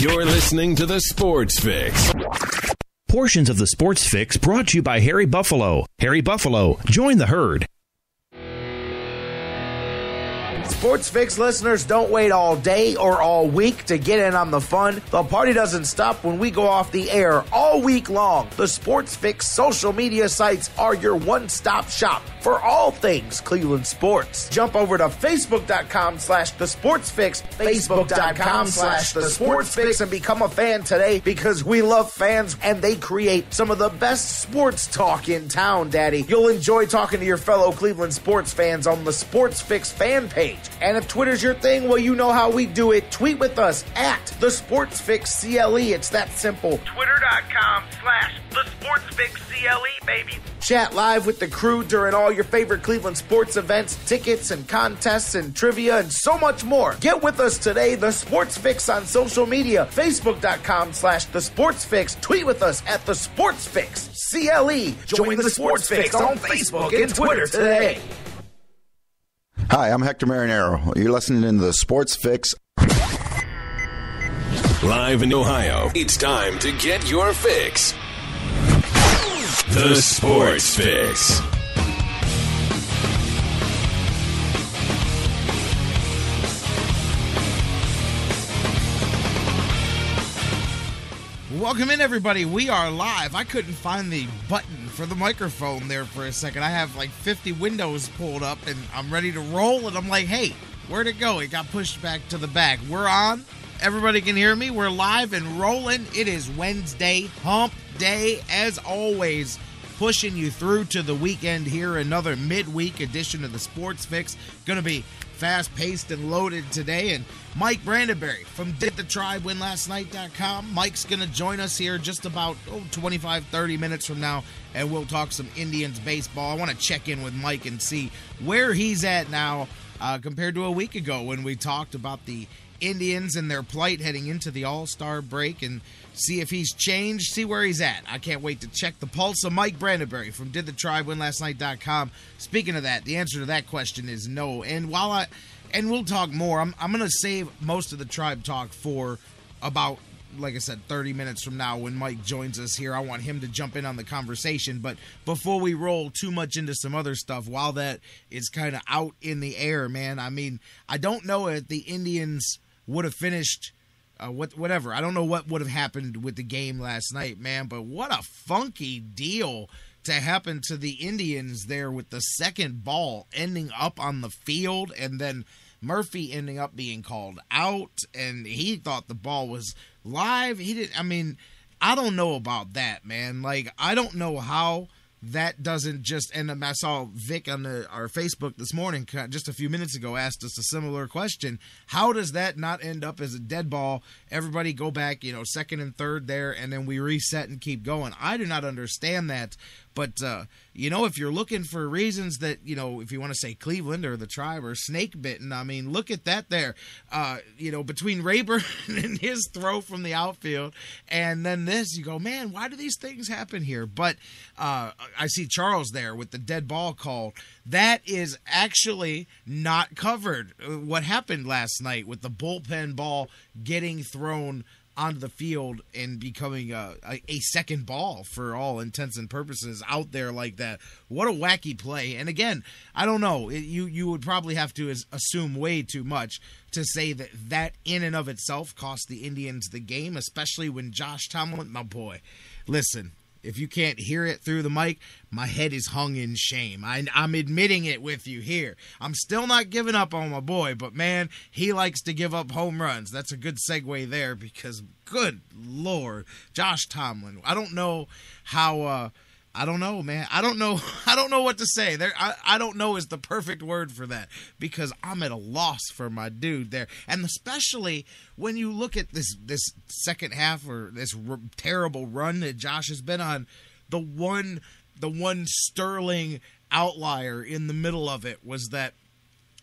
You're listening to the Sports Fix. Portions of the Sports Fix brought to you by Harry Buffalo. Harry Buffalo, join the herd. Sports Fix listeners, don't wait all day or all week to get in on the fun. The party doesn't stop when we go off the air all week long. The Sports Fix social media sites are your one stop shop for all things Cleveland sports. Jump over to facebook.com slash the sports fix, facebook.com slash the sports fix, and become a fan today because we love fans and they create some of the best sports talk in town, Daddy. You'll enjoy talking to your fellow Cleveland sports fans on the Sports Fix fan page. And if Twitter's your thing, well, you know how we do it. Tweet with us at the Sports Fix CLE. It's that simple. Twitter.com slash the Sports Fix CLE, baby. Chat live with the crew during all your favorite Cleveland sports events, tickets and contests and trivia and so much more. Get with us today, the Sports Fix on social media, facebook.com slash the Sports Fix. Tweet with us at the Sports Fix. CLE. Join, Join the, the Sports Fix on Facebook and Twitter today. Hi, I'm Hector Marinero. You're listening to the Sports Fix. Live in Ohio, it's time to get your fix. The Sports Fix. Welcome in, everybody. We are live. I couldn't find the button for the microphone there for a second. I have like 50 windows pulled up and I'm ready to roll, and I'm like, hey, where'd it go? It got pushed back to the back. We're on. Everybody can hear me. We're live and rolling. It is Wednesday, hump day, as always. Pushing you through to the weekend here. Another midweek edition of the Sports Fix. Going to be fast paced and loaded today. And Mike Brandenberry from Did the Tribe Win Last Night.com. Mike's going to join us here just about oh, 25, 30 minutes from now, and we'll talk some Indians baseball. I want to check in with Mike and see where he's at now uh, compared to a week ago when we talked about the Indians and their plight heading into the All Star break and see if he's changed, see where he's at. I can't wait to check the pulse of Mike Brandenberry from Did the Tribe Win Last Night.com. Speaking of that, the answer to that question is no. And while I, and we'll talk more, I'm, I'm to save most of the tribe talk for about like I said, 30 minutes from now when Mike joins us here. I want him to jump in on the conversation. But before we roll too much into some other stuff, while that is kind of out in the air, man, I mean, I don't know if the Indians would have finished uh, what whatever. I don't know what would have happened with the game last night, man, but what a funky deal to happen to the Indians there with the second ball ending up on the field and then Murphy ending up being called out and he thought the ball was live. He didn't. I mean, I don't know about that, man. Like I don't know how that doesn't just and um, I saw Vic on the, our Facebook this morning just a few minutes ago asked us a similar question. How does that not end up as a dead ball? Everybody go back, you know, second and third there and then we reset and keep going. I do not understand that. But uh, you know, if you're looking for reasons that you know, if you want to say Cleveland or the tribe or snake bitten, I mean, look at that there. Uh, you know, between Raburn and his throw from the outfield, and then this, you go, man, why do these things happen here? But uh, I see Charles there with the dead ball call. That is actually not covered. What happened last night with the bullpen ball getting thrown onto the field and becoming a, a, a second ball for all intents and purposes out there like that. What a wacky play! And again, I don't know. It, you you would probably have to as- assume way too much to say that that in and of itself cost the Indians the game, especially when Josh Tomlin, my boy, listen. If you can't hear it through the mic, my head is hung in shame. I, I'm admitting it with you here. I'm still not giving up on my boy, but man, he likes to give up home runs. That's a good segue there because, good lord, Josh Tomlin. I don't know how. Uh, I don't know, man. I don't know. I don't know what to say. There, I, I don't know is the perfect word for that because I'm at a loss for my dude there, and especially when you look at this this second half or this r- terrible run that Josh has been on. The one, the one sterling outlier in the middle of it was that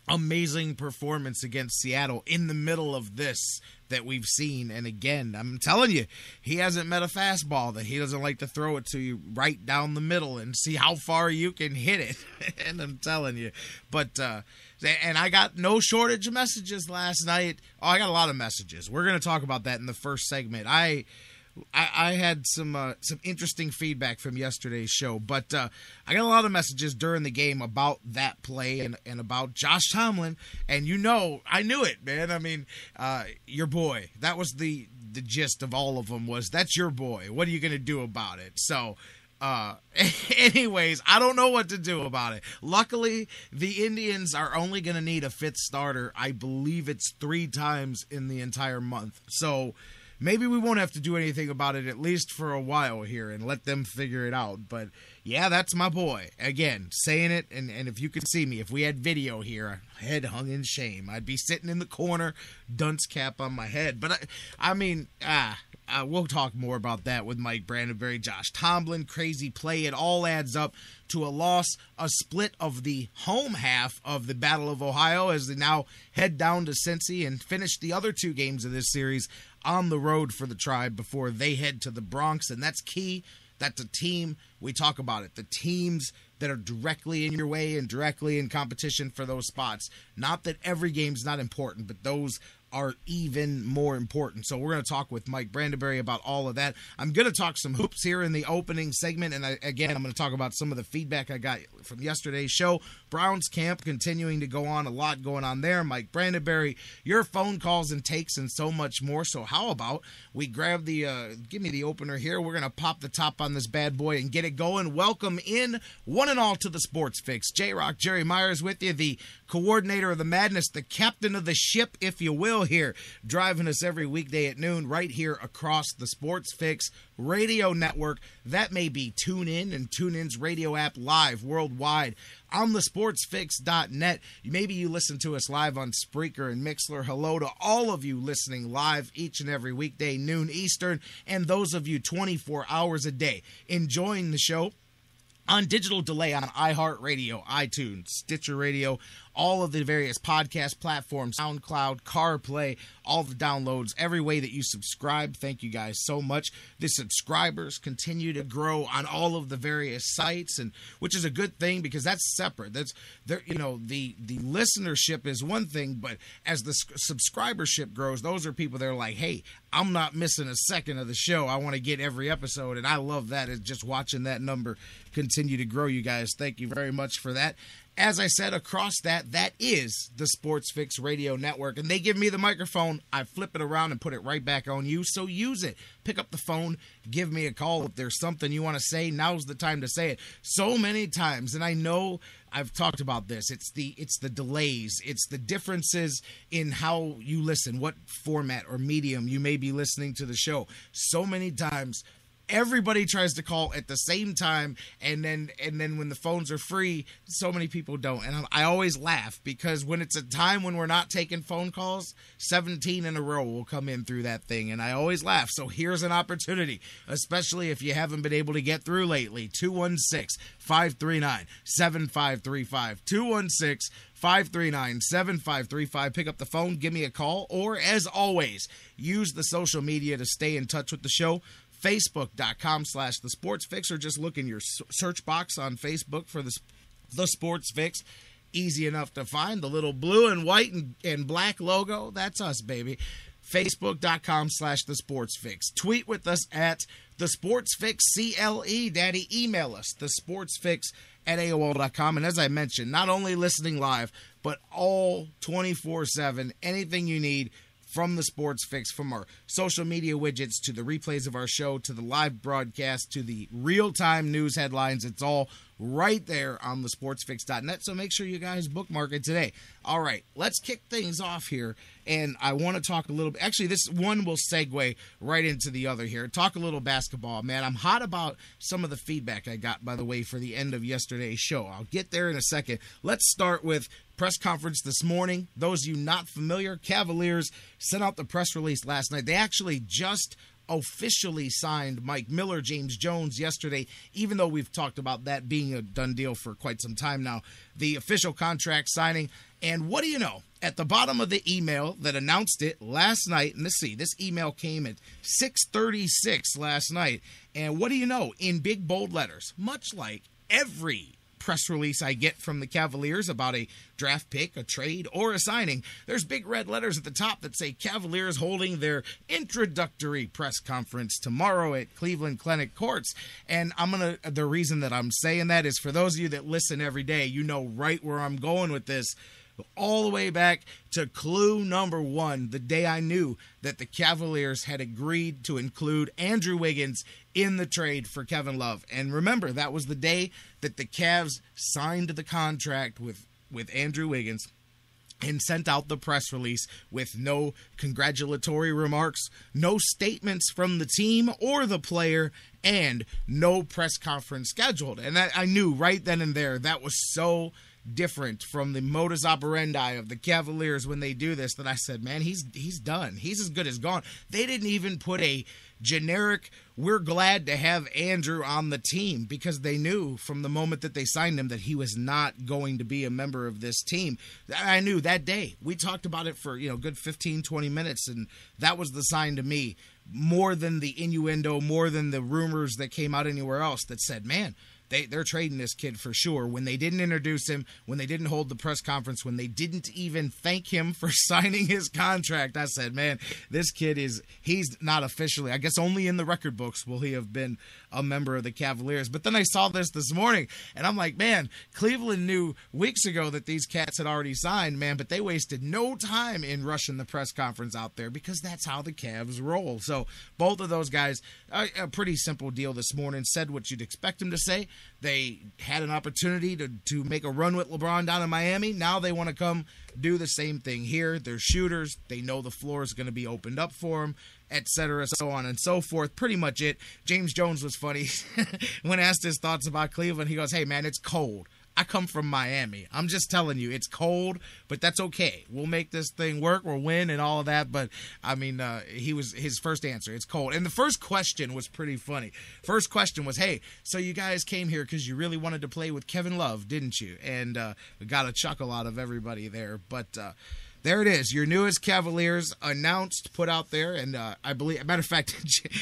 amazing performance against Seattle in the middle of this that we've seen. And again, I'm telling you, he hasn't met a fastball that he doesn't like to throw it to you right down the middle and see how far you can hit it. and I'm telling you, but, uh, and I got no shortage of messages last night. Oh, I got a lot of messages. We're to talk about that in the first segment. I, I, I had some uh, some interesting feedback from yesterday's show, but uh, I got a lot of messages during the game about that play and, and about Josh Tomlin. And you know, I knew it, man. I mean, uh, your boy. That was the the gist of all of them was that's your boy. What are you gonna do about it? So. Uh, anyways, I don't know what to do about it. Luckily, the Indians are only going to need a fifth starter. I believe it's three times in the entire month. So, maybe we won't have to do anything about it at least for a while here and let them figure it out. But yeah, that's my boy. Again, saying it, and, and if you could see me, if we had video here, head hung in shame. I'd be sitting in the corner, dunce cap on my head. But I, I mean, ah. Uh, we'll talk more about that with Mike Brandenberry, Josh Tomlin, crazy play. It all adds up to a loss, a split of the home half of the Battle of Ohio as they now head down to Cincy and finish the other two games of this series on the road for the tribe before they head to the Bronx. And that's key. That's a team. We talk about it. The teams that are directly in your way and directly in competition for those spots. Not that every game's not important, but those are even more important. So we're going to talk with Mike Brandenberry about all of that. I'm going to talk some hoops here in the opening segment, and I, again, I'm going to talk about some of the feedback I got from yesterday's show. Browns camp continuing to go on, a lot going on there. Mike Brandenberry, your phone calls and takes, and so much more. So how about we grab the, uh, give me the opener here. We're going to pop the top on this bad boy and get it going. Welcome in one and all to the Sports Fix. J Rock Jerry Myers with you, the coordinator of the madness, the captain of the ship, if you will, here, driving us every weekday at noon right here across the Sports Fix radio network. That may be TuneIn and TuneIn's radio app live worldwide on the sportsfix.net. Maybe you listen to us live on Spreaker and Mixlr. Hello to all of you listening live each and every weekday, noon Eastern, and those of you 24 hours a day enjoying the show on digital delay on iHeartRadio, iTunes, Stitcher Radio, all of the various podcast platforms, SoundCloud, CarPlay, all the downloads, every way that you subscribe. Thank you guys so much. The subscribers continue to grow on all of the various sites, and which is a good thing because that's separate. That's there, you know, the the listenership is one thing, but as the subscribership grows, those are people that are like, hey, I'm not missing a second of the show. I want to get every episode, and I love that. It's just watching that number continue to grow. You guys, thank you very much for that as I said, across that, that is the Sports Fix Radio Network. And they give me the microphone. I flip it around and put it right back on you. So use it. Pick up the phone, give me a call. If there's something you want to say, now's the time to say it. So many times, and I know I've talked about this. It's the it's the delays. It's the differences in how you listen, what format or medium you may be listening to the show. So many times everybody tries to call at the same time and then and then when the phones are free so many people don't. And I, always laugh because when it's a time when we're not taking phone calls 17 in a row will come in through that thing and i always laugh. So here's an opportunity especially if you haven't been able to get through lately. 216 539 7535 216 539 7535. Pick up the phone, give me a call, or as always, use the social media to stay in touch with the show facebook.com slash the sports fix or just look in your search box on facebook for the, the sports fix easy enough to find the little blue and white and, and black logo that's us baby Facebook.com slash The Sports Fix. Tweet with us at The Sports Fix CLE. Daddy, email us, The Sports Fix at AOL.com. And as I mentioned, not only listening live, but all 24 7, anything you need from the Sports Fix, from our social media widgets to the replays of our show to the live broadcast to the real time news headlines. It's all right there on the sportsfix.net. So make sure you guys bookmark it today. All right, let's kick things off here. And I want to talk a little bit. Actually, this one will segue right into the other here. Talk a little basketball, man. I'm hot about some of the feedback I got, by the way, for the end of yesterday's show. I'll get there in a second. Let's start with press conference this morning. Those you not familiar, Cavaliers sent out the press release last night. They actually just officially signed Mike Miller, James Jones yesterday, even though we've talked about that being a done deal for quite some time now. The official contract signing. And what do you know? At the bottom of the email that announced it last night, and let's see, this email came at 6:36 last night. And what do you know? In big bold letters, much like every press release I get from the Cavaliers about a draft pick, a trade, or a signing, there's big red letters at the top that say Cavaliers holding their introductory press conference tomorrow at Cleveland Clinic Courts. And I'm going to, the reason that I'm saying that is for those of you that listen every day, you know right where I'm going with this all the way back to clue number one, the day I knew that the Cavaliers had agreed to include Andrew Wiggins in the trade for Kevin Love. And remember, that was the day that the Cavs signed the contract with, with Andrew Wiggins and sent out the press release with no congratulatory remarks, no statements from the team or the player, and no press conference scheduled. And I, I knew right then and there that was so different from the modus operandi of the Cavaliers when they do this that I said, man, he's he's done. He's as good as gone. They didn't even put a generic we're glad to have Andrew on the team because they knew from the moment that they signed him that he was not going to be a member of this team. I knew that day. We talked about it for, you know, good 15 20 minutes and that was the sign to me more than the innuendo, more than the rumors that came out anywhere else that said, "Man, they they're trading this kid for sure. When they didn't introduce him, when they didn't hold the press conference, when they didn't even thank him for signing his contract, I said, man, this kid is he's not officially. I guess only in the record books will he have been a member of the Cavaliers. But then I saw this this morning, and I'm like, man, Cleveland knew weeks ago that these cats had already signed, man, but they wasted no time in rushing the press conference out there because that's how the Cavs roll. So both of those guys, a, a pretty simple deal this morning, said what you'd expect them to say. They had an opportunity to, to make a run with LeBron down in Miami. Now they want to come do the same thing here. They're shooters. They know the floor is going to be opened up for them etc., so on and so forth. Pretty much it. James Jones was funny when asked his thoughts about Cleveland. He goes, "Hey man, it's cold. I come from Miami. I'm just telling you, it's cold, but that's okay. We'll make this thing work. We'll win and all of that." But I mean, uh, he was his first answer. It's cold, and the first question was pretty funny. First question was, "Hey, so you guys came here because you really wanted to play with Kevin Love, didn't you?" And uh, got a chuckle out of everybody there, but. Uh, there it is. Your newest Cavaliers announced, put out there, and uh, I believe, matter of fact,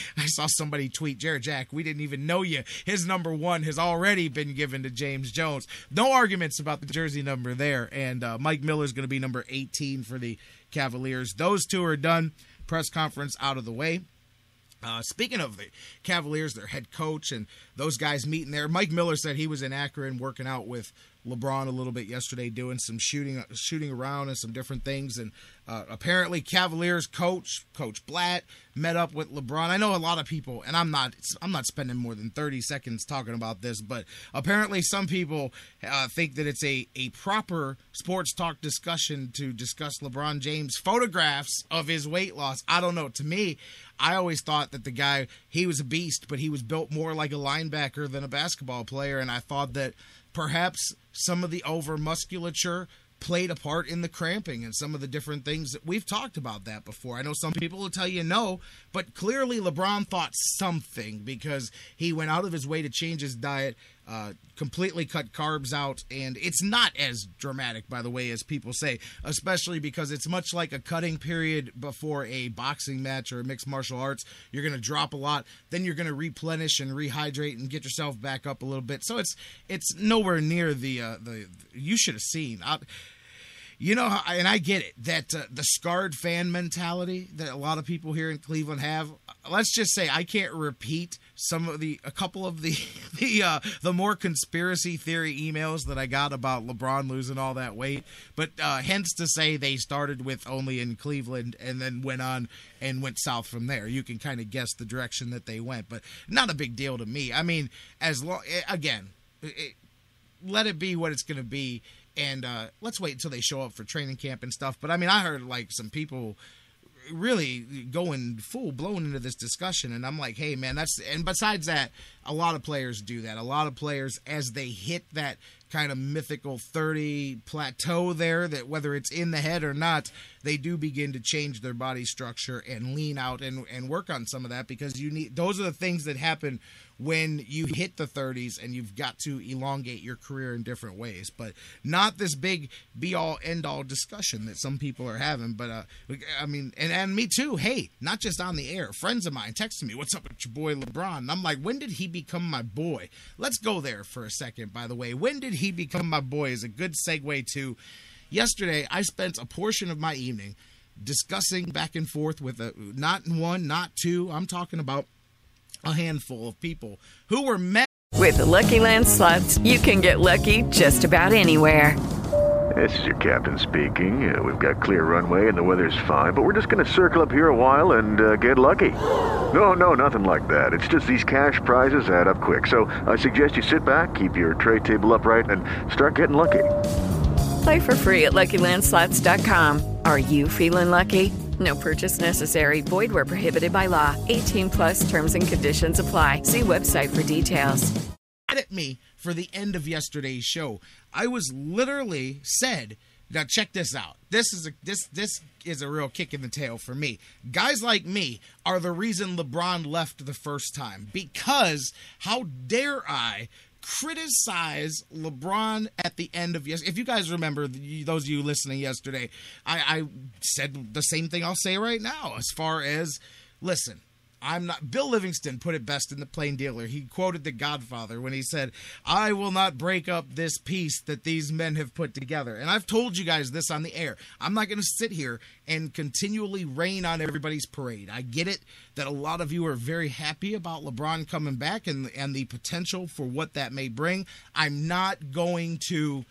I saw somebody tweet, Jarrett Jack, we didn't even know you. His number one has already been given to James Jones. No arguments about the jersey number there, and uh, Mike is going to be number 18 for the Cavaliers. Those two are done. Press conference out of the way. Uh, speaking of the Cavaliers, their head coach and those guys meeting there, Mike Miller said he was in Akron working out with LeBron a little bit yesterday, doing some shooting, shooting around and some different things. And uh, apparently, Cavaliers coach Coach Blatt met up with LeBron. I know a lot of people, and I'm not, I'm not spending more than 30 seconds talking about this, but apparently, some people uh, think that it's a a proper sports talk discussion to discuss LeBron James photographs of his weight loss. I don't know. To me, I always thought that the guy he was a beast, but he was built more like a linebacker than a basketball player, and I thought that perhaps some of the over musculature played a part in the cramping and some of the different things that we've talked about that before. I know some people will tell you no, but clearly LeBron thought something because he went out of his way to change his diet, uh, completely cut carbs out, and it's not as dramatic, by the way, as people say, especially because it's much like a cutting period before a boxing match or a mixed martial arts. You're going to drop a lot, then you're going to replenish and rehydrate and get yourself back up a little bit. So it's it's nowhere near the uh, the you should have seen. I, You know, and I get it that uh, the scarred fan mentality that a lot of people here in Cleveland have. Let's just say I can't repeat some of the a couple of the the uh, the more conspiracy theory emails that I got about LeBron losing all that weight, but uh, hence to say they started with only in Cleveland and then went on and went south from there. You can kind of guess the direction that they went, but not a big deal to me. I mean, as long again. It, let it be what it's going to be and uh, let's wait until they show up for training camp and stuff but i mean i heard like some people really going full blown into this discussion and i'm like hey man that's and besides that a lot of players do that. A lot of players as they hit that kind of mythical 30 plateau there that whether it's in the head or not they do begin to change their body structure and lean out and, and work on some of that because you need those are the things that happen when you hit the 30s and you've got to elongate your career in different ways. But not this big be all end all discussion that some people are having but uh i mean and, and me too. Hey not just on the air. Friends of mine texting me what's up with your boy lebron? And i'm like when did he become my boy? Let's go there for a second by the way. When did he become my boy is a good segue to yesterday i spent a portion of my evening discussing back and forth with a not one not two i'm talking about a handful of people who were met With the Lucky Land slots, you can get lucky just about anywhere. This is your captain speaking. Uh, we've got clear runway and the weather's fine, but we're just going to circle up here a while and uh, get lucky. No, no, nothing like that. It's just these cash prizes add up quick. So I suggest you sit back, keep your tray table upright, and start getting lucky. Play for free at LuckyLandSlots.com. Are you feeling lucky? No purchase necessary. Void where prohibited by law. 18 plus terms and conditions apply. See website for details. at me for the end of yesterday's show. I was literally said, now check this out. This is a this this is a real kick in the tail for me. Guys like me are the reason LeBron left the first time because how dare I criticize LeBron at the end of yes. If you guys remember, those of you listening yesterday, I, I said the same thing I'll say right now. As far as listen, I'm not. Bill Livingston put it best in the Plain Dealer. He quoted The Godfather when he said, "I will not break up this peace that these men have put together." And I've told you guys this on the air. I'm not going to sit here and continually rain on everybody's parade. I get it that a lot of you are very happy about LeBron coming back and and the potential for what that may bring. I'm not going to.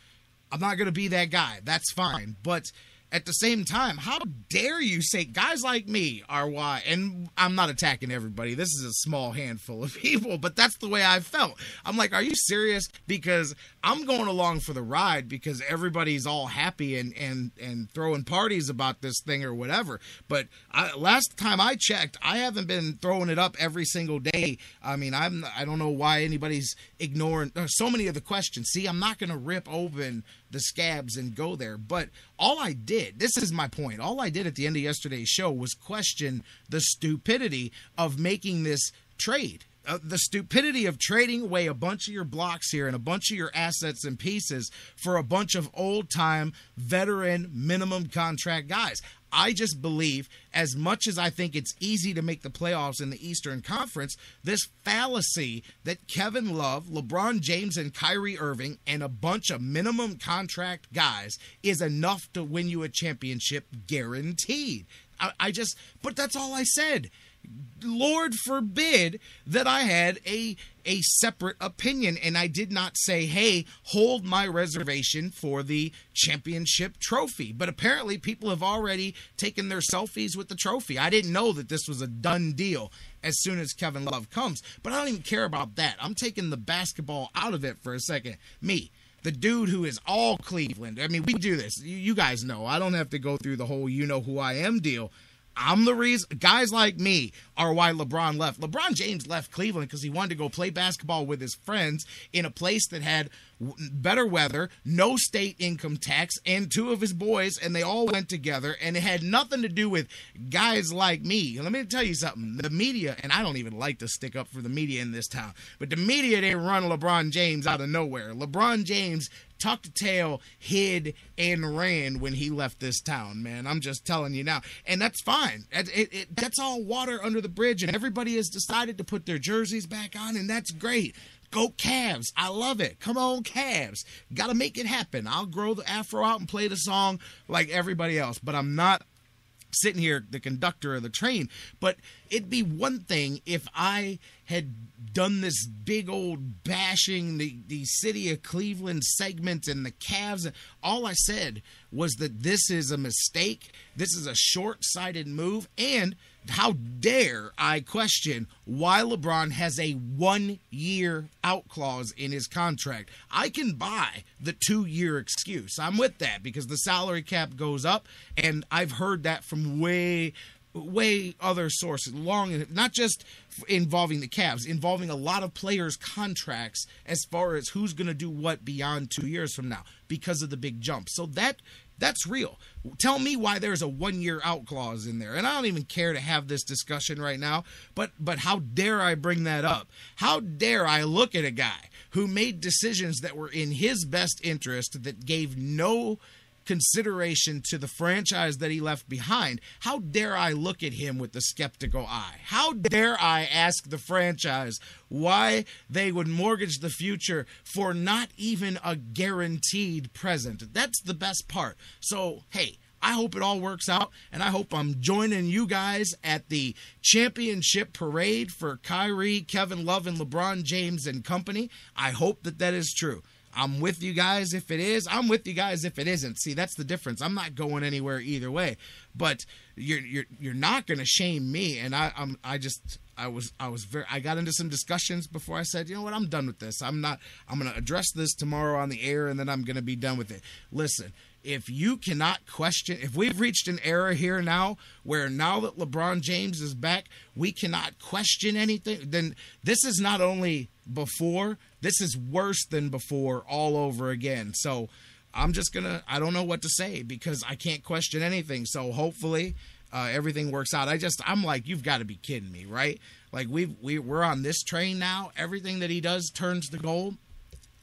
I'm not going to be that guy. That's fine, but at the same time, how dare you say guys like me are why? And I'm not attacking everybody. This is a small handful of people, but that's the way I felt. I'm like, are you serious? Because I'm going along for the ride because everybody's all happy and and and throwing parties about this thing or whatever. But I, last time I checked, I haven't been throwing it up every single day. I mean, I'm I don't know why anybody's ignoring uh, so many of the questions. See, I'm not going to rip open the scabs and go there. But all I did, this is my point, all I did at the end of yesterday's show was question the stupidity of making this trade. Uh, the stupidity of trading away a bunch of your blocks here and a bunch of your assets and pieces for a bunch of old time veteran minimum contract guys. I just believe, as much as I think it's easy to make the playoffs in the Eastern Conference, this fallacy that Kevin Love, LeBron James, and Kyrie Irving and a bunch of minimum contract guys is enough to win you a championship guaranteed. I, I just, but that's all I said. Lord forbid that I had a a separate opinion and I did not say, "Hey, hold my reservation for the championship trophy." But apparently people have already taken their selfies with the trophy. I didn't know that this was a done deal as soon as Kevin Love comes. But I don't even care about that. I'm taking the basketball out of it for a second. Me, the dude who is all Cleveland. I mean, we do this. You, guys know. I don't have to go through the whole you know who I am deal. I'm the reason guys like me are why LeBron left. LeBron James left Cleveland because he wanted to go play basketball with his friends in a place that had better weather, no state income tax, and two of his boys, and they all went together, and it had nothing to do with guys like me. Let me tell you something: the media, and I don't even like to stick up for the media in this town, but the media didn't run LeBron James out of nowhere. LeBron James tucked a tail, hid, and ran when he left this town, man. I'm just telling you now. And that's fine. It, it, it, that's all water under the bridge, and everybody has decided to put their jerseys back on, and that's great. Go Cavs. I love it. Come on, Cavs. Got to make it happen. I'll grow the afro out and play the song like everybody else, but I'm not sitting here, the conductor of the train. But it'd be one thing if I had done this big old bashing the, the city of Cleveland segment and the Cavs. All I said was that this is a mistake. This is a short sighted move. And how dare I question why LeBron has a one year out clause in his contract? I can buy the two year excuse. I'm with that because the salary cap goes up, and I've heard that from way way other sources long not just involving the Cavs involving a lot of players contracts as far as who's going to do what beyond 2 years from now because of the big jump so that that's real. Tell me why there's a one year out clause in there. And I don't even care to have this discussion right now, but but how dare I bring that up? How dare I look at a guy who made decisions that were in his best interest that gave no consideration to the franchise that he left behind, how dare I look at him with the skeptical eye? How dare I ask the franchise why they would mortgage the future for not even a guaranteed present? That's the best part. So, hey, I hope it all works out, and I hope I'm joining you guys at the championship parade for Kyrie, Kevin Love, and LeBron James and company. I hope that that is true. I'm with you guys if it is. I'm with you guys if it isn't. See, that's the difference. I'm not going anywhere either way. But you're you're you're not going to shame me. And I I'm I just I was I was very I got into some discussions before I said, you know what, I'm done with this. I'm not I'm going to address this tomorrow on the air and then I'm going to be done with it. Listen, if you cannot question, if we've reached an era here now where now that LeBron James is back, we cannot question anything, then this is not only before, this is worse than before all over again. So I'm just going to, I don't know what to say because I can't question anything. So hopefully uh, everything works out. I just, I'm like, you've got to be kidding me, right? Like we've, we, we're on this train now. Everything that he does turns to gold.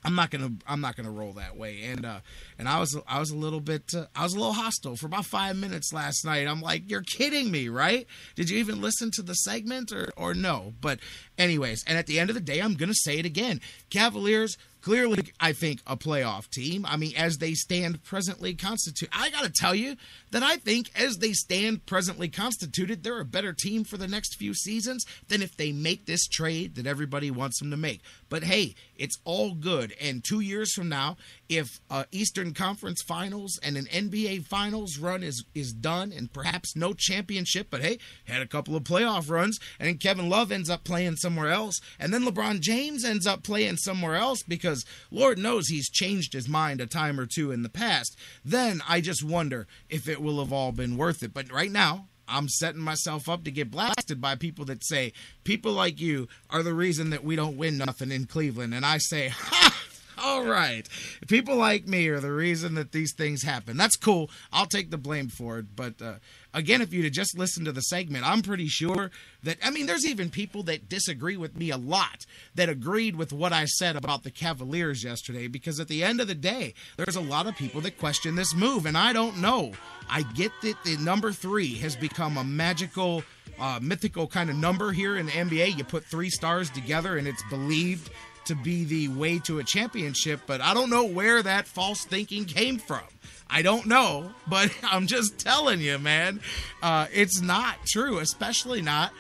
I'm not gonna I'm not gonna roll that way. And uh, and I was I was a little bit uh, I was a little hostile for about five minutes last night. I'm like, you're kidding me, right? Did you even listen to the segment or or no? But anyways, and at the end of the day, I'm gonna say it again. Cavaliers clearly, I think, a playoff team. I mean, as they stand presently constituted, I got to tell you that I think, as they stand presently constituted, they're a better team for the next few seasons than if they make this trade that everybody wants them to make. But hey, it's all good. And two years from now, if uh, Eastern Conference Finals and an NBA Finals run is is done, and perhaps no championship, but hey, had a couple of playoff runs, and then Kevin Love ends up playing somewhere else, and then LeBron James ends up playing somewhere else because Lord knows he's changed his mind a time or two in the past. Then I just wonder if it will have all been worth it. But right now, I'm setting myself up to get blasted by people that say people like you are the reason that we don't win nothing in Cleveland. And I say, ha! All right. People like me are the reason that these things happen. That's cool. I'll take the blame for it. But uh, again, if you'd have just listened to the segment, I'm pretty sure that, I mean, there's even people that disagree with me a lot that agreed with what I said about the Cavaliers yesterday because at the end of the day, there's a lot of people that question this move. And I don't know. I get that the number three has become a magical. Uh, mythical kind of number here in the NBA. You put three stars together, and it's believed to be the way to a championship, but I don't know where that false thinking came from. I don't know, but I'm just telling you, man, uh, it's not true, especially not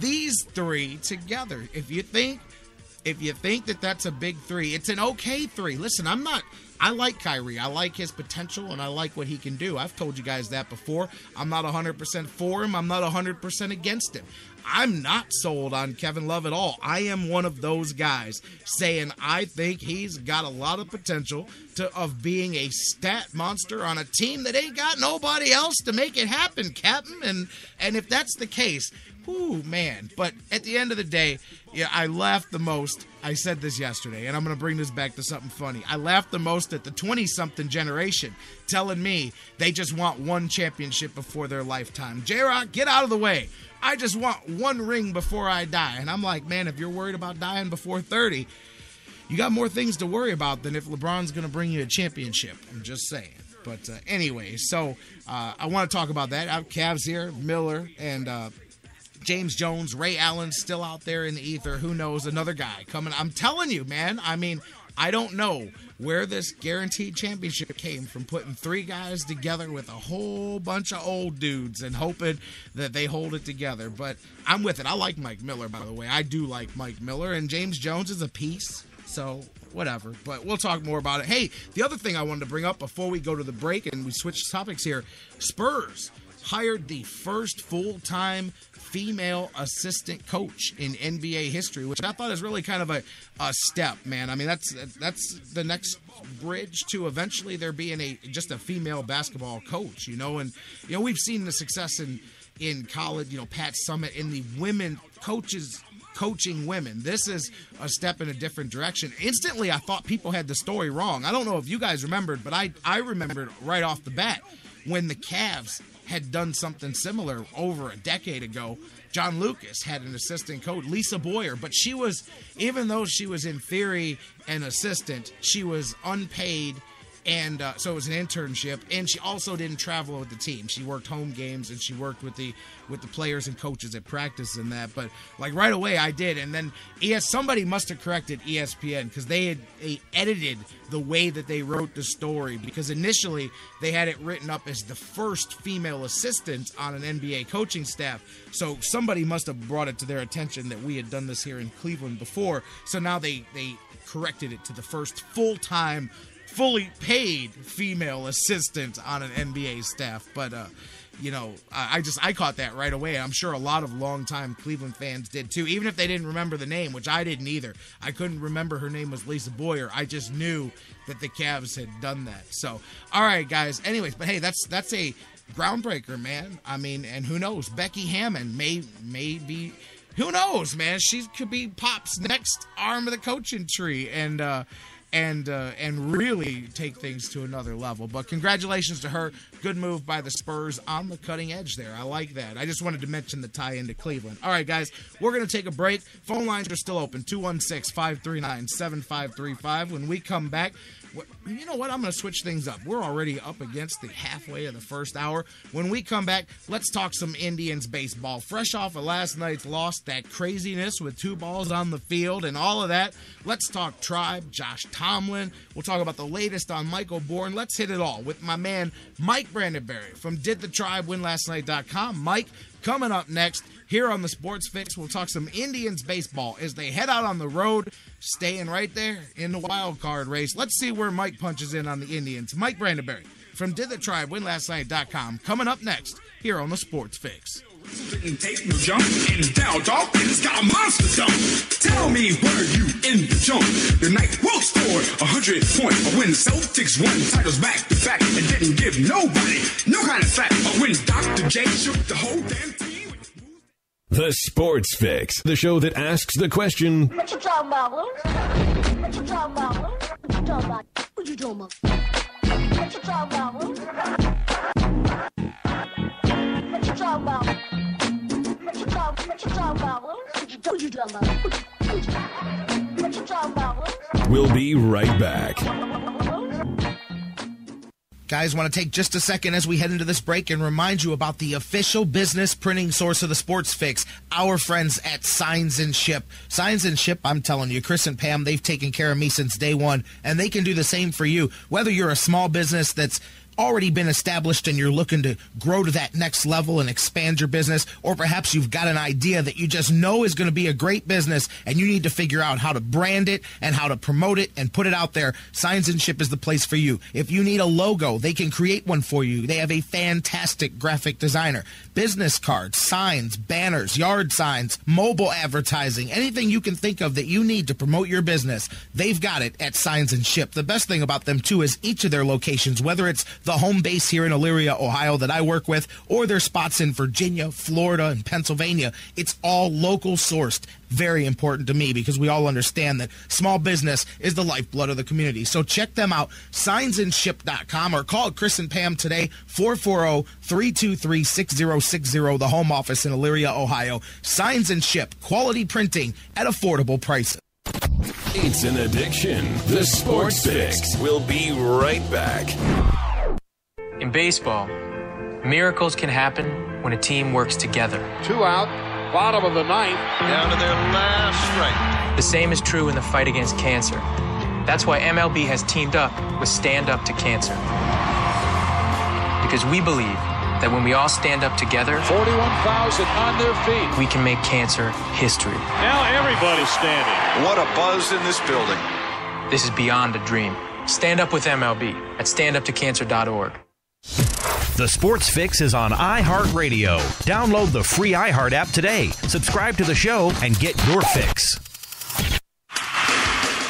these three together. If you think, if you think that that's a big three, it's an okay three. Listen, I'm not. I like Kyrie. I like his potential and I like what he can do. I've told you guys that before. I'm not 100% for him. I'm not 100% against him. I'm not sold on Kevin Love at all. I am one of those guys saying I think he's got a lot of potential to of being a stat monster on a team that ain't got nobody else to make it happen, Captain. And and if that's the case, whoo man. But at the end of the day, yeah, I laughed the most. I said this yesterday, and I'm going to bring this back to something funny. I laughed the most at the 20 something generation telling me they just want one championship before their lifetime. J Rock, get out of the way. I just want one ring before I die. And I'm like, man, if you're worried about dying before 30, you got more things to worry about than if LeBron's going to bring you a championship. I'm just saying. But uh, anyway, so uh, I want to talk about that. I have Cavs here, Miller, and uh, James Jones, Ray Allen still out there in the ether. Who knows? Another guy coming. I'm telling you, man. I mean, I don't know where this guaranteed championship came from putting three guys together with a whole bunch of old dudes and hoping that they hold it together. But I'm with it. I like Mike Miller, by the way. I do like Mike Miller, and James Jones is a piece. So whatever. But we'll talk more about it. Hey, the other thing I wanted to bring up before we go to the break and we switch topics here Spurs hired the first full time female assistant coach in NBA history, which I thought is really kind of a, a step, man. I mean, that's that's the next bridge to eventually there being a just a female basketball coach, you know. And you know, we've seen the success in in college, you know, Pat Summitt in the women coaches coaching women. This is a step in a different direction. Instantly, I thought people had the story wrong. I don't know if you guys remembered, but I I remembered right off the bat when the Cavs had done something similar over a decade ago. John Lucas had an assistant coach, Lisa Boyer, but she was, even though she was in theory an assistant, she was unpaid and uh, so it was an internship and she also didn't travel with the team. She worked home games and she worked with the with the players and coaches at practice and that but like right away i did and then yes somebody must have corrected espn because they had they edited the way that they wrote the story because initially they had it written up as the first female assistant on an nba coaching staff. So somebody must have brought it to their attention that we had done this here in cleveland before. So now they they corrected it to the first full-time fully paid female assistant on an NBA staff. But uh, you know, I, I just I caught that right away. I'm sure a lot of longtime Cleveland fans did too, even if they didn't remember the name, which I didn't either. I couldn't remember her name was Lisa Boyer. I just knew that the Cavs had done that. So, all right, guys. Anyways, but hey, that's that's a groundbreaker, man. I mean, and who knows? Becky Hammond may may be. Who knows, man? She could be Pop's next arm of the coaching tree, and uh, and uh, and really take things to another level. But congratulations to her. Good move by the Spurs on the cutting edge there. I like that. I just wanted to mention the tie into Cleveland. All right, guys, we're going to take a break. Phone lines are still open 216 539 7535. When we come back, you know what? I'm going to switch things up. We're already up against the halfway of the first hour. When we come back, let's talk some Indians baseball. Fresh off of last night's loss, that craziness with two balls on the field and all of that. Let's talk Tribe, Josh Tomlin. We'll talk about the latest on Michael Bourn. Let's hit it all with my man Mike Brandenberry from Did the Tribe Win Last Night.com. Mike, coming up next here on the Sports Fix, we'll talk some Indians baseball as they head out on the road, staying right there in the wild card race. Let's see where Mike punches in on the Indians. Mike Brandenberry from Did the Tribe Win Last Night.com coming up next here on the Sports Fix. Tape, no jump, and down, dog, it's got a monster jump. Tell me, were you in the jump? The night will score a hundred point. A win Celtics won titles back to back and didn't give nobody no kind of slack. A win Dr. J shook the whole damn team. The Sports Fix, the show that asks the question What you talking about, Will? What you talking about, Will? What you talking about? What you talking about? What you talking about, What you talking about? What you talking? What you talking about, Will? What you, talking about? What you, talking about, We'll be right back. Guys, want to take just a second as we head into this break and remind you about the official business printing source of the Sports Fix, our friends at Signs and Ship. Signs and Ship, I'm telling you, Chris and Pam, they've taken care of me since day one, and they can do the same for you. Whether you're a small business that's already been established and you're looking to grow to that next level and expand your business, or perhaps you've got an idea that you just know is going to be a great business and you need to figure out how to brand it and how to promote it and put it out there, Signs and Ship is the place for you. If you need a logo, they can create one for you. They have a fantastic graphic designer. Business cards, signs, banners, yard signs, mobile advertising, anything you can think of that you need to promote your business, they've got it at Signs and Ship. The best thing about them, too, is each of their locations, whether it's the home base here in Elyria, Ohio that I work with, or their spots in Virginia, Florida, and Pennsylvania. It's all local sourced. Very important to me because we all understand that small business is the lifeblood of the community. So check them out, signsandship.com, or call Chris and Pam today, 440 323 6060, the home office in Elyria, Ohio. Signs and Ship, quality printing at affordable prices. It's an addiction. The Sports Fix. We'll be right back. In baseball, miracles can happen when a team works together. Two out, Bottom of the ninth, down to their last strike. The same is true in the fight against cancer. That's why MLB has teamed up with Stand Up to Cancer. Because we believe that when we all stand up together, 41,000 on their feet. we can make cancer history. Now everybody's standing. What a buzz in this building. This is beyond a dream. Stand up with MLB at standuptocancer.org. The Sports Fix is on iHeartRadio. Download the free iHeart app today. Subscribe to the show and get your fix.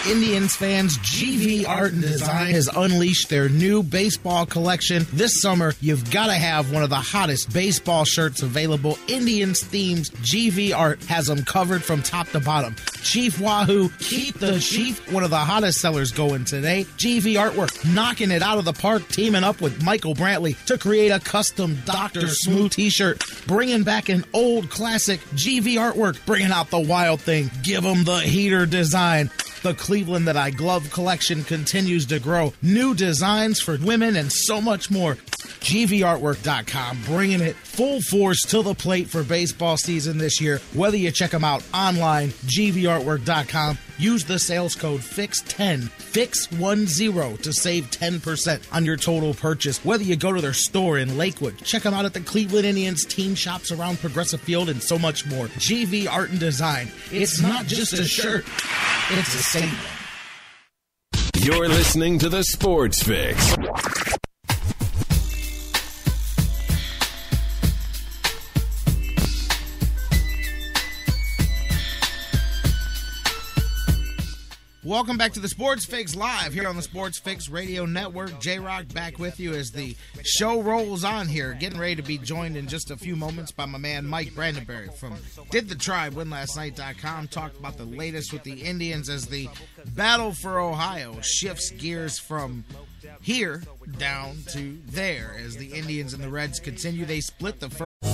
Indians fans, GV Art and Design has unleashed their new baseball collection. This summer, you've got to have one of the hottest baseball shirts available. Indians themes, GV Art has them covered from top to bottom. Chief Wahoo, keep the Chief, one of the hottest sellers going today. GV Artwork, knocking it out of the park, teaming up with Michael Brantley to create a custom Dr. Smooth t shirt, bringing back an old classic GV Artwork, bringing out the wild thing. Give them the heater design. The Cleveland That I Glove collection continues to grow. New designs for women and so much more. GVArtwork.com, bringing it full force to the plate for baseball season this year. Whether you check them out online, GVArtwork.com, use the sales code FIX10, FIX10 to save 10% on your total purchase. Whether you go to their store in Lakewood, check them out at the Cleveland Indians team shops around Progressive Field, and so much more. GV Art and Design. It's not just a shirt, it's a statement. You're listening to the Sports Fix. Welcome back to the Sports Fix Live here on the Sports Fix Radio Network. J Rock back with you as the show rolls on here. Getting ready to be joined in just a few moments by my man Mike Brandyberry from Did the Tribe WinLastNight.com. Talked about the latest with the Indians as the battle for Ohio shifts gears from here down to there as the Indians and the Reds continue. They split the first.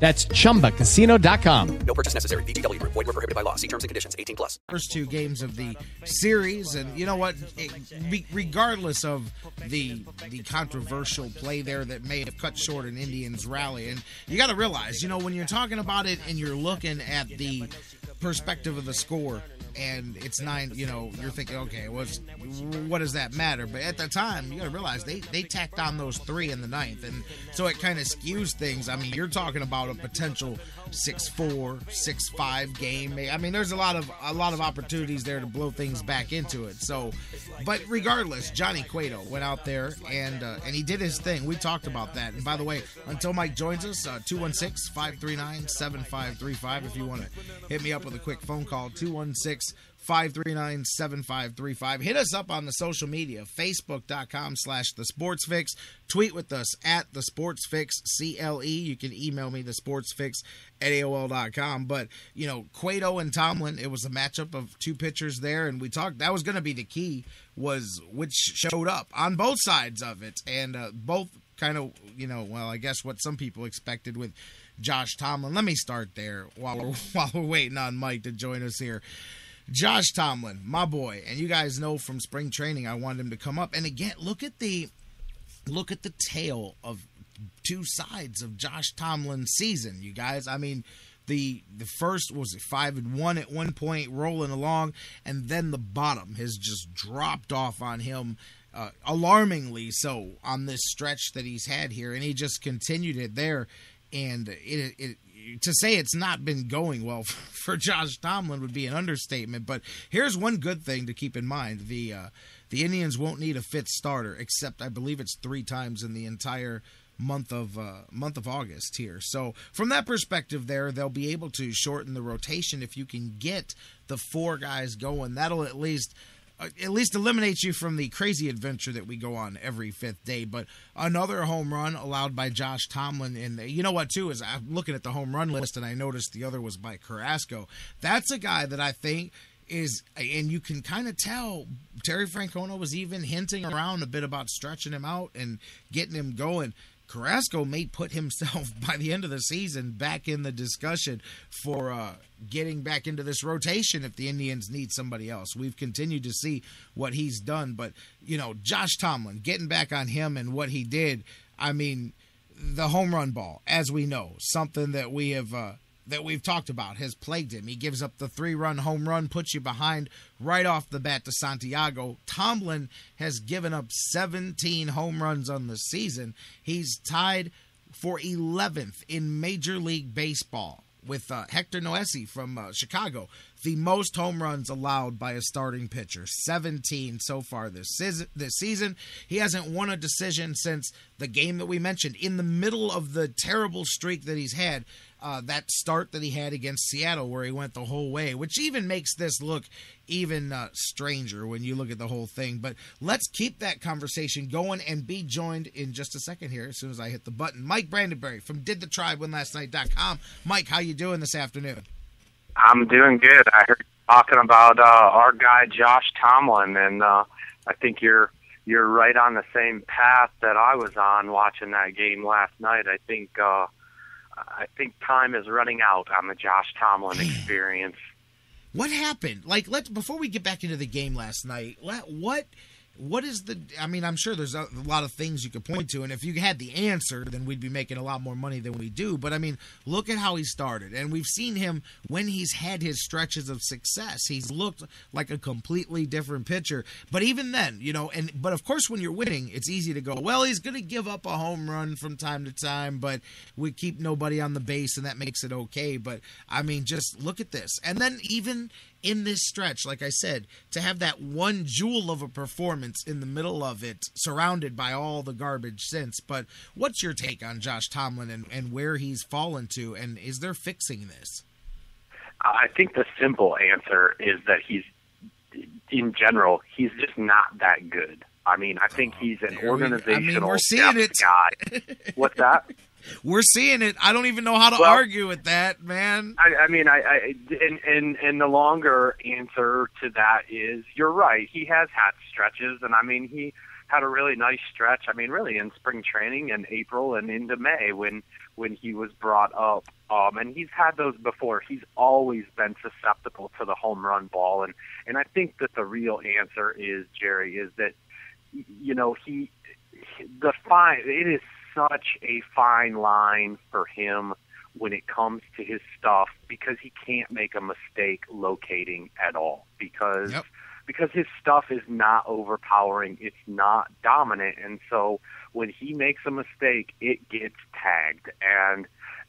That's chumbacasino.com. No purchase necessary. VGW Group. Void were prohibited by law. See terms and conditions. 18 plus. first two games of the series, and you know what? It, regardless of the the controversial play there that may have cut short an Indians rally, and you got to realize, you know, when you're talking about it and you're looking at the perspective of the score. And it's nine, you know, you're thinking, okay, what's, what does that matter? But at the time, you got to realize they, they tacked on those three in the ninth. And so it kind of skews things. I mean, you're talking about a potential 6-4, 6-5 game. I mean, there's a lot of a lot of opportunities there to blow things back into it. So, but regardless, Johnny Cueto went out there and uh, and he did his thing. We talked about that. And by the way, until Mike joins us, uh, 216-539-7535 if you want to hit me up with a quick phone call 216 539 7535. Hit us up on the social media, facebook.com slash the sports fix. Tweet with us at the sports fix CLE. You can email me the sports fix at AOL.com. But, you know, Cueto and Tomlin, it was a matchup of two pitchers there, and we talked that was going to be the key, was which showed up on both sides of it. And uh, both kind of, you know, well, I guess what some people expected with Josh Tomlin. Let me start there while we're, while we're waiting on Mike to join us here. Josh Tomlin, my boy, and you guys know from spring training I wanted him to come up. And again, look at the look at the tale of two sides of Josh Tomlin's season, you guys. I mean, the the first was a five and one at one point, rolling along, and then the bottom has just dropped off on him. Uh, alarmingly so on this stretch that he's had here, and he just continued it there, and it, it to say it's not been going well for Josh Tomlin would be an understatement. But here's one good thing to keep in mind: the uh, the Indians won't need a fifth starter, except I believe it's three times in the entire month of uh, month of August here. So from that perspective, there they'll be able to shorten the rotation if you can get the four guys going. That'll at least at least eliminates you from the crazy adventure that we go on every fifth day. But another home run allowed by Josh Tomlin, and you know what too is I'm looking at the home run list and I noticed the other was by Carrasco. That's a guy that I think is, and you can kind of tell Terry Francona was even hinting around a bit about stretching him out and getting him going. Carrasco may put himself by the end of the season back in the discussion for uh, getting back into this rotation if the Indians need somebody else. We've continued to see what he's done, but you know, Josh Tomlin getting back on him and what he did. I mean, the home run ball, as we know, something that we have. Uh, that we've talked about has plagued him. He gives up the three run home run, puts you behind right off the bat to Santiago. Tomlin has given up 17 home runs on the season. He's tied for 11th in Major League Baseball with uh, Hector Noesi from uh, Chicago. The most home runs allowed by a starting pitcher, 17 so far this season. He hasn't won a decision since the game that we mentioned in the middle of the terrible streak that he's had uh, that start that he had against Seattle, where he went the whole way, which even makes this look even uh, stranger when you look at the whole thing. But let's keep that conversation going and be joined in just a second here as soon as I hit the button. Mike Brandyberry from Did the Tribe Win Last Night.com. Mike, how you doing this afternoon? I'm doing good. I heard talking about uh, our guy Josh Tomlin, and uh, I think you're you're right on the same path that I was on watching that game last night. I think. Uh, I think time is running out on the Josh Tomlin experience. What happened? Like, let's before we get back into the game last night. Let, what what is the i mean i'm sure there's a, lot of things you could point to and if you had the answer then we'd be making a lot more money than we do. But i mean look at how he started and we've seen him when he's had his stretches of success he's looked like a completely different pitcher. But even then you know and but of course when you're winning it's easy to go well he's going to give up a home run from time to time but we keep nobody on the base and that makes it okay. But i mean just look at this. And then even in this stretch, like I said, to have that one jewel of a performance in the middle of it, surrounded by all the garbage since. But what's your take on Josh Tomlin and, and where he's fallen to, and is there fixing this? I think the simple answer is that he's, in general, he's just not that good. I mean, I think oh, he's an organizational I mean, we're seeing it. guy. What's that? We're seeing it. I don't even know how to well, argue with that, man. I, I mean, I, I and, and and the longer answer to that is you're right. He has had stretches, and I mean, he had a really nice stretch. I mean, really in spring training in April and into May when when he was brought up. Um, and he's had those before. He's always been susceptible to the home run ball, and and I think that the real answer is Jerry is that you know he the fine it is such a fine line for him when it comes to his stuff because he can't make a mistake locating at all because yep. because his stuff is not overpowering it's not dominant and so when he makes a mistake it gets tagged and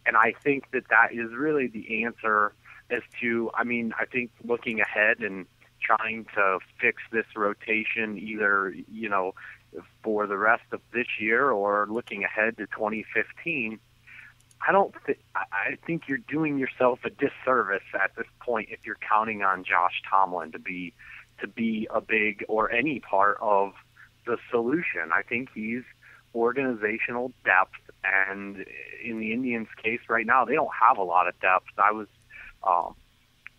and I think that that is really the answer as to I mean I think looking ahead and trying to fix this rotation either you know for the rest of this year or looking ahead to 2015, I don't. Th- I think you're doing yourself a disservice at this point if you're counting on Josh Tomlin to be to be a big or any part of the solution. I think he's organizational depth, and in the Indians' case right now, they don't have a lot of depth. I was um,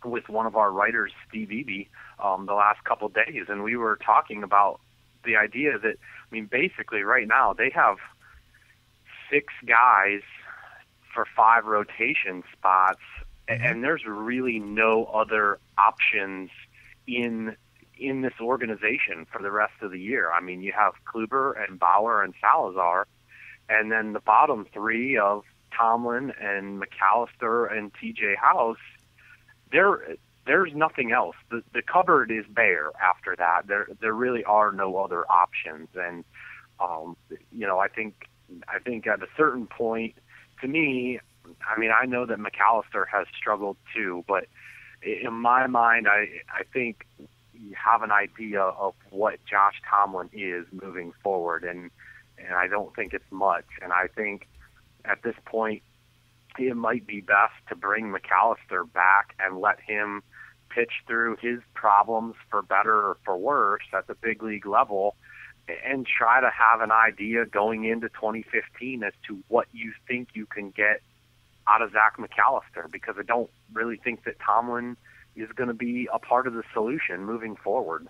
with one of our writers, Steve Eby, um, the last couple of days, and we were talking about the idea that I mean, basically right now they have six guys for five rotation spots, mm-hmm. and there's really no other options in in this organization for the rest of the year. I mean, you have Kluber and Bauer and Salazar, and then the bottom three of Tomlin and McAllister and T.J. House. They're there's nothing else. The the cupboard is bare after that. There there really are no other options. And um, you know, I think I think at a certain point, to me, I mean, I know that McAllister has struggled too, but in my mind, I I think you have an idea of what Josh Tomlin is moving forward, and and I don't think it's much. And I think at this point, it might be best to bring McAllister back and let him pitch through his problems for better or for worse at the big league level and try to have an idea going into 2015 as to what you think you can get out of Zach McAllister because I don't really think that Tomlin is going to be a part of the solution moving forward.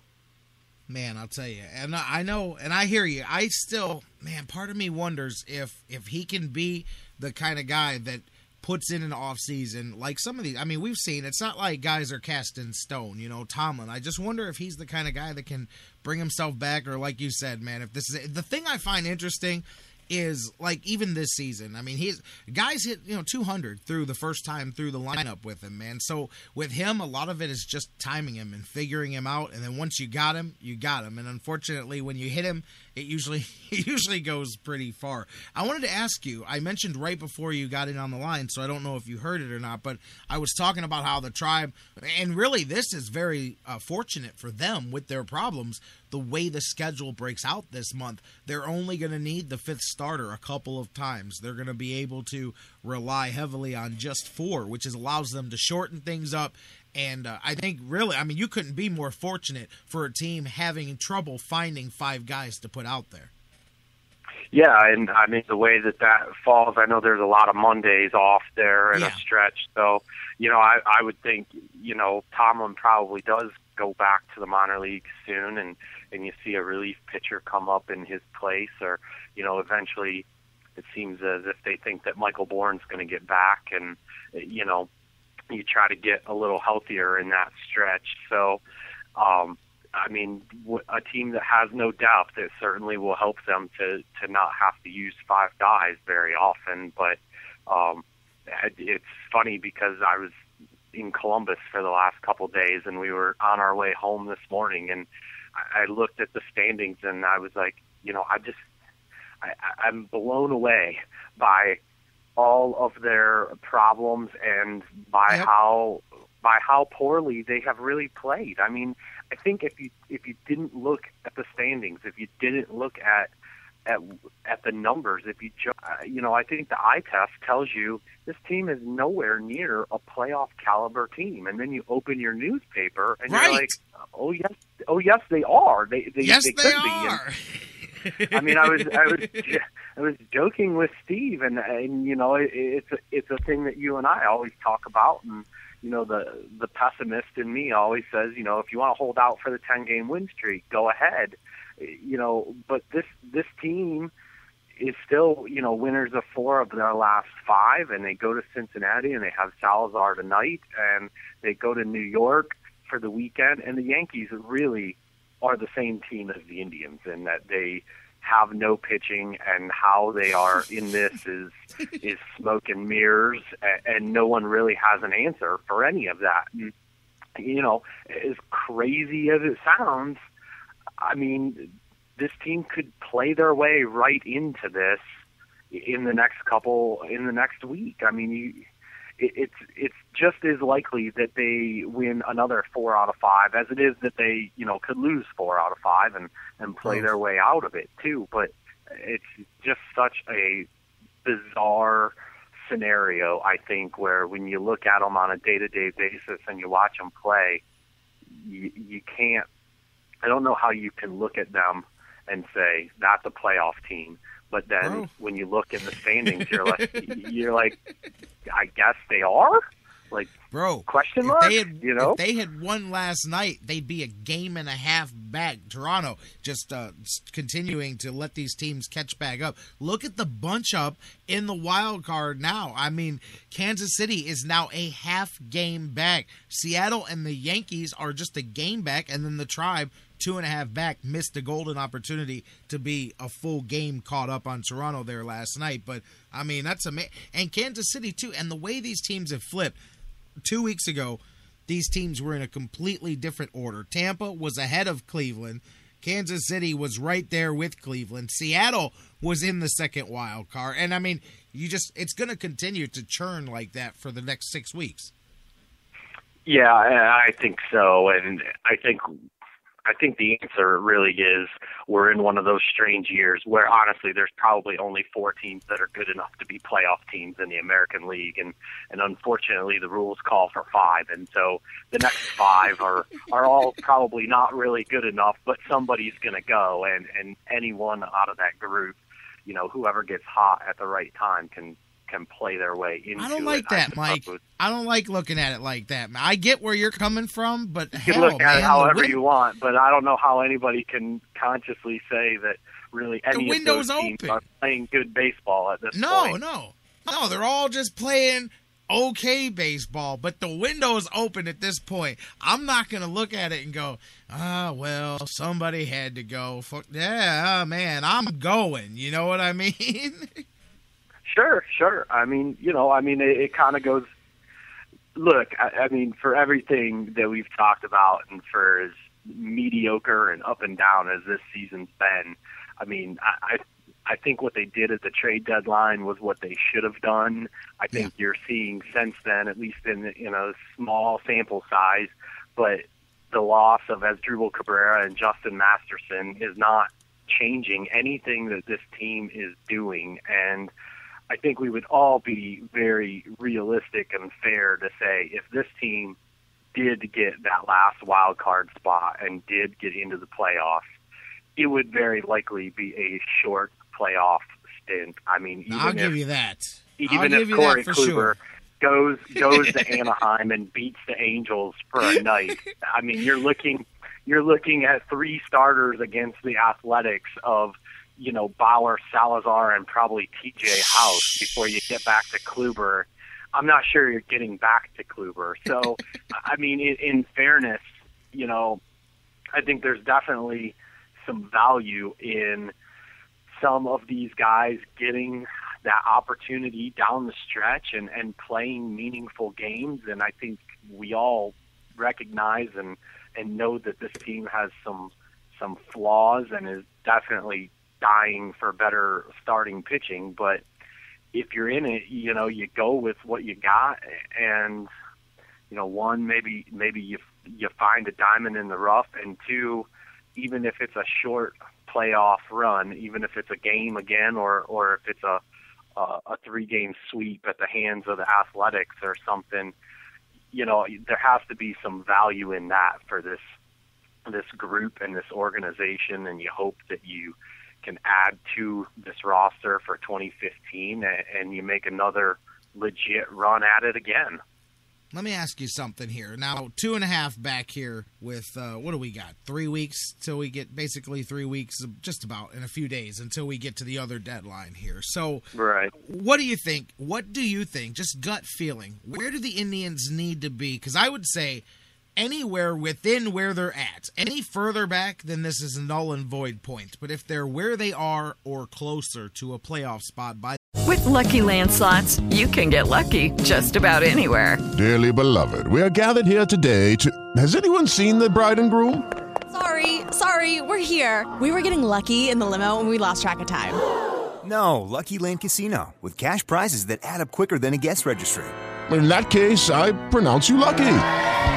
Man, I'll tell you, and I know, and I hear you. I still, man, part of me wonders if if he can be the kind of guy that puts in an off season like some of these. I mean, we've seen it's not like guys are cast in stone. You know, Tomlin. I just wonder if he's the kind of guy that can bring himself back, or like you said, man, if this is the thing I find interesting is like even this season. I mean, he's guys hit you know 200 through the first time through the lineup with him, man. So with him, a lot of it is just timing him and figuring him out. And then once you got him, you got him. And unfortunately, when you hit him, it usually it usually goes pretty far. I wanted to ask you. I mentioned right before you got in on the line, so I don't know if you heard it or not. But I was talking about how the tribe, and really this is very uh, fortunate for them with their problems. The way the schedule breaks out this month, they're only going to need the fifth starter a couple of times. They're going to be able to rely heavily on just four, which is, allows them to shorten things up and uh, I think really, I mean, you couldn't be more fortunate for a team having trouble finding five guys to put out there. Yeah, and I mean the way that that falls, I know there's a lot of Mondays off there in Yeah. a stretch. So, you know, I I would think, you know, Tomlin probably does go back to the minor leagues soon and and you see a relief pitcher come up in his place or, you know, eventually it seems as if they think that Michael Bourn's going to get back and you know, you try to get a little healthier in that stretch. So, um I mean, a team that has no depth, it certainly will help them to to not have to use five guys very often. But um, it- it's funny because I was in Columbus for the last couple days, and we were on our way home this morning, and I looked at the standings, and I was like, you know, I just I- I'm blown away by all of their problems and by how by how poorly they have really played. I mean, I think if you if you didn't look at the standings, if you didn't look at at at the numbers, if you ju- uh, you know, I think the eye test tells you this team is nowhere near a playoff caliber team, and then you open your newspaper and Right. you're like, oh yes, oh yes, they are. They they, Yes, they they could be. I mean, I was I was I was joking with Steve, and and you know, it, it's a, it's a thing that you and I always talk about, and you know, the the pessimist in me always says, you know, if you want to hold out for the ten game win streak, go ahead, you know, but this this team is still, you know, winners of four of their last five, and they go to Cincinnati and they have Salazar tonight, and they go to New York for the weekend, and the Yankees really are the same team as the Indians in that they have no pitching and how they are in this is is smoke and mirrors and, and no one really has an answer for any of that. And, you know, as crazy as it sounds, I mean, this team could play their way right into this in the next couple in the next week. I mean, you, it, it's it's just as likely that they win another four out of five as it is that they you know could lose four out of five and and play their way out of it too. But it's just such a bizarre scenario. I think where when you look at them on a day to day basis and you watch them play, you, you can't. I don't know how you can look at them and say that's a playoff team. But then Bro. when you look in the standings, you're like, you're like, I guess they are. Like, Bro, question mark? they had, you know, if they had won last night, they'd be a game and a half back. Toronto just uh, continuing to let these teams catch back up. Look at the bunch up in the wild card now. I mean, Kansas City is now a half game back. Seattle and the Yankees are just a game back, and then the Tribe two and a half back missed a golden opportunity to be a full game caught up on Toronto there last night. But I mean, that's amazing. And Kansas City too. And the way these teams have flipped two weeks ago, these teams were in a completely different order. Tampa was ahead of Cleveland. Kansas City was right there with Cleveland. Seattle was in the second wild card. And I mean, you just it's going to continue to churn like that for the next 6 weeks. Yeah, I think so, and I think I think the answer really is we're in one of those strange years where honestly there's probably only four teams that are good enough to be playoff teams in the American League and and unfortunately the rules call for five and so the next five are are all probably not really good enough but somebody's going to go and and anyone out of that group you know whoever gets hot at the right time can can play their way into I don't like it. that, Mike. I don't like looking at it like that. I get where you're coming from, but You can hell, look at man, it however you want, but I don't know how anybody can consciously say that really any of window's those teams open. are playing good baseball at this No, point. no, no. No. They're all just playing okay baseball, but the window's open at this point. I'm not gonna look at it and go, ah, well, somebody had to go. Fuck, yeah, man, I'm going. You know what I mean? Sure, sure. I mean, you know, I mean, it, it kind of goes. Look, I, I mean, for everything that we've talked about, and for as mediocre and up and down as this season's been, I mean, I, I I think what they did at the trade deadline was what they should have done. I think you're seeing since then, at least in in a small sample size, but the loss of Asdrubal Cabrera and Justin Masterson is not changing anything that this team is doing, and I think we would all be very realistic and fair to say if this team did get that last wild card spot and did get into the playoffs, it would very likely be a short playoff stint. I mean, even I'll if, give you that. even I'll if Corey Kluber sure. goes goes to Anaheim and beats the Angels for a night, I mean, you're looking you're looking at three starters against the Athletics of you know Bauer, Salazar, and probably T.J. House before you get back to Kluber. I'm not sure you're getting back to Kluber. So, I mean, in, in fairness, you know, I think there's definitely some value in some of these guys getting that opportunity down the stretch and, and playing meaningful games. And I think we all recognize and, and know that this team has some some flaws and is definitely dying for better starting pitching. But if you're in it, you know, you go with what you got and you know, one maybe maybe you you find a diamond in the rough and two even if it's a short playoff run, even if it's a game again or or if it's a a, a three game sweep at the hands of the athletics or something, you know, there has to be some value in that for this this group and this organization and you hope that you can add to this roster for 2015 and, and you make another legit run at it again. Let me ask you something here. Now, two and a half back here with uh, what do we got? Three weeks till we get basically three weeks, just about in a few days until we get to the other deadline here. So, Right. what do you think? What do you think? Just gut feeling. Where do the Indians need to be? Because I would say anywhere within where they're at. Any further back, then this is a null and void point. But if they're where they are or closer to a playoff spot by With Lucky Land slots, you can get lucky just about anywhere. Dearly beloved, we are gathered here today to. Has anyone seen the bride and groom? Sorry, sorry, we're here. We were getting lucky in the limo and we lost track of time. No, Lucky Land Casino, with cash prizes that add up quicker than a guest registry. In that case, I pronounce you lucky.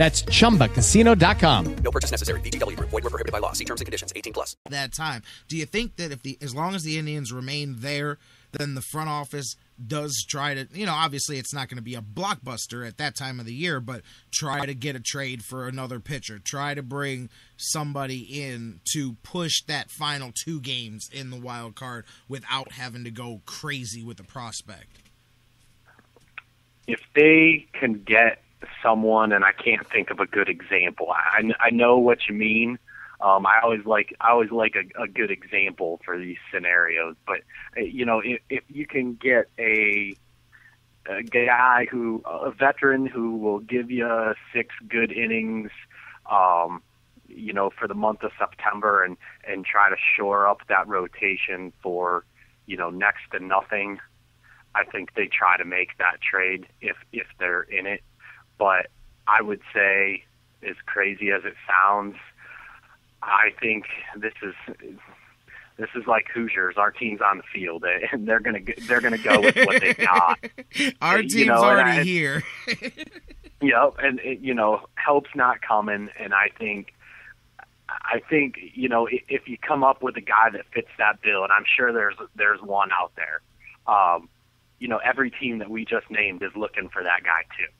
That's chumbacasino.com. No purchase necessary. VGW Group. Void were prohibited by law. See terms and conditions. 18 plus. that time. Do you think that if the as long as the Indians remain there, then the front office does try to, you know, obviously it's not going to be a blockbuster at that time of the year, but try to get a trade for another pitcher, try to bring somebody in to push that final two games in the wild card without having to go crazy with the prospect. if they can get someone, and I can't think of a good example. I I know what you mean. Um, I always like I always like a, a good example for these scenarios, but uh, you know if, if you can get a a guy who a veteran who will give you six good innings, um, you know, for the month of September and and try to shore up that rotation for you know next to nothing. I think they try to make that trade if if they're in it, but I would say, as crazy as it sounds, I think this is this is like Hoosiers. Our team's on the field, and they're gonna they're gonna go with what they got. Our You team's know, already I- here. Yep, and it, you know, help's not coming, and I think, I think you know, if you come up with a guy that fits that bill, and I'm sure there's there's one out there, um, you know, every team that we just named is looking for that guy too,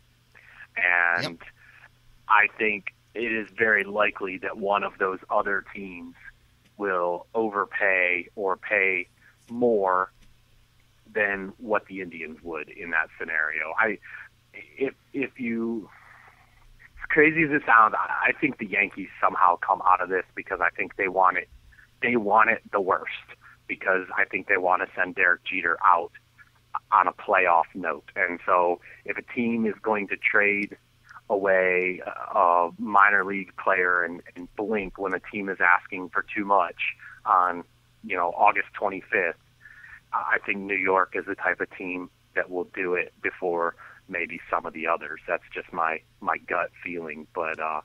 and I think it is very likely that one of those other teams will overpay or pay more than what the Indians would in that scenario. I if if you as crazy as it sounds, I I think the Yankees somehow come out of this because I think they want it they want it the worst because I think they want to send Derek Jeter out on a playoff note. And so if a team is going to trade away a minor league player and, and blink when a team is asking for too much on, you know, August 25th, I think New York is the type of team that will do it before maybe some of the others. That's just my my gut feeling, but uh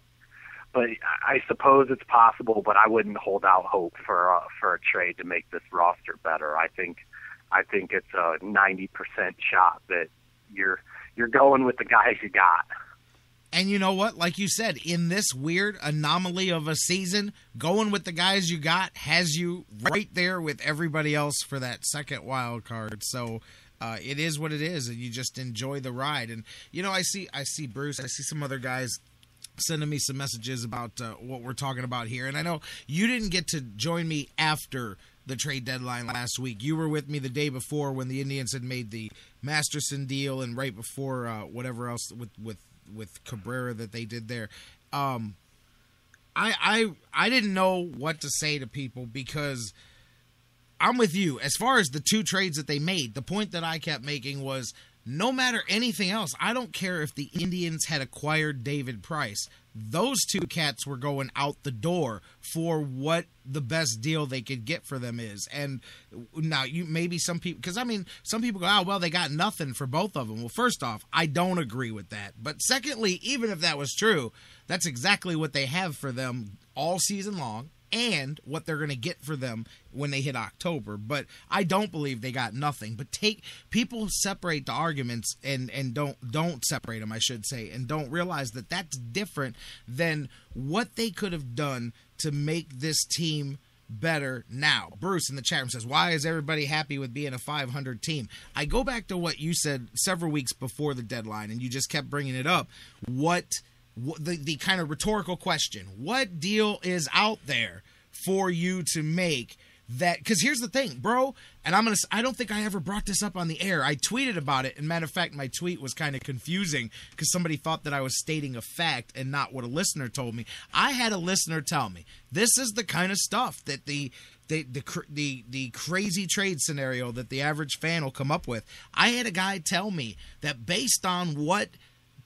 but I suppose it's possible, but I wouldn't hold out hope for uh, for a trade to make this roster better. I think I think it's a 90% shot that you're you're going with the guys you got. And you know what? Like you said, in this weird anomaly of a season, going with the guys you got has you right there with everybody else for that second wild card. So uh, it is what it is, and you just enjoy the ride. And you know, I see, I see Bruce, I see some other guys sending me some messages about uh, what we're talking about here. And I know you didn't get to join me after the trade deadline last week. You were with me the day before when the Indians had made the Masterson deal, and right before uh, whatever else with with with Cabrera that they did there. Um, I I I didn't know what to say to people because I'm with you. As far as the two trades that they made, the point that I kept making was no matter anything else, I don't care if the Indians had acquired David Price. Those two cats were going out the door for what the best deal they could get for them is. And now you maybe some people because I mean some people go, oh well, they got nothing for both of them. Well, first off, I don't agree with that. But secondly, even if that was true, that's exactly what they have for them all season long and what they're going to get for them when they hit October. But I don't believe they got nothing. But take people separate the arguments and and don't don't separate them, I should say, and don't realize that that's different than what they could have done to make this team better now. Bruce in the chat room says, "Why is everybody happy with being a 500 team?" I go back to what you said several weeks before the deadline, and you just kept bringing it up. What wh- the the kind of rhetorical question: What deal is out there for you to make? That because here's the thing, bro, and I'm gonna. i don't think I ever brought this up on the air. I tweeted about it, and matter of fact, my tweet was kind of confusing because somebody thought that I was stating a fact and not what a listener told me. I had a listener tell me this is the kind of stuff that the the the the, the crazy trade scenario that the average fan will come up with. I had a guy tell me that based on what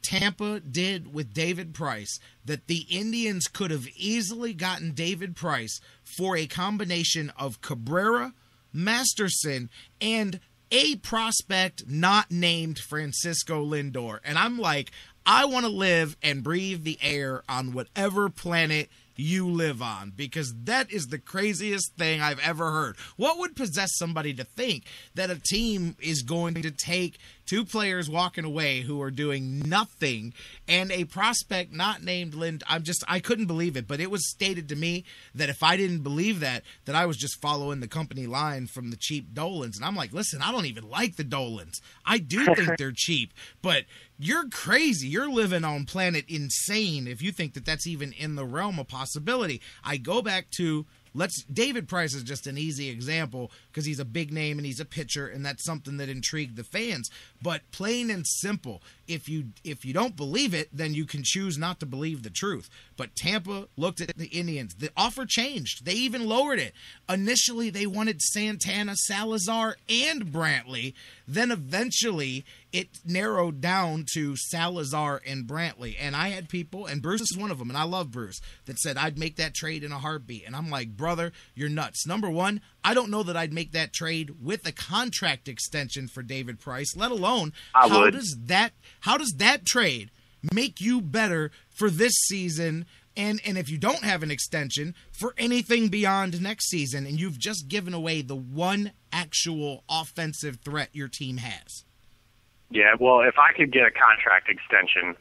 Tampa did with David Price that the Indians could have easily gotten David Price for a combination of Cabrera, Masterson, and a prospect not named Francisco Lindor. And I'm like, I want to live and breathe the air on whatever planet you live on because that is the craziest thing I've ever heard. What would possess somebody to think that a team is going to take two players walking away who are doing nothing and a prospect not named Lind I'm just I couldn't believe it, but it was stated to me that if I didn't believe that that I was just following the company line from the cheap Dolans and I'm like, "Listen, I don't even like the Dolans. I do think they're cheap, but you're crazy. You're living on planet insane if you think that that's even in the realm of possibility. I go back to let's David Price is just an easy example because he's a big name and he's a pitcher and that's something that intrigued the fans. But plain and simple, if you if you don't believe it, then you can choose not to believe the truth. But Tampa looked at the Indians. The offer changed. They even lowered it. Initially, they wanted Santana, Salazar, and Brantley. Then eventually, it narrowed down to Salazar and Brantley. And I had people, and Bruce is one of them, and I love Bruce, that said I'd make that trade in a heartbeat. And I'm like, brother, you're nuts. Number one, I don't know that I'd make that trade with a contract extension for David Price, let alone I how would. does that how does that trade make you better for this season and and if you don't have an extension for anything beyond next season and you've just given away the one actual offensive threat your team has. Yeah, well, if I could get a contract extension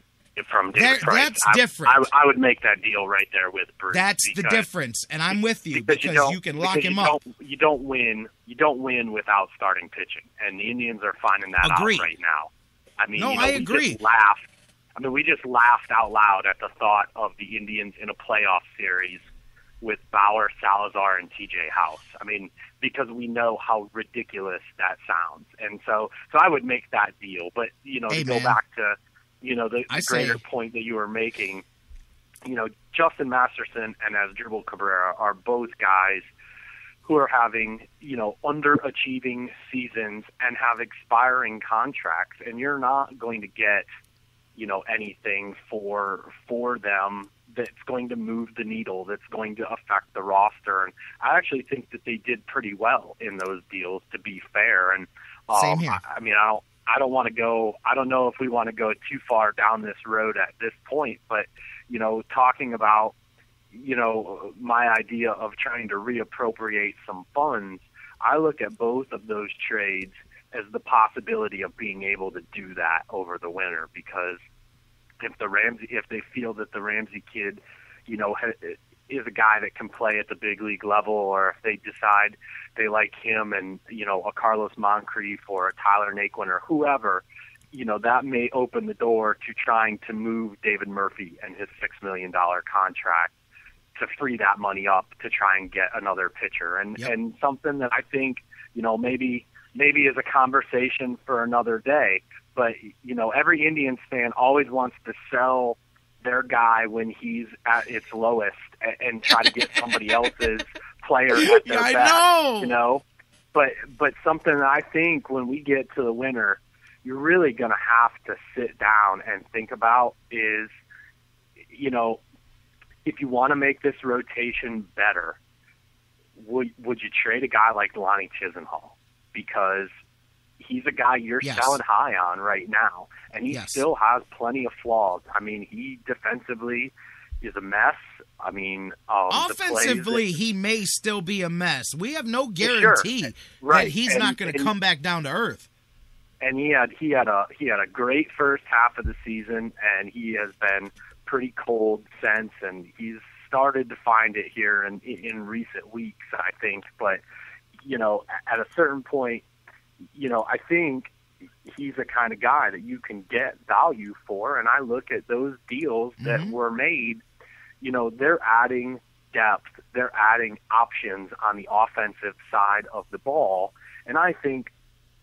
from David Price, that's I, different. I, I would make that deal right there with Bruce. That's the difference and I'm with you because, because, don't, you can lock him you up. Don't, you don't win. You don't win without starting pitching, and the Indians are finding that out right now. I mean, No, you know, I agree. Laughed. I mean, we just laughed out loud at the thought of the Indians in a playoff series with Bauer, Salazar, and T.J. House. I mean, because we know how ridiculous that sounds, and so so I would make that deal. But you know, Hey, to go back to you know the, I the say- greater point that you were making, you know, Justin Masterson and Asdrubal Cabrera are both guys who are having, you know, underachieving seasons and have expiring contracts and you're not going to get, you know, anything for for them that's going to move the needle, that's going to affect the roster. And I actually think that they did pretty well in those deals to be fair. And um, Same here. I, I mean I don't I don't want to go I don't know if we want to go too far down this road at this point, but you know, talking about you know, my idea of trying to reappropriate some funds, I look at both of those trades as the possibility of being able to do that over the winter because if the Ramsey if they feel that the Ramsey kid, you know, ha- is a guy that can play at the big league level or if they decide they like him and, you know, a Carlos Moncrief or a Tyler Naquin or whoever, you know, that may open the door to trying to move David Murphy and his six million dollar contract to free that money up to try and get another pitcher. And and something that I think you know maybe maybe is a conversation for another day but you know every Indians fan always wants to sell their guy when he's at its lowest and, and try to get somebody else's player at their Yeah, I best know. you know but but something that I think when we get to the winter you're really going to have to sit down and think about is you know if you want to make this rotation better, would would you trade a guy like Lonnie Chisenhall because he's a guy you're Yes. selling high on right now, and he Yes. still has plenty of flaws. I mean, he defensively is a mess. I mean, um, plays that- Offensively, he may still be a mess. We have no Sure. guarantee Right. that he's And- not going to come back down to earth. and he had he had a he had a great first half of the season, and he has been pretty cold since, and he's started to find it here in in recent weeks, I think. But you know, at a certain point, you know, I think he's the kind of guy that you can get value for, and I look at those deals that Mhm. were made. You know, they're adding depth, they're adding options on the offensive side of the ball, and I think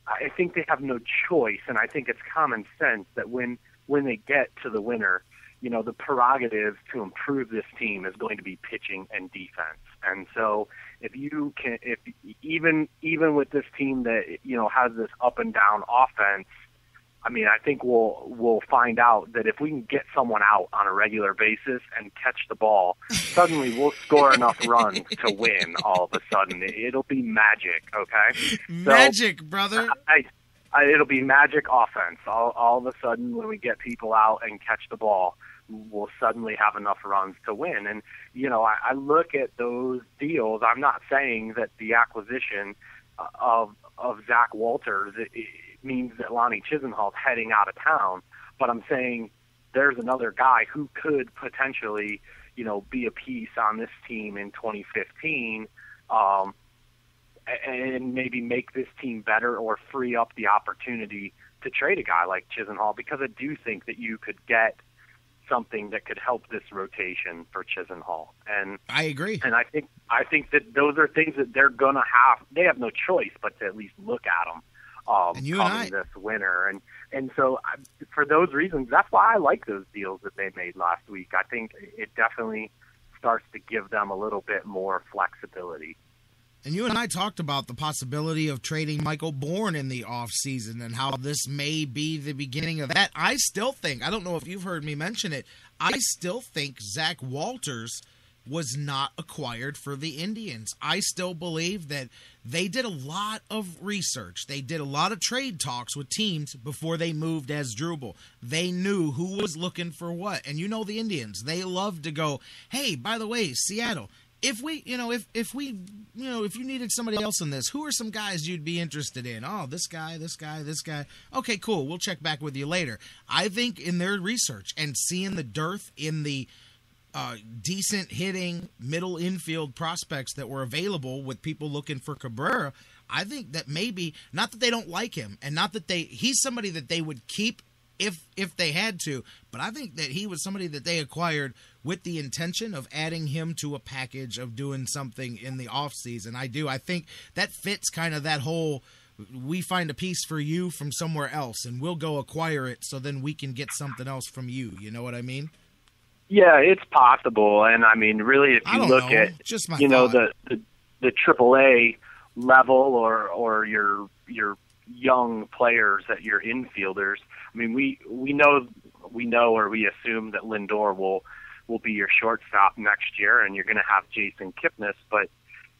I think they have no choice, and I think it's common sense that when when they get to the winner, you know, the prerogative to improve this team is going to be pitching and defense. And so, if you can, if even even with this team that you know has this up and down offense, I mean, I think we'll we'll find out that if we can get someone out on a regular basis and catch the ball, suddenly we'll score enough runs to win. All of a sudden, It- it'll be magic. Okay, So- Magic, brother. I, I, it'll be magic offense. All, all of a sudden, when we get people out and catch the ball, we'll suddenly have enough runs to win. And you know, I, I look at those deals. I'm not saying that the acquisition of of Zach Walters it, it means that Lonnie Chisenhall's heading out of town, but I'm saying there's another guy who could potentially, you know, be a piece on this team in 2015. Um, and maybe make this team better or free up the opportunity to trade a guy like Chisenhall because I do think that you could get something that could help this rotation for Chisenhall. And I agree. And I think I think that those are things that they're gonna have. They have no choice but to at least look at them. Um, And you and I- this winter, and and so I, for those reasons, that's why I like those deals that they made last week. I think it definitely starts to give them a little bit more flexibility. And you and I talked about the possibility of trading Michael Bourn in the offseason and how this may be the beginning of that. I still think, I don't know if you've heard me mention it, I still think Zach Walters was not acquired for the Indians. I still believe that they did a lot of research. They did a lot of trade talks with teams before they moved Asdrubal. They knew who was looking for what. And you know the Indians, they love to go, hey, by the way, Seattle, if we, you know, if if we, you know, if you needed somebody else in this, who are some guys you'd be interested in? Oh, this guy, this guy, this guy. Okay, cool. We'll check back with you later. I think in their research and seeing the dearth in the uh, decent hitting middle infield prospects that were available with people looking for Cabrera, I think that maybe not that they don't like him and not that they he's somebody that they would keep if if they had to, but I think that he was somebody that they acquired with the intention of adding him to a package of doing something in the offseason. I do. I think that fits kind of that whole we find a piece for you from somewhere else and we'll go acquire it so then we can get something else from you. You know what I mean? Yeah, it's possible, and I mean, really, if you look know. at Just you know the the the AAA level or or your your young players that your infielders. I mean, we we know we know or we assume that Lindor will will be your shortstop next year, and you're going to have Jason Kipnis. But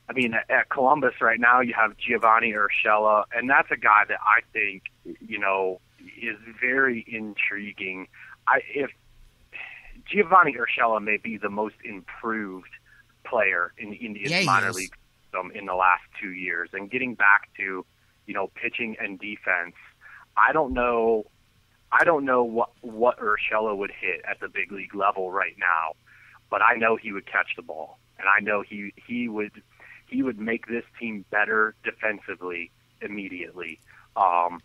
I mean, at, at Columbus right now, you have Giovanny Urshela, and that's a guy that I think you know is very intriguing. I if Giovanny Urshela may be the most improved player in the Indians Yeah, minor is. league system in the last two years, and getting back to you know pitching and defense. I don't know. I don't know what what Urshela would hit at the big league level right now, but I know he would catch the ball, and I know he he would he would make this team better defensively immediately. Um,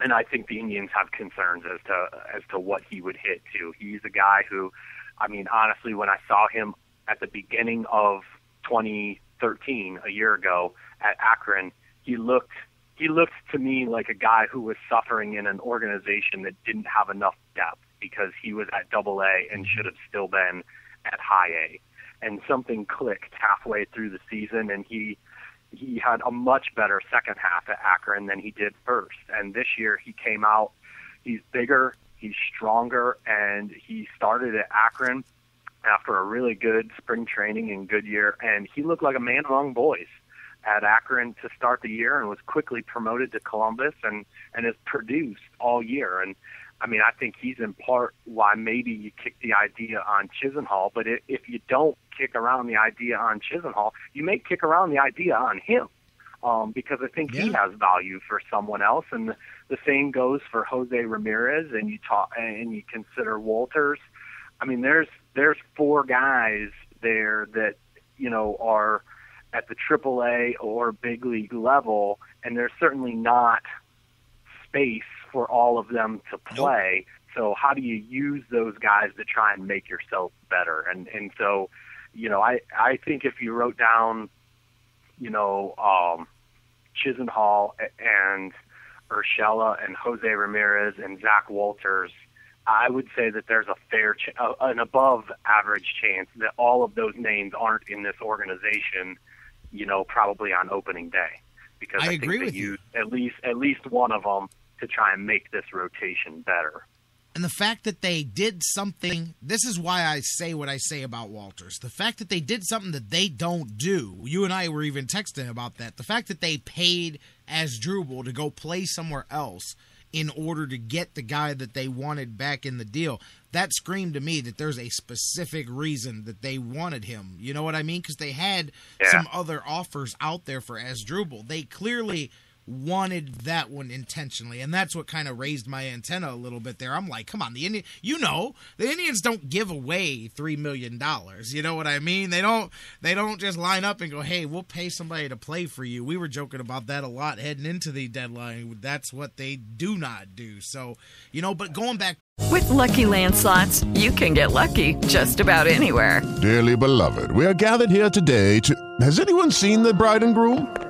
and I think the Indians have concerns as to as to what he would hit too. He's a guy who, I mean, honestly, when I saw him at the beginning of 2013, a year ago at Akron, he looked he looked to me like a guy who was suffering in an organization that didn't have enough depth because he was at Double A and should have still been at High A. And something clicked halfway through the season, and he he had a much better second half at Akron than he did first. And this year he came out, he's bigger, he's stronger, and he started at Akron after a really good spring training and good year, and he looked like a man among boys at Akron to start the year and was quickly promoted to Columbus and and has produced all year. And I mean, I think he's in part why maybe you kick the idea on Chisenhall, but i if you don't kick around the idea on Chisenhall, you may kick around the idea on him. Um, because I think he has value for someone else, and the, the same goes for Jose Ramirez. And you talk, and you consider Walters. I mean, there's there's four guys there that you know are at the AAA or big league level, and there's certainly not space for all of them to play. So how do you use those guys to try and make yourself better? And and so, you know, I I think if you wrote down, you know, um, Chisenhall and Urshela and Jose Ramirez and Zach Walters, I would say that there's a fair, ch- uh, an above average chance that all of those names aren't in this organization, you know, probably on opening day, because I I, think agree they with use at least at least one of them to try and make this rotation better. And the fact that they did something, this is why I say what I say about Walters. The fact that they did something that they don't do, you and I were even texting about that. The fact that they paid Asdrubal to go play somewhere else in order to get the guy that they wanted back in the deal, that screamed to me that there's a specific reason that they wanted him. You know what I mean? Because they had Yeah. some other offers out there for Asdrubal. They clearly wanted that one intentionally, and that's what kind of raised my antenna a little bit there. I'm like, come on, the Indian, you know, the Indians don't give away three million dollars. You know what I mean? They don't. They don't just line up and go, hey, we'll pay somebody to play for you. We were joking about that a lot heading into the deadline. That's what they do not do. So, you know, but going back. With Lucky Land slots, you can get lucky just about anywhere. Dearly beloved, we are gathered here today to. Has anyone seen the bride and groom?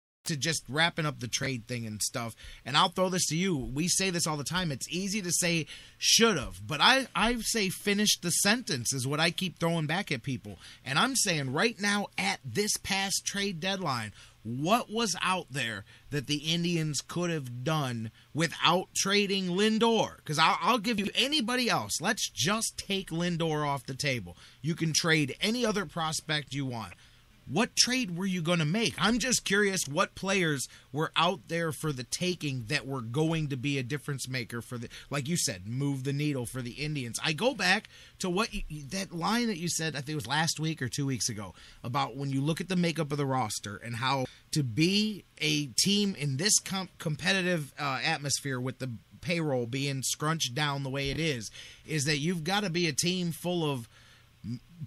To just wrapping up the trade thing and stuff. And I'll throw this to you. We say this all the time. It's easy to say should have, but I I say finish the sentence is what I keep throwing back at people. And I'm saying right now at this past trade deadline, what was out there that the Indians could have done without trading Lindor? Because I'll, I'll give you anybody else. Let's just take Lindor off the table. You can trade any other prospect you want what trade were you going to make? I'm just curious what players were out there for the taking that were going to be a difference maker for the like you said, move the needle for the Indians. I go back to what you, that line that you said I think it was last week or 2 weeks ago about when you look at the makeup of the roster and how to be a team in this com- competitive uh, atmosphere with the payroll being scrunched down the way it is is that you've got to be a team full of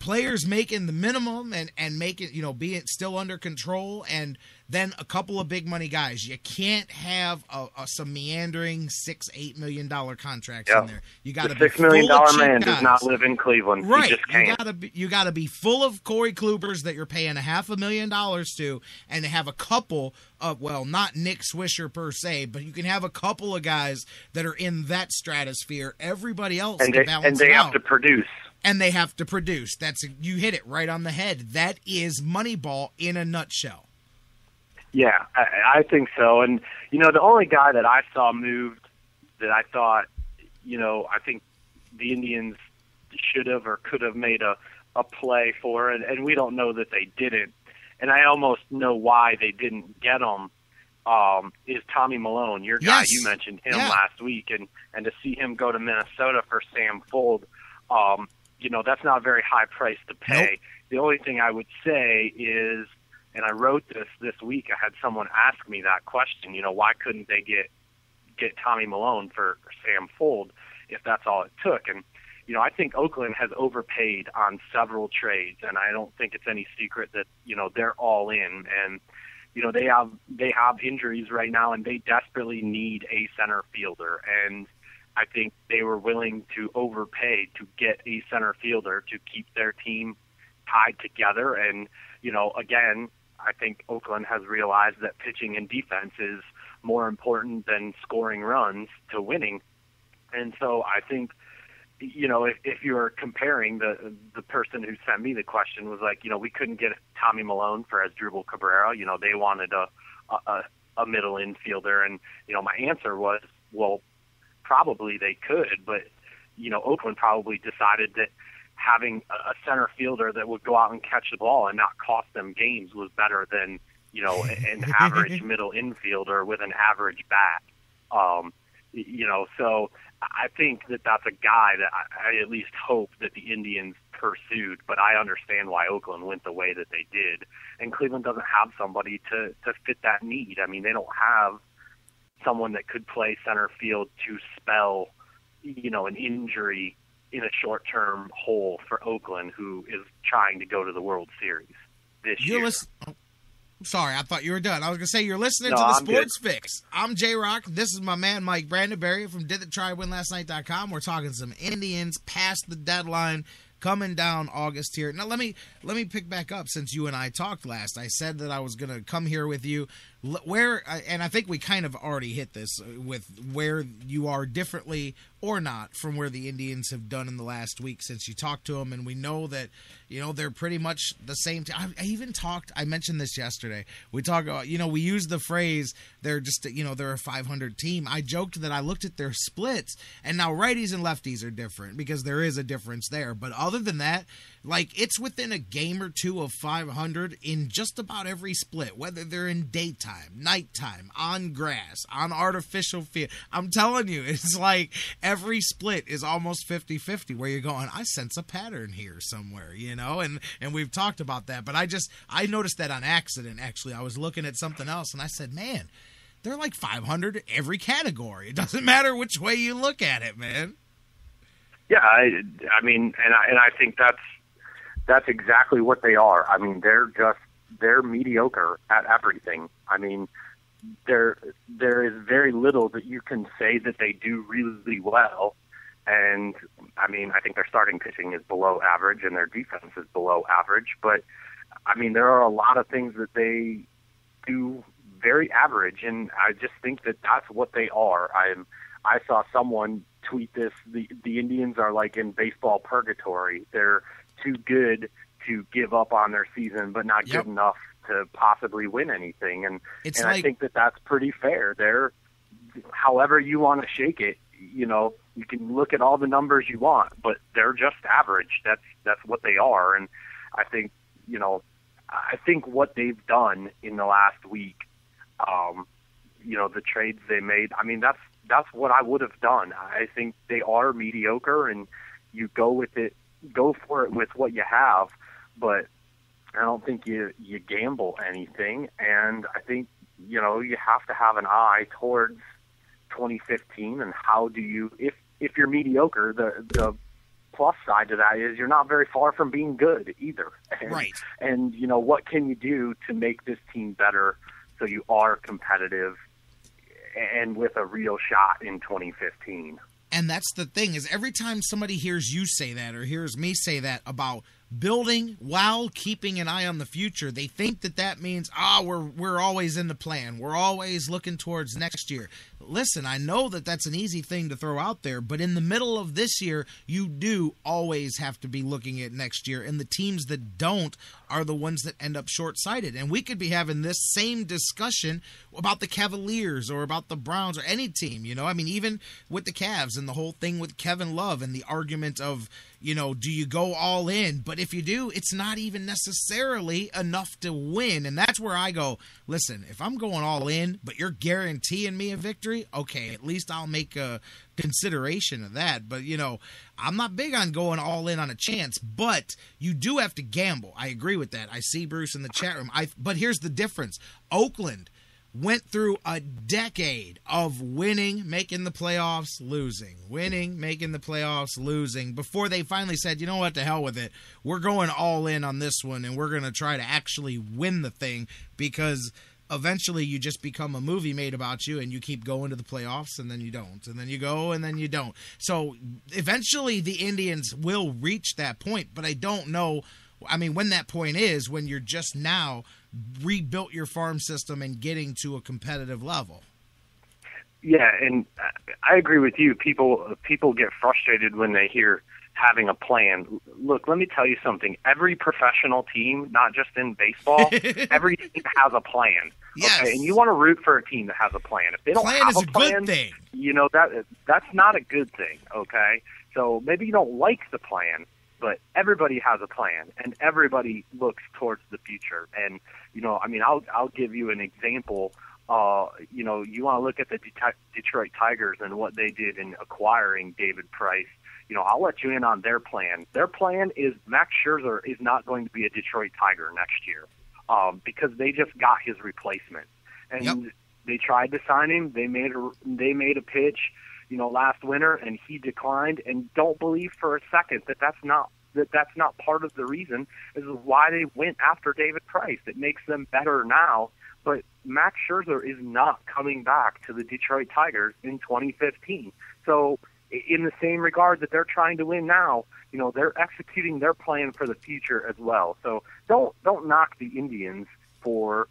players making the minimum and and making you know being still under control and then a couple of big money guys you can't have a, a, some meandering six eight million dollar contracts Yeah. in there you got to six million dollar man does not live in Cleveland. Right, He just can't. you gotta be you gotta be full of Corey Klubers that you're paying a half a million dollars to, and to have a couple of well, not Nick Swisher per se, but you can have a couple of guys that are in that stratosphere. Everybody else and they, and they have out to produce. And they have to produce. That's you hit it right on the head. That is Moneyball in a nutshell. Yeah, I, I think so. And you know, the only guy that I saw moved that I thought, you know, I think the Indians should have or could have made a a play for, and, and we don't know that they didn't. And I almost know why they didn't get him. Um, is Tommy Milone, your guy? Yes. You mentioned him Yeah. last week, and and to see him go to Minnesota for Sam Fuld, um, you know, that's not a very high price to pay. The only thing I would say is and I wrote this this week. I had someone ask me that question. You know, why couldn't they get get Tommy Milone for Sam Fuld if that's all it took? And you know, I think Oakland has overpaid on several trades, and I don't think it's any secret that you know they're all in. And you know, they have they have injuries right now, and they desperately need a center fielder. And I think they were willing to overpay to get a center fielder to keep their team tied together. And you know, again, I think Oakland has realized that pitching and defense is more important than scoring runs to winning. And so I think, you know, if, if you're comparing the the person who sent me the question was like, you know, we couldn't get Tommy Milone for Asdrubal Cabrera. You know, they wanted a a, a middle infielder, and you know, my answer was, well, probably they could, but you know, Oakland probably decided that having a center fielder that would go out and catch the ball and not cost them games was better than you know an average middle infielder with an average bat. Um, you know, so I think that that's a guy that I, I at least hope that the Indians pursued. But I understand why Oakland went the way that they did, and Cleveland doesn't have somebody to to fit that need. I mean, they don't have someone that could play center field to spell, you know, an injury in a short-term hole for Oakland, who is trying to go to the World Series this You're year. listen- sorry, I thought you were done. I was gonna say you're listening No, to the I'm Sports Fix. I'm J Rock. This is my man Mike Brandyberry from Did the Tribe Win Last Night.com. We're talking some Indians past the deadline. Coming down August here. Now let me let me pick back up since you and I talked last. I said that I was going to come here with you. Where and I think we kind of already hit this uh, with where you are differently or not from where the Indians have done in the last week since you talked to them, and we know that you know they're pretty much the same. T- I, I even talked. I mentioned this yesterday. We talk about you know we use the phrase they're just you know they're a 500 team. I joked that I looked at their splits, and now righties and lefties are different because there is a difference there. But other than that, Like it's within a game or two of 500 in just about every split, whether they're in daytime, nighttime, on grass, on artificial field. I'm telling you, it's like every split is almost 50-50 where you're going, I sense a pattern here somewhere, you know? And and we've talked about that, but I just I noticed that on accident actually. I was looking at something else and I said, "Man, they're like 500 every category. It doesn't matter which way you look at it, man." Yeah, I, I mean, and I and I think that's that's exactly what they are. I mean, they're just they're mediocre at everything. I mean, there there is very little that you can say that they do really well. And I mean, I think their starting pitching is below average and their defense is below average. But I mean, there are a lot of things that they do very average, and I just think that that's what they are. I'm I saw someone tweet this: the the Indians are like in baseball purgatory. They're too good to give up on their season, but not Yep. good enough to possibly win anything. And It's and I think that that's pretty fair. They're however you want to shake it. You know, you can look at all the numbers you want, but they're just average. That's that's what they are. And I think you know, I think what they've done in the last week, um, you know, the trades they made. I mean, that's that's what I would have done. I think they are mediocre, and you go with it, go for it with what you have. But I don't think you you gamble anything, and I think you know you have to have an eye towards 2015 and how do you if if you're mediocre the the plus side to that is you're not very far from being good either and, Right. and you know what can you do to make this team better so you are competitive and with a real shot in 2015 And that's the thing is every time somebody hears you say that or hears me say that about building while keeping an eye on the future, they think that that means ah we're we're always in the plan. We're always looking towards next year. Listen, I know that that's an easy thing to throw out there, but in the middle of this year, you do always have to be looking at next year, and the teams that don't are the ones that end up short-sighted. And we could be having this same discussion about the Cavaliers or about the Browns or any team, you know? I mean, even with the Cavs and the whole thing with Kevin Love and the argument of, you know, do you go all in? But if you do, it's not even necessarily enough to win. And that's where I go, listen, if I'm going all in, but you're guaranteeing me a victory, okay, at least I'll make a consideration of that. But, you know, I'm not big on going all in on a chance, but you do have to gamble. I agree with that. I see Bruce in the chat room. I but here's the difference. Oakland went through a decade of winning, making the playoffs, losing, winning, making the playoffs, losing before they finally said, "You know what? To hell with it. We're going all in on this one and we're going to try to actually win the thing because eventually you just become a movie made about you and you keep going to the playoffs and then you don't. And then you go and then you don't. So eventually the indians will reach that point but i don't know i mean when that point is when you're just now rebuilt your farm system and getting to a competitive level. Yeah, and I agree with you. People people get frustrated when they hear having a plan. Look, let me tell you something. Every professional team, not just in baseball, every team has a plan. Yes. Okay, and you want to root for a team that has a plan. If they don't Plan have is a a good plan, thing. you know that that's not a good thing. Okay, so maybe you don't like the plan, but everybody has a plan, and everybody looks towards the future. And you know, I mean, I'll I'll give you an example. Uh, you know, you want to look at the Det- Detroit Tigers and what they did in acquiring David Price. You know, I'll let you in on their plan. Their plan is Max Scherzer is not going to be a Detroit Tiger next year um, because they just got his replacement, and they tried to sign him. They made a they made a pitch, you know, last winter, and he declined. And don't believe for a second that that's not that that's not part of the reason is why they went after David Price. It makes them better now. But Max Scherzer is not coming back to the Detroit Tigers in 2015. So, in the same regard that they're trying to win now, you know, they're executing their plan for the future as well. So, don't don't knock the Indians for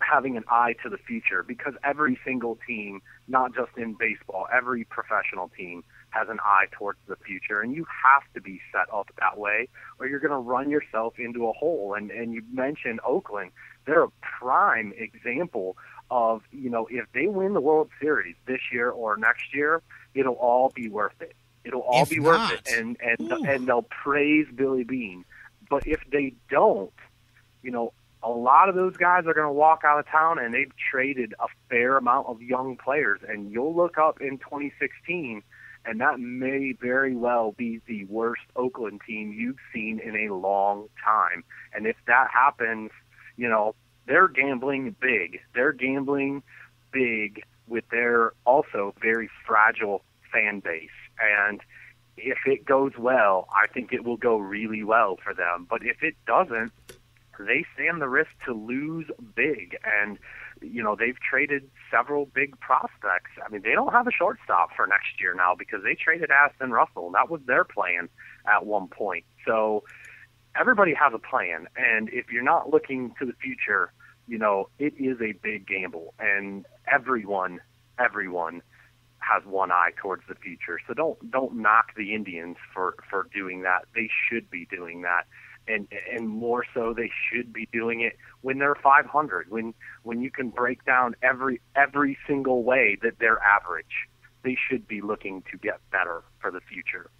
having an eye to the future because every single team, not just in baseball, every professional team has an eye towards the future. And you have to be set up that way or you're going to run yourself into a hole. And and you mentioned Oakland. They're a prime example of you know if they win the World Series this year or next year it'll all be worth it It'll all If be not- worth it, and and and they'll praise Billy Beane. But if they don't, you know, a lot of those guys are going to walk out of town, and they've traded a fair amount of young players. And you'll look up in 2016, and that may very well be the worst Oakland team you've seen in a long time. And if that happens, you know, they're gambling big. They're gambling big with their also very fragile fan base. And if it goes well, I think it will go really well for them. But if it doesn't, they stand the risk to lose big. And, you know, they've traded several big prospects. I mean, they don't have a shortstop for next year now because they traded Addison Russell. That was their plan at one point. So everybody has a plan. And if you're not looking to the future, you know, it is a big gamble. And everyone, everyone has one eye towards the future. So don't don't knock the Indians for for doing that. They should be doing that. And and more so they should be doing it when they're 500. When when you can break down every every single way that they're average. They should be looking to get better for the future.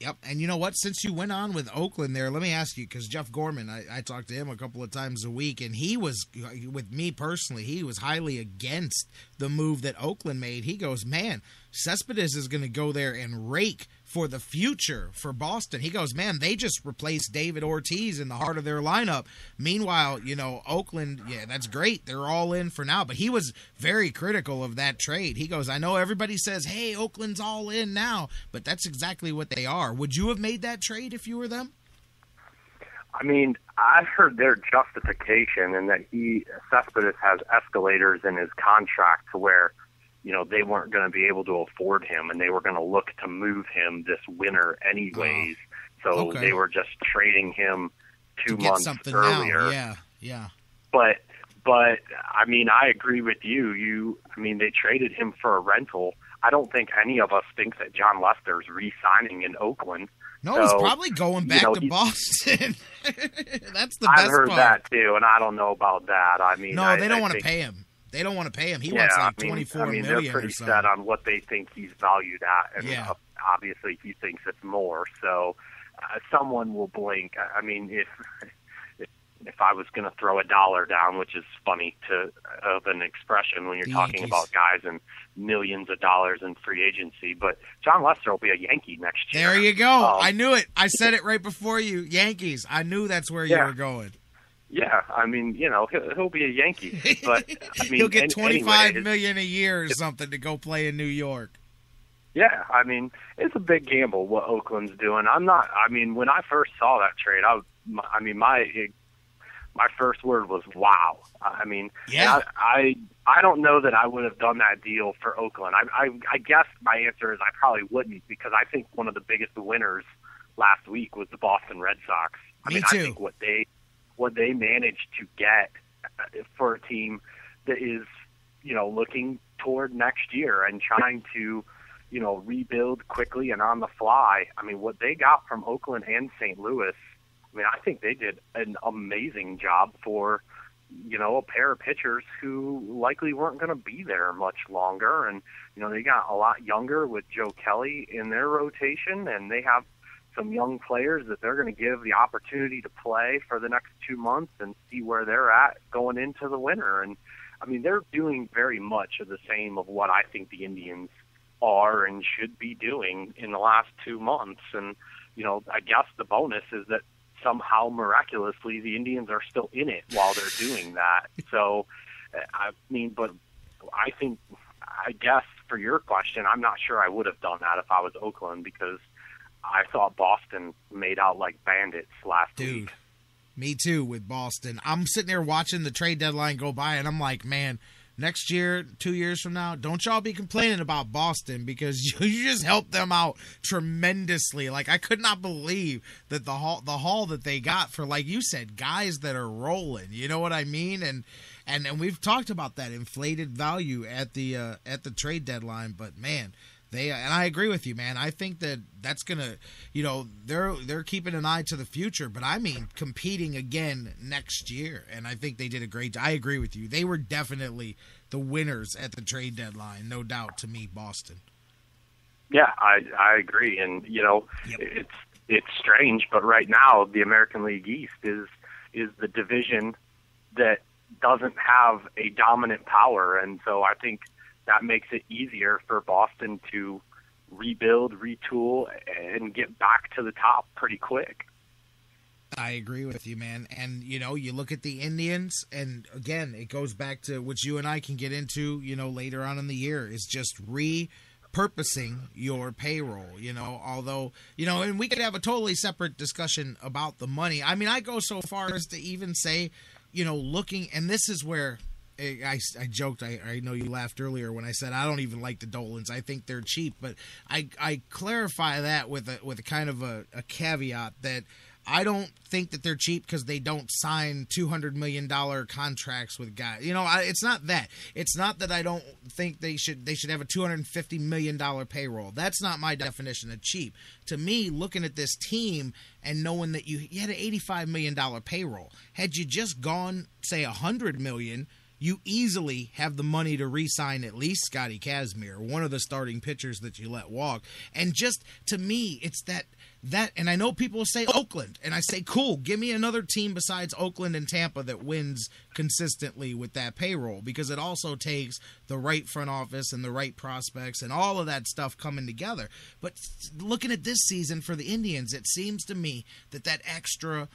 Yep. And you know what? Since you went on with Oakland there, let me ask you because Jeff Gorman, I, I talked to him a couple of times a week, and he was, with me personally, he was highly against the move that Oakland made. He goes, man, Cespedes is going to go there and rake for the future for Boston. He goes, man, they just replaced David Ortiz in the heart of their lineup. Meanwhile, you know, Oakland, yeah, that's great. They're all in for now. But he was very critical of that trade. He goes, I know everybody says, hey, Oakland's all in now, but that's exactly what they are. Would you have made that trade if you were them? I mean, I've heard their justification and that he Cespedes has escalators in his contract to where, you know, they weren't going to be able to afford him and they were going to look to move him this winter anyways. Ah, so okay. they were just trading him two months earlier. now. Yeah, yeah. But but I mean, I agree with you. You I mean, they traded him for a rental. I don't think any of us think that Jon Lester's re-signing in Oakland. No, he's probably going you back know, to Boston. That's the I've best heard part. that too, and I don't know about that. I mean, no, I, they don't I want to pay him. They don't want to pay him. He yeah, wants like I mean, twenty four I mean, million they're pretty set on what they think he's valued at, and Yeah. obviously he thinks it's more. So uh, someone will blink. I mean, if if, if I was going to throw a dollar down, which is funny to of an expression when you're The talking Yankees. about guys and millions of dollars in free agency, but Jon Lester will be a Yankee next year. There you go. Um, I knew it. I said it right before you. Yankees. I knew that's where you were going. Yeah, I mean, you know, he'll, he'll be a Yankee, but I mean, He'll get twenty anyway, million a year or something to go play in New York. Yeah, I mean, it's a big gamble what Oakland's doing. I'm not. I mean, when I first saw that trade, I, was- my, I mean, my my first word was wow. I mean, Yeah. I, I I don't know that I would have done that deal for Oakland. I, I I guess my answer is I probably wouldn't because I think one of the biggest winners last week was the Boston Red Sox. I Me mean, too. I think what they what they managed to get uh, for a team that is you know looking toward next year and trying to you know rebuild quickly and on the fly. I mean, what they got from Oakland and St. Louis. I mean, I think they did an amazing job for you know a pair of pitchers who likely weren't going to be there much longer, and you know they got a lot younger with Joe Kelly in their rotation, and they have some young players that they're going to give the opportunity to play for the next two months and see where they're at going into the winter. And I mean, they're doing very much of the same of what I think the Indians are and should be doing in the last two months. And you know, I guess the bonus is that somehow miraculously the Indians are still in it while they're doing that. So, I mean, but I think, I guess for your question, I'm not sure I would have done that if I was Oakland because I thought Boston made out like bandits last Dude. week. Me too with Boston. I'm sitting there watching the trade deadline go by, and I'm like, man, next year, two years from now, don't y'all be complaining about Boston because you, you just helped them out tremendously. Like I could not believe that the haul the haul that they got for, like you said, guys that are rolling. You know what I mean? And and and we've talked about that inflated value at the uh, at the trade deadline, but man. They and I agree with you, man. I think that that's gonna, you know, they're they're keeping an eye to the future, but I mean competing again next year, and I think they did a great. I agree with you. They were definitely the winners at the trade deadline, no doubt. To me, Boston. Yeah, I I agree, and you know it's it's strange, but right now the American League East is is the division that doesn't have a dominant power, and so I think that makes it easier for Boston to rebuild, retool, and get back to the top pretty quick. I agree with you, man. And you know, you look at the Indians, and again, it goes back to which you and I can get into, you know, later on in the year is just repurposing your payroll. You know, although you know, and we could have a totally separate discussion about the money. I mean, I go so far as to even say, you know, looking, and this is where I, I joked. I, I know you laughed earlier when I said I don't even like the Dolans. I think they're cheap, but I I clarify that with a with a kind of a, a caveat that I don't think that they're cheap because they don't sign two hundred million dollar contracts with guys. You know, I, it's not that. It's not that I don't think they should they should have a two hundred and fifty million dollar payroll. That's not my definition of cheap. To me, looking at this team and knowing that you, you had an eighty five million dollar payroll, had you just gone say a hundred million you easily have the money to re-sign at least Scotty Kazmir, one of the starting pitchers that you let walk. And just to me, it's that that and I know people say Oakland and I say cool, give me another team besides Oakland and Tampa that wins consistently with that payroll because it also takes the right front office and the right prospects and all of that stuff coming together. But looking at this season for the Indians, it seems to me that that extra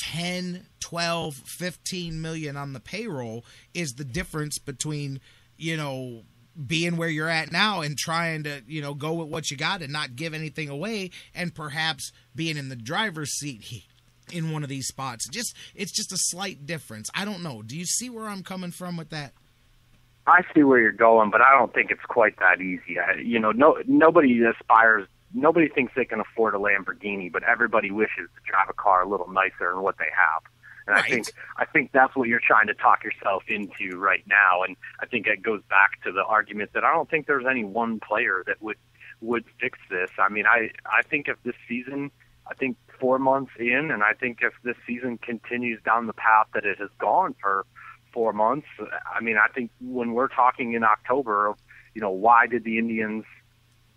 10, 12, 15 million on the payroll is the difference between, you know, being where you're at now and trying to, you know, go with what you got and not give anything away and perhaps being in the driver's seat in one of these spots. Just it's just a slight difference. I don't know. Do you see where I'm coming from with that? I see where you're going, but I don't think it's quite that easy. I, you know, no nobody aspires nobody thinks they can afford a Lamborghini, but everybody wishes to drive a car a little nicer than what they have. And right. I think I think that's what you're trying to talk yourself into right now. And I think it goes back to the argument that I don't think there's any one player that would would fix this. I mean, I I think if this season, I think four months in, and I think if this season continues down the path that it has gone for four months, I mean, I think when we're talking in October of, you know, why did the Indians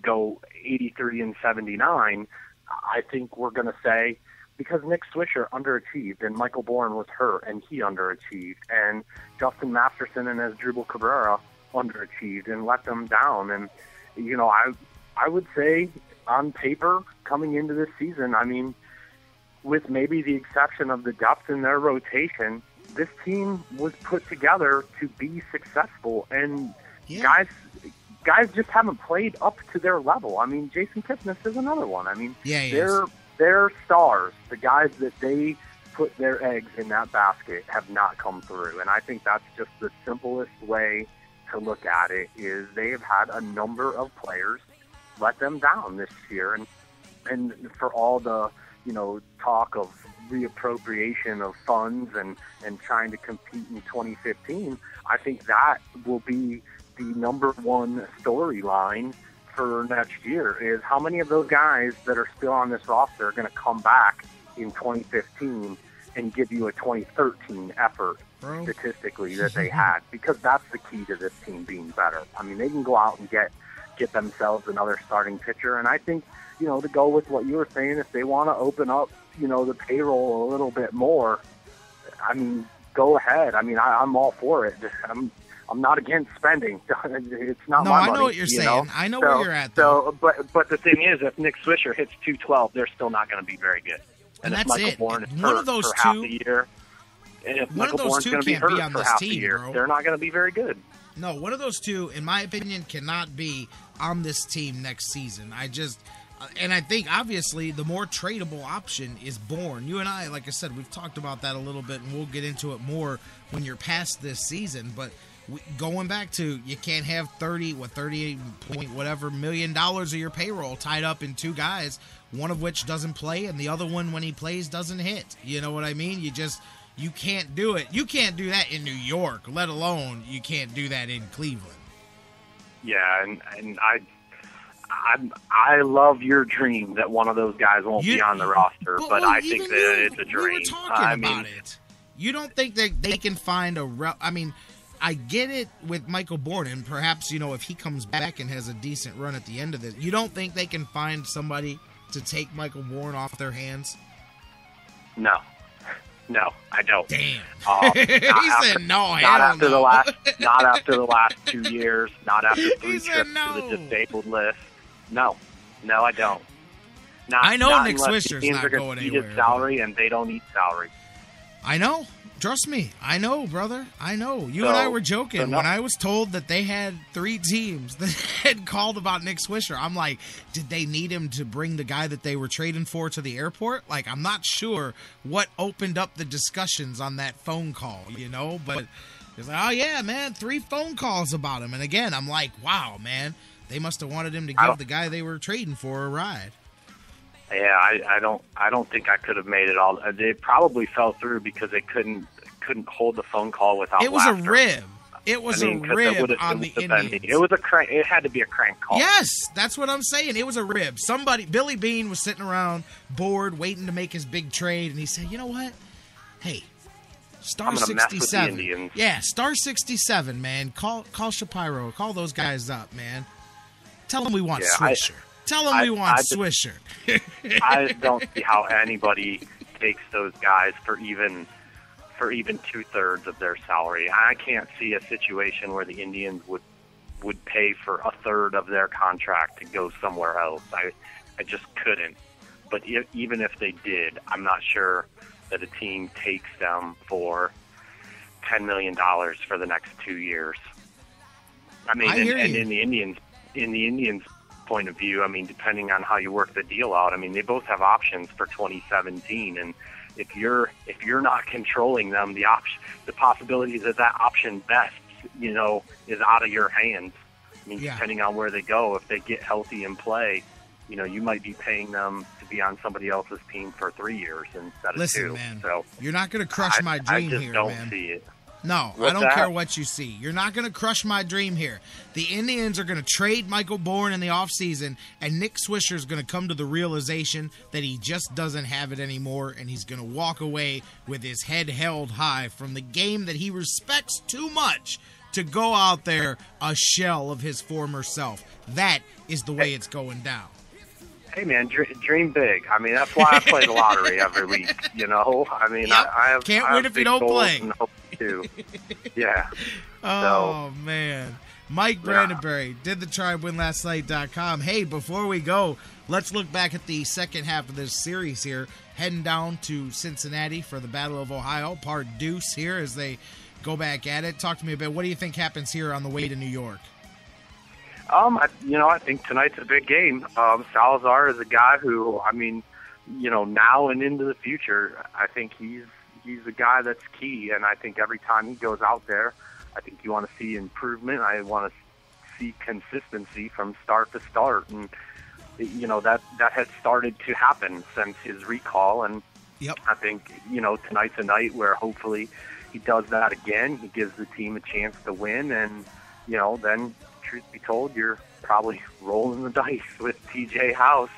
go 83 and 79, I think we're going to say because Nick Swisher underachieved and Michael Bourn was hurt and he underachieved and Justin Masterson and Asdrubal Cabrera underachieved and let them down. And you know, I I would say on paper coming into this season, I mean, with maybe the exception of the depth in their rotation, this team was put together to be successful. And yeah. guys guys just haven't played up to their level. I mean, Jason Kipnis is another one. I mean, yeah, they're is. they're stars. The guys that they put their eggs in that basket have not come through, and I think that's just the simplest way to look at it. Is they have had a number of players let them down this year, and and for all the you know talk of reappropriation of funds and and trying to compete in 2015, I think that will be the number one storyline for next year is how many of those guys that are still on this roster are going to come back in 2015 and give you a 2013 effort Bro. statistically that they had because that's the key to this team being better. I mean, they can go out and get get themselves another starting pitcher, and I think you know to go with what you were saying, if they want to open up you know the payroll a little bit more, I mean, go ahead. I mean, I, I'm all for it. I'm I'm not against spending. it's not no, my I money. know what you're you saying. Know? I know so, where you're at. Though. So, but but the thing is, if Nick Swisher hits 212, they're still not going to be very good. And, and that's Michael it. Bourn is one hurt of those for two, half the year, and if one Michael of those Bourn's two going to be can't hurt be on for this half team, the year, bro. they're not going to be very good. No, one of those two, in my opinion, cannot be on this team next season. I just, uh, and I think obviously the more tradable option is Bourn. You and I, like I said, we've talked about that a little bit, and we'll get into it more when you're past this season. But we, going back to you can't have 30 what 38 point whatever million dollars of your payroll tied up in two guys one of which doesn't play and the other one when he plays doesn't hit. You know what i mean? You just you can't do it. You can't do that in new york let alone you can't do that in cleveland. Yeah and and i I I love your dream that one of those guys won't You- be on the roster, but, but, well, I think that you- it's a we were dream. talking I about mean, it. You don't think that they can find a re- i mean I get it with Michael Bourn, and perhaps you know if he comes back and has a decent run at the end of this, you don't think they can find somebody to take Michael Bourn off their hands? No, no, I don't. Damn. Uh, He not said no, Not after the last. Not after the last two years. Not after three trips no. to the disabled list. No, no, I don't. Not, I know not Nick Swisher's not eat anywhere, salary, and they don't eat salary. I know. Trust me. I know, brother. I know. You So- and I were joking so when I was told that they had three teams that had called about Nick Swisher. I'm like, did they need him to bring the guy that they were trading for to the airport? Like, I'm not sure what opened up the discussions on that phone call, you know? But it's like, oh, yeah, man, three phone calls about him. And again, I'm like, wow, man, they must have wanted him to give the guy they were trading for a ride. Yeah, I, I don't. I don't think I could have made it all. They probably fell through because they couldn't couldn't hold the phone call without. It was a rib. It was I mean, a it rib on the been- Indians. It was a crank. It had to be a crank call. Yes, that's what I'm saying. It was a rib. Somebody, Billy Beane, was sitting around bored, waiting to make his big trade, and he said, "You know what? Hey, Star I'm gonna mess with the 67. Yeah, Star 67, man. Call call Shapiro. Call those guys up, man. Tell them we want Yeah, I- Swisher. Tell them I- we want I just- Swisher. I don't see how anybody takes those guys for even for even two thirds of their salary. I can't see a situation where the Indians would would pay for a third of their contract to go somewhere else. I I just couldn't. But if, even if they did, I'm not sure that a team takes them for ten million dollars for the next two years. I mean, I and, and in the Indians, in the Indians' point of view, I mean, depending on how you work the deal out, I mean, they both have options for 2017, and if you're if you're not controlling them, the option, the possibility that that option best, you know, is out of your hands. I mean, Yeah. depending on where they go, if they get healthy and play, you know, you might be paying them to be on somebody else's team for three years instead of Listen, two. man, So you're not going to crush I, my I dream just here, don't man. see it. No, I don't that? care what you see. You're not going to crush my dream here. The Indians are going to trade Michael Bourn in the offseason, and Nick Swisher is going to come to the realization that he just doesn't have it anymore, and he's going to walk away with his head held high from the game that he respects too much to go out there a shell of his former self. That is the way it's going down. Hey man, dr- dream big. I mean, that's why I play the lottery every week. You know, I mean, I, I have Can't I win if you don't play. Too. yeah. Oh man. Mike Brandyberry did the tribewinlastnight.com. Hey, before we go, let's look back at the second half of this series here. Heading down to Cincinnati for the Battle of Ohio, part deuce here as they go back at it. Talk to me a bit. What do you think happens here on the way to New York? Um, I, you know, I think tonight's a big game. Um, Salazar is a guy who, I mean, you know, now and into the future, I think he's he's a guy that's key. And I think every time he goes out there, I think you want to see improvement. I want to see consistency from start to start, and you know that that has started to happen since his recall. And Yep. I think you know tonight's a night where hopefully he does that again. He gives the team a chance to win, and you know then, truth be told, you're probably rolling the dice with TJ House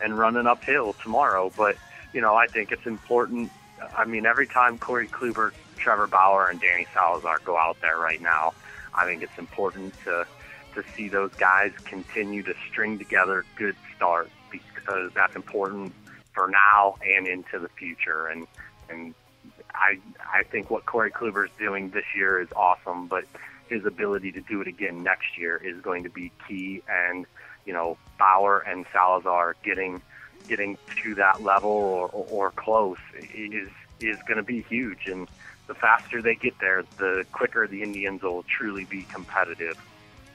and running uphill tomorrow. But you know I think it's important. I mean, every time Corey Kluber, Trevor Bauer, and Danny Salazar go out there right now, I think it's important to to see those guys continue to string together good starts because that's important for now and into the future. And and I I think what Corey Kluber is doing this year is awesome, but his ability to do it again next year is going to be key. And you know, Bauer and Salazar getting getting to that level or, or, close is is going to be huge. And the faster they get there, the quicker the Indians will truly be competitive.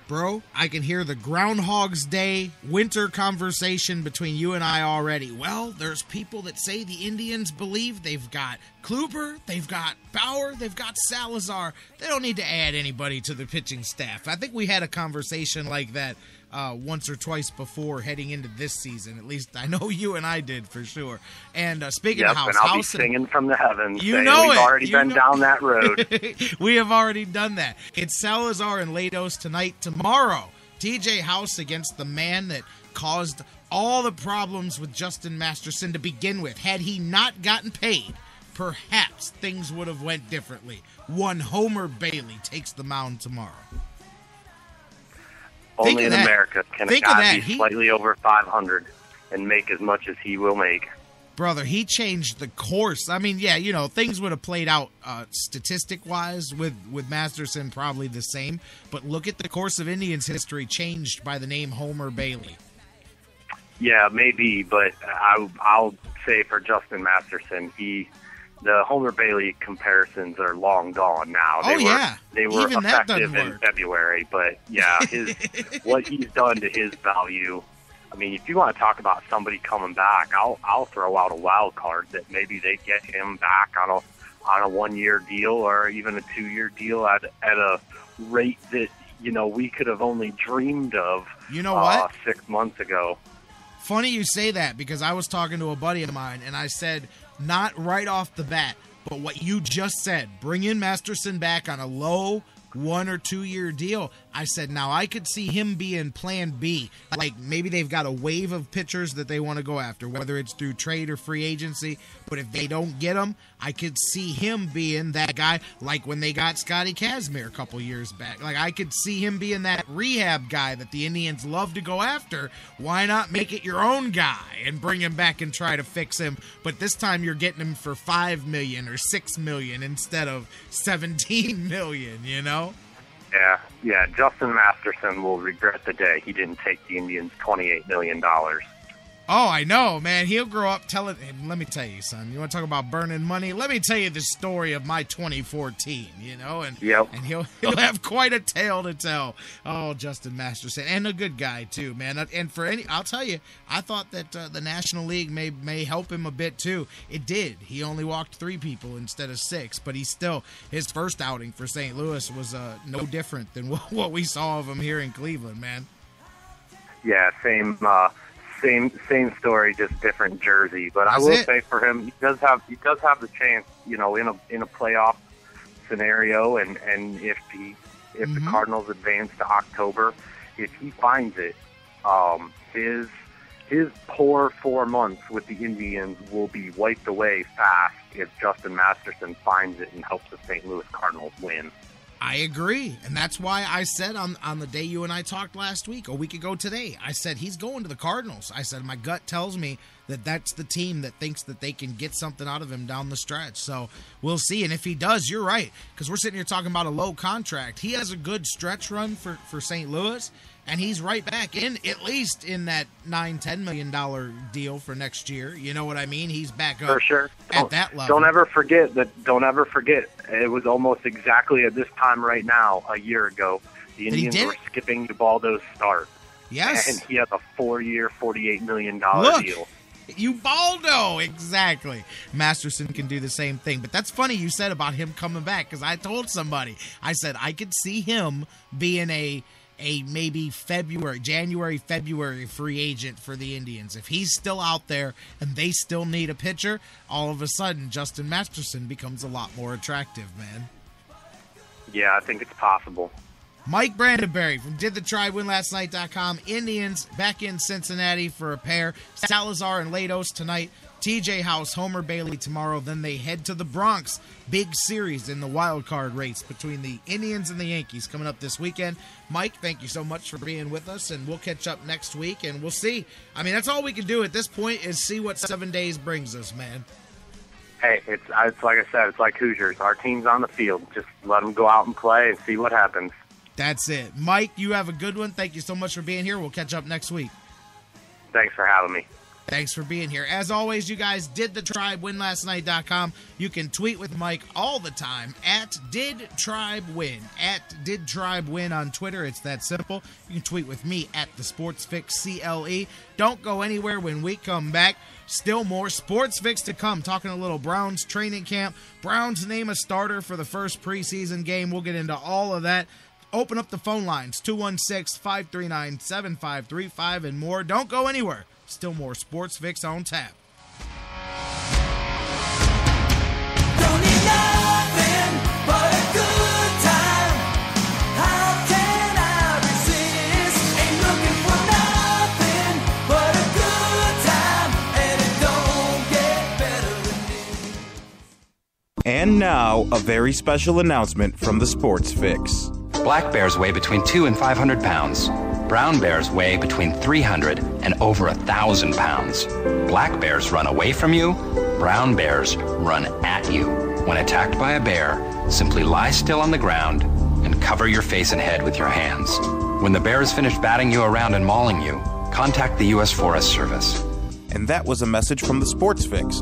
Bro, I can hear the Groundhog's Day winter conversation between you and I already. Well, there's people that say the Indians believe they've got Kluber, they've got Bauer, they've got Salazar. They don't need to add anybody to the pitching staff. I think we had a conversation like that uh, once or twice before heading into this season. At least I know you and I did for sure. And uh, speaking yep, of House, and I'll House be singing from the heavens. You know we've it. already You been know- down that road. we have already done that. It's Salazar and Latos tonight. Tomorrow, TJ House against the man that caused all the problems with Justin Masterson to begin with. Had he not gotten paid perhaps things would have went differently. One Homer Bailey takes the mound tomorrow. Only in that. America can a Think of guy be He- slightly over 500 and make as much as he will make. Brother, he changed the course. I mean, yeah, you know, things would have played out uh, statistic wise with, with Masterson probably the same. But look at the course of Indians history changed by the name Homer Bailey. Yeah, maybe, but I, I'll say for Justin Masterson, he the Homer Bailey comparisons are long gone now. They Oh, were, yeah. they were Even effective in work. February, but yeah, his what he's done to his value. I mean, if you want to talk about somebody coming back, I'll I'll throw out a wild card that maybe they get him back on a on a one year deal or even a two year deal at at a rate that you know we could have only dreamed of. You know uh, what? Six months ago. Funny you say that because I was talking to a buddy of mine and I said, not right off the bat, but what you just said, bring in Masterson back on a low one or two year deal. I said, now I could see him being plan B. Like maybe they've got a wave of pitchers that they want to go after, whether it's through trade or free agency. But if they don't get him, I could see him being that guy, like when they got Scotty Kazmir a couple years back. Like I could see him being that rehab guy that the Indians love to go after. Why not make it your own guy and bring him back and try to fix him? But this time you're getting him for five million or six million instead of seventeen million. You know? Yeah, yeah. Justin Masterson will regret the day he didn't take the Indians twenty-eight million dollars. Oh, I know, man. He'll grow up telling. Let me tell you, son. You want to talk about burning money? Let me tell you the story of my 2014. You know, and Yep. and he'll he'll have quite a tale to tell. Oh, Justin Masterson, and a good guy too, man. And for any, I'll tell you, I thought that uh, the National League may may help him a bit too. It did. He only walked three people instead of six, but he still his first outing for St. Louis was uh, no different than what, what we saw of him here in Cleveland, man. Yeah, same, uh, same, same story, just different jersey. But I will it. say for him, he does have he does have the chance, you know, in a in a playoff scenario, and and if he if Mm-hmm. the Cardinals advance to October, if he finds it, um, his his poor four months with the Indians will be wiped away fast if Justin Masterson finds it and helps the St. Louis Cardinals win. I agree. And that's why I said on, on the day you and I talked last week, a week ago today, I said he's going to the Cardinals. I said my gut tells me that that's the team that thinks that they can get something out of him down the stretch. So we'll see. And if he does, you're right. Because we're sitting here talking about a low contract. He has a good stretch run for, for St. Louis. And he's right back in, at least in that nine, ten million dollar deal for next year. You know what I mean? He's back up For sure. at Don't- that level. Don't ever forget that. Don't ever forget. It was almost exactly at this time right now a year ago. The Indians were skipping Ubaldo's start. Yes. and he has a four-year, forty-eight million dollar deal. Ubaldo, exactly. Masterson can do the same thing. But that's funny you said about him coming back because I told somebody, I said I could see him being a a maybe February, January, February free agent for the Indians. If he's still out there and they still need a pitcher, all of a sudden Justin Masterson becomes a lot more attractive, man. Yeah, I think it's possible. Mike Brandyberry from DidTheTribeWinLastNight.com. Indians back in Cincinnati for a pair. Salazar and Latos tonight. TJ House, Homer Bailey tomorrow. Then they head to the Bronx. Big series in the wild card race between the Indians and the Yankees coming up this weekend. Mike, thank you so much for being with us, and we'll catch up next week, and we'll see. I mean, that's all we can do at this point is see what seven days brings us, man. Hey, it's it's like I said, it's like Hoosiers. Our team's on the field. Just let them go out and play and see what happens. That's it. Mike, you have a good one. Thank you so much for being here. We'll catch up next week. Thanks for having me. Thanks for being here. As always, you guys did the tribe winlastnight.com. You can tweet with Mike all the time at did tribe win at did tribe win on Twitter. It's that simple. You can tweet with me at the Sports Fix CLE. Don't go anywhere when we come back. Still more Sports Fix to come. Talking a little Browns training camp. Browns name a starter for the first preseason game. We'll get into all of that. Open up the phone lines 216 539 7535 and more. Don't go anywhere. Still more Sports Fix on tap. And now, a very special announcement from the Sports Fix. Black bears weigh between 2 and 500 pounds. Brown bears weigh between 300 and over 1,000 pounds. Black bears run away from you, brown bears run at you. When attacked by a bear, simply lie still on the ground and cover your face and head with your hands. When the bear is finished batting you around and mauling you, contact the U.S. Forest Service. And that was a message from the Sports Fix.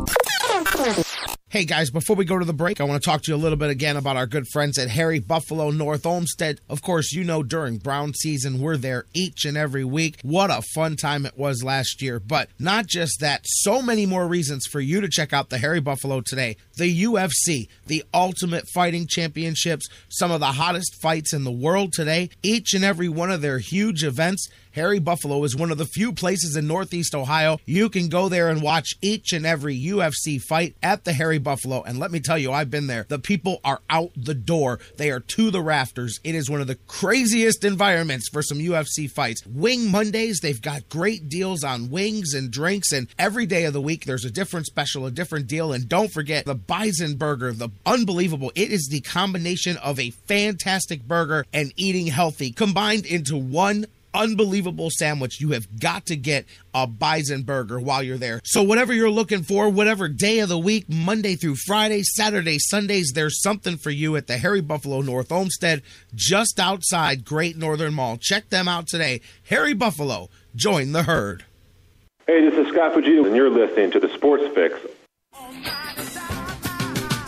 Hey guys, before we go to the break, I want to talk to you a little bit again about our good friends at Harry Buffalo North Olmsted. Of course, you know during Brown season, we're there each and every week. What a fun time it was last year. But not just that, so many more reasons for you to check out the Harry Buffalo today. The UFC, the Ultimate Fighting Championships, some of the hottest fights in the world today. Each and every one of their huge events. Harry Buffalo is one of the few places in Northeast Ohio you can go there and watch each and every UFC fight at the Harry Buffalo. And let me tell you, I've been there. The people are out the door, they are to the rafters. It is one of the craziest environments for some UFC fights. Wing Mondays, they've got great deals on wings and drinks, and every day of the week there's a different special, a different deal. And don't forget the Bison Burger, the unbelievable. It is the combination of a fantastic burger and eating healthy combined into one unbelievable sandwich. You have got to get a bison burger while you're there. So, whatever you're looking for, whatever day of the week, Monday through Friday, Saturday, Sundays, there's something for you at the Harry Buffalo North Olmsted, just outside Great Northern Mall. Check them out today. Harry Buffalo, join the herd. Hey, this is Scott Fujita, and you're listening to the Sports Fix oh,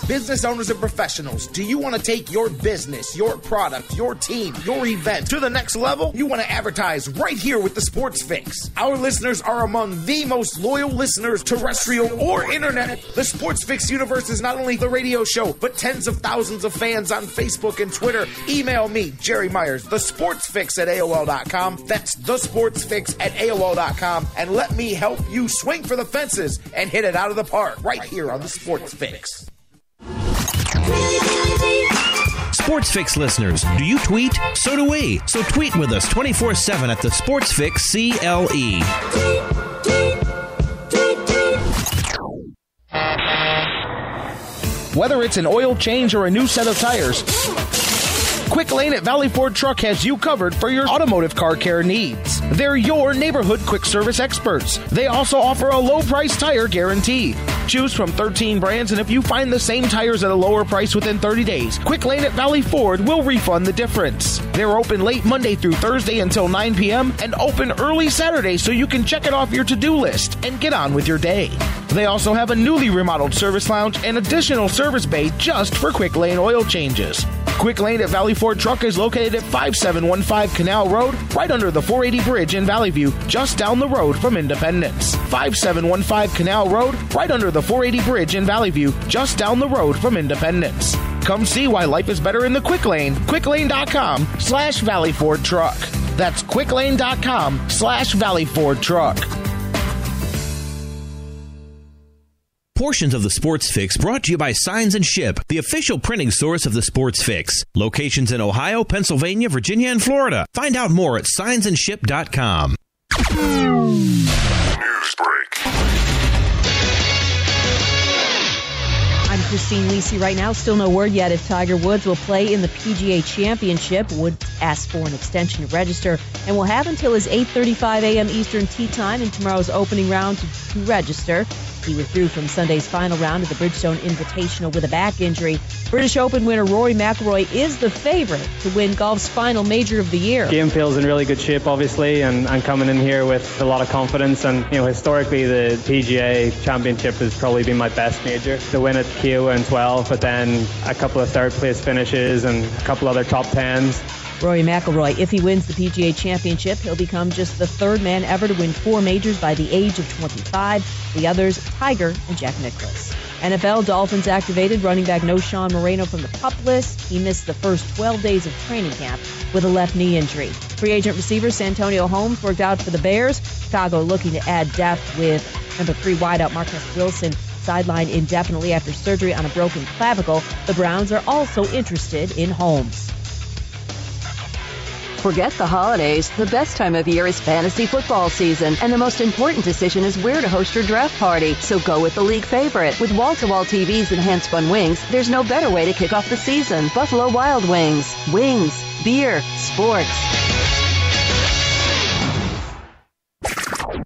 Business owners and professionals, do you want to take your business, your product, your team, your event to the next level? You want to advertise right here with the Sports Fix. Our listeners are among the most loyal listeners, terrestrial or internet. The Sports Fix universe is not only the radio show, but tens of thousands of fans on Facebook and Twitter. Email me, Jerry Myers, the Sports Fix at AOL.com. That's the Sports Fix at AOL.com. And let me help you swing for the fences and hit it out of the park right here on the Sports Fix. Sports Fix listeners, do you tweet? So do we. So tweet with us 24 7 at the Sports Fix CLE. Whether it's an oil change or a new set of tires, Quick Lane at Valley Ford Truck has you covered for your automotive car care needs. They're your neighborhood quick service experts. They also offer a low price tire guarantee. Choose from 13 brands, and if you find the same tires at a lower price within 30 days, Quick Lane at Valley Ford will refund the difference. They're open late Monday through Thursday until 9 p.m. and open early Saturday so you can check it off your to do list and get on with your day. They also have a newly remodeled service lounge and additional service bay just for Quick Lane oil changes. Quick Lane at Valley Ford Truck is located at 5715 Canal Road, right under the 480 bridge in Valley View, just down the road from Independence. 5715 Canal Road, right under the 480 bridge in Valley View, just down the road from Independence. Come see why life is better in the Quick Lane. Quicklane.com slash Valley Ford Truck. That's quicklane.com slash Valley Ford Truck. Portions of the Sports Fix brought to you by Signs and Ship, the official printing source of the Sports Fix. Locations in Ohio, Pennsylvania, Virginia, and Florida. Find out more at signsandship.com. News break. I'm Christine Lisi right now. Still no word yet if Tiger Woods will play in the PGA Championship. Woods asked for an extension to register and will have until his 8:35 a.m. Eastern tee time in tomorrow's opening round to, to register. He withdrew from Sunday's final round of the Bridgestone Invitational with a back injury. British Open winner Rory McIlroy is the favorite to win golf's final major of the year. Game feels in really good shape, obviously, and, and coming in here with a lot of confidence. And you know, historically, the PGA Championship has probably been my best major. The win at Kiawah in 12, but then a couple of third place finishes and a couple other top tens. Rory McIlroy, if he wins the PGA Championship, he'll become just the third man ever to win four majors by the age of 25. The others, Tiger and Jack Nicklaus. NFL Dolphins activated running back Knowshon Moreno from the pup list. He missed the first 12 days of training camp with a left knee injury. Free agent receiver Santonio Holmes worked out for the Bears. Chicago looking to add depth with number three wideout Marquess Wilson sidelined indefinitely after surgery on a broken clavicle. The Browns are also interested in Holmes. Forget the holidays. The best time of year is fantasy football season, and the most important decision is where to host your draft party. So go with the league favorite. With wall to wall TVs and handspun wings, there's no better way to kick off the season. Buffalo Wild Wings. Wings, beer, sports.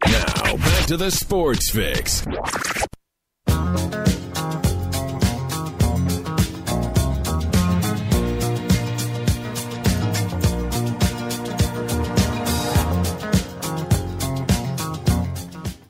Now, back to the Sports Fix.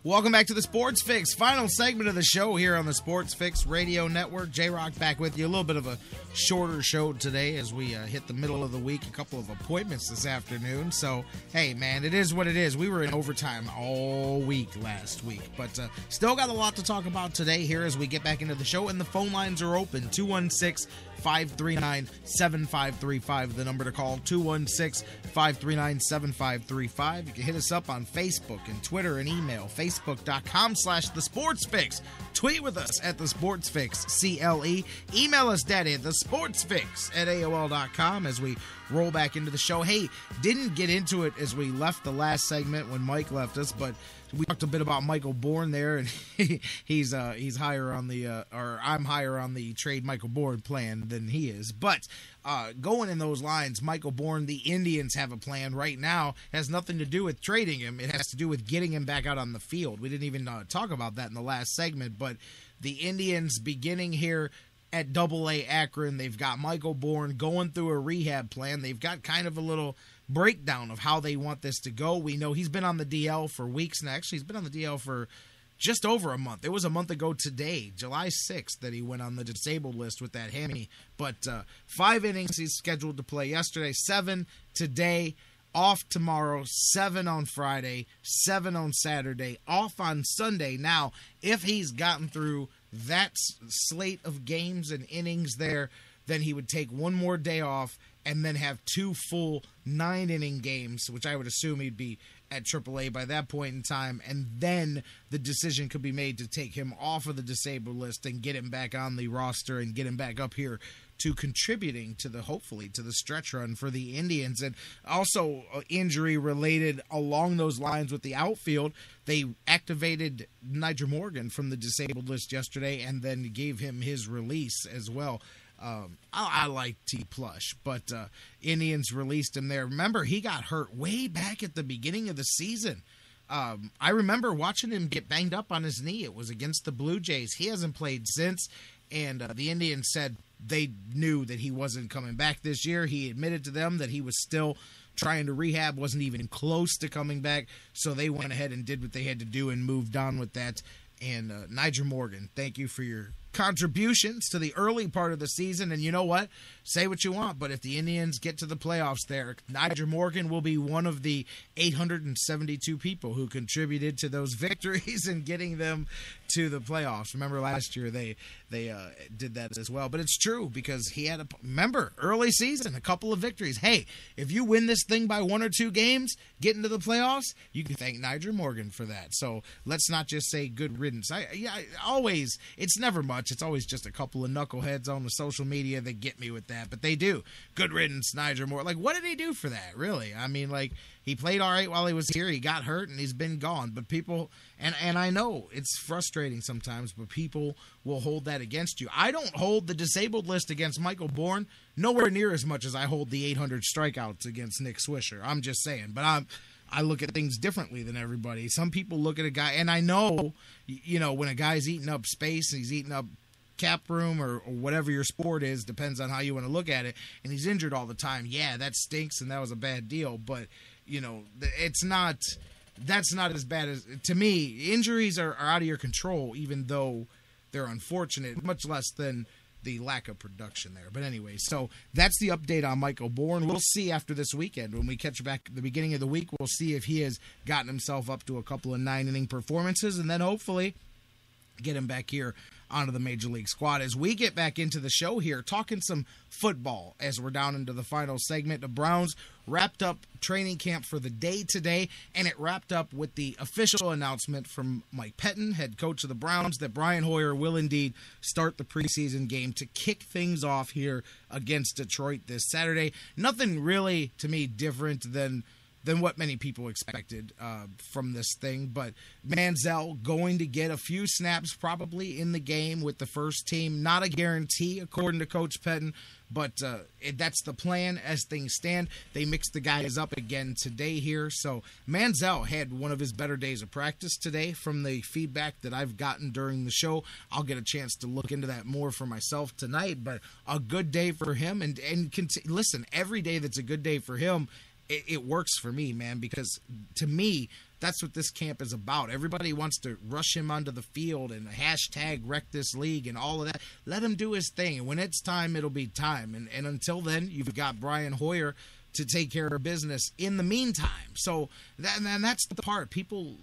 Welcome back to the Sports Fix, final segment of the show here on the Sports Fix Radio Network. J Rock back with you. A little bit of a shorter show today as we uh, hit the middle of the week. A couple of appointments this afternoon. So, hey, man, it is what it is. We were in overtime all week last week, but uh, still got a lot to talk about today here as we get back into the show. And the phone lines are open 216 539 7535. The number to call 216 539 7535. You can hit us up on Facebook and Twitter and email facebook.com slash the sports fix. Tweet with us at the sports fix, CLE. Email us, Daddy, at the sports fix at AOL.com as we roll back into the show. Hey, didn't get into it as we left the last segment when Mike left us, but we talked a bit about Michael Bourn there, and he, he's uh, he's higher on the uh, or I'm higher on the trade Michael Bourn plan than he is. But uh, going in those lines, Michael Bourn, the Indians have a plan right now. has nothing to do with trading him. It has to do with getting him back out on the field. We didn't even uh, talk about that in the last segment, but the Indians beginning here at Double A Akron. They've got Michael Bourn going through a rehab plan. They've got kind of a little breakdown of how they want this to go. We know he's been on the DL for weeks now. Actually, he's been on the DL for just over a month. It was a month ago today, July 6th, that he went on the disabled list with that hammy. But uh, five innings he's scheduled to play yesterday, seven today, off tomorrow, seven on Friday, seven on Saturday, off on Sunday. Now, if he's gotten through that slate of games and innings there, then he would take one more day off and then have two full nine inning games, which I would assume he'd be at AAA by that point in time, and then the decision could be made to take him off of the disabled list and get him back on the roster and get him back up here to contributing to the hopefully to the stretch run for the Indians. And also uh, injury related along those lines with the outfield they activated Nyjer Morgan from the disabled list yesterday and then gave him his release as well um, I, I, like T Plush, but uh, Indians released him there. Remember, he got hurt way back at the beginning of the season. Um, I remember watching him get banged up on his knee. It was against the Blue Jays. He hasn't played since, and uh, the Indians said they knew that he wasn't coming back this year. He admitted to them that he was still trying to rehab, wasn't even close to coming back. So they went ahead and did what they had to do and moved on with that. And uh, Nyjer Morgan, thank you for your contributions to the early part of the season. And you know what? Say what you want, but if the Indians get to the playoffs there, Nyjer Morgan will be one of the 872 people who contributed to those victories and getting them to the playoffs. Remember last year they they uh, did that as well. But it's true because he had a remember early season, a couple of victories. Hey, if you win this thing by one or two games, get into the playoffs, you can thank Nyjer Morgan for that. So let's not just say good riddance. I yeah, I, always it's never much. It's always just a couple of knuckleheads on the social media that get me with that. But they do. Good riddance, Nyjer Morgan. Like what did he do for that? Really? I mean, like he played all right while he was here. He got hurt and he's been gone. But people and and I know it's frustrating sometimes, but people will hold that against you. I don't hold the disabled list against Michael Bourn nowhere near as much as I hold the 800 strikeouts against Nick Swisher. I'm just saying, but I'm I look at things differently than everybody. Some people look at a guy, and I know, you know, when a guy's eating up space he's eating up cap room or, or, whatever your sport is, depends on how you want to look at it, and he's injured all the time. Yeah, that stinks, and that was a bad deal. But you know, it's not that's not as bad as to me. Injuries are, are out of your control, even though they're unfortunate, much less than the lack of production there. But anyway, so that's the update on Michael Bourn. We'll see after this weekend when we catch back the beginning of the week. We'll see if he has gotten himself up to a couple of nine inning performances, and then hopefully get him back here onto the major league squad as we get back into the show here, talking some football as we're down into the final segment. The Browns wrapped up training camp for the day today, and it wrapped up with the official announcement from Mike Pettine, head coach of the Browns, that Brian Hoyer will indeed start the preseason game to kick things off here against Detroit this Saturday. Nothing really, to me, different than than what many people expected uh, from this thing. But Manziel going to get a few snaps probably in the game with the first team. Not a guarantee, according to Coach Pettine, but uh, it, that's the plan as things stand. They mixed the guys up again today here. So Manziel had one of his better days of practice today from the feedback that I've gotten during the show. I'll get a chance to look into that more for myself tonight, but a good day for him. And, and cont- listen, every day that's a good day for him it, it works for me, man, because to me, that's what this camp is about. Everybody wants to rush him onto the field and hashtag wreck this league and all of that. Let him do his thing. And when it's time, it'll be time. And, and until then, you've got Brian Hoyer to take care of business in the meantime. So that, and that's the part. People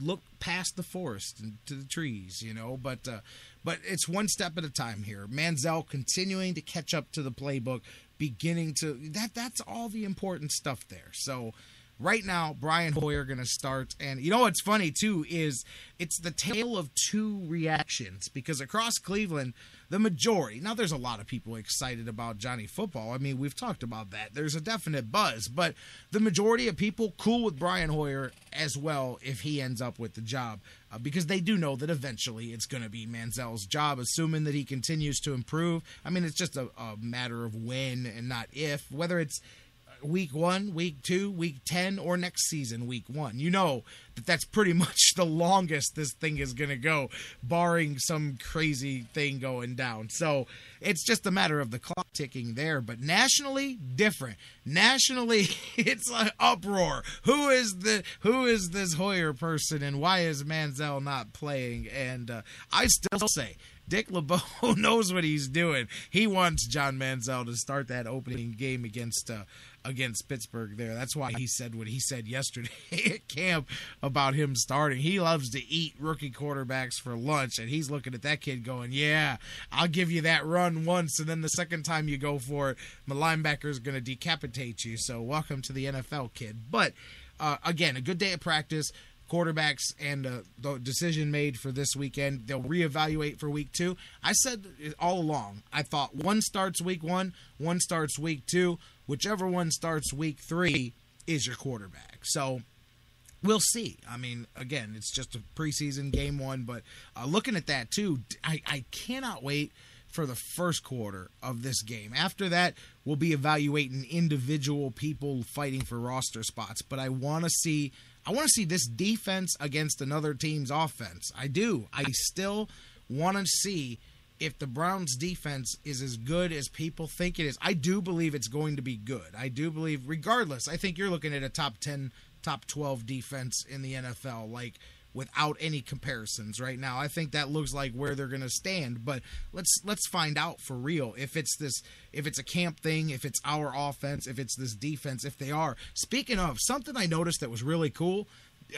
look past the forest and to the trees, you know, but uh, but it's one step at a time here. Manziel continuing to catch up to the playbook, beginning to that that's all the important stuff there. So right now Brian Hoyer going to start and you know what's funny too is it's the tale of two reactions because across Cleveland the majority. Now there's a lot of people excited about Johnny football. I mean we've talked about that. There's a definite buzz but the majority of people cool with Brian Hoyer as well if he ends up with the job uh, because they do know that eventually it's going to be Manziel's job assuming that he continues to improve. I mean it's just a, a matter of when and not if. Whether it's week one, week two, week 10, or next season, week one. You know that that's pretty much the longest this thing is going to go, barring some crazy thing going down. So it's just a matter of the clock ticking there. But nationally, different. Nationally, it's an uproar. Who is the who is this Hoyer person, and why is Manziel not playing? And uh, I still say Dick LeBeau knows what he's doing. He wants John Manziel to start that opening game against uh, against Pittsburgh there. That's why he said what he said yesterday at camp about him starting. He loves to eat rookie quarterbacks for lunch, and he's looking at that kid going, Yeah, I'll give you that run once, and then the second time you go for it, my linebacker is going to decapitate you. So, welcome to the NFL, kid. But uh, again, a good day of practice quarterbacks and uh, the decision made for this weekend. They'll reevaluate for week two. I said all along, I thought one starts week one, one starts week two. Whichever one starts week three is your quarterback. So we'll see. I mean, again, it's just a preseason game one, but uh, looking at that too, I, I cannot wait for the first quarter of this game. After that, we'll be evaluating individual people fighting for roster spots. But I want to see I want to see this defense against another team's offense. I do. I still want to see if the Browns defense is as good as people think it is. I do believe it's going to be good. I do believe regardless, I think you're looking at a top 10, top 12 defense in the NFL like without any comparisons right now. I think that looks like where they're going to stand, but let's let's find out for real if it's this if it's a camp thing, if it's our offense, if it's this defense, if they are. Speaking of, something I noticed that was really cool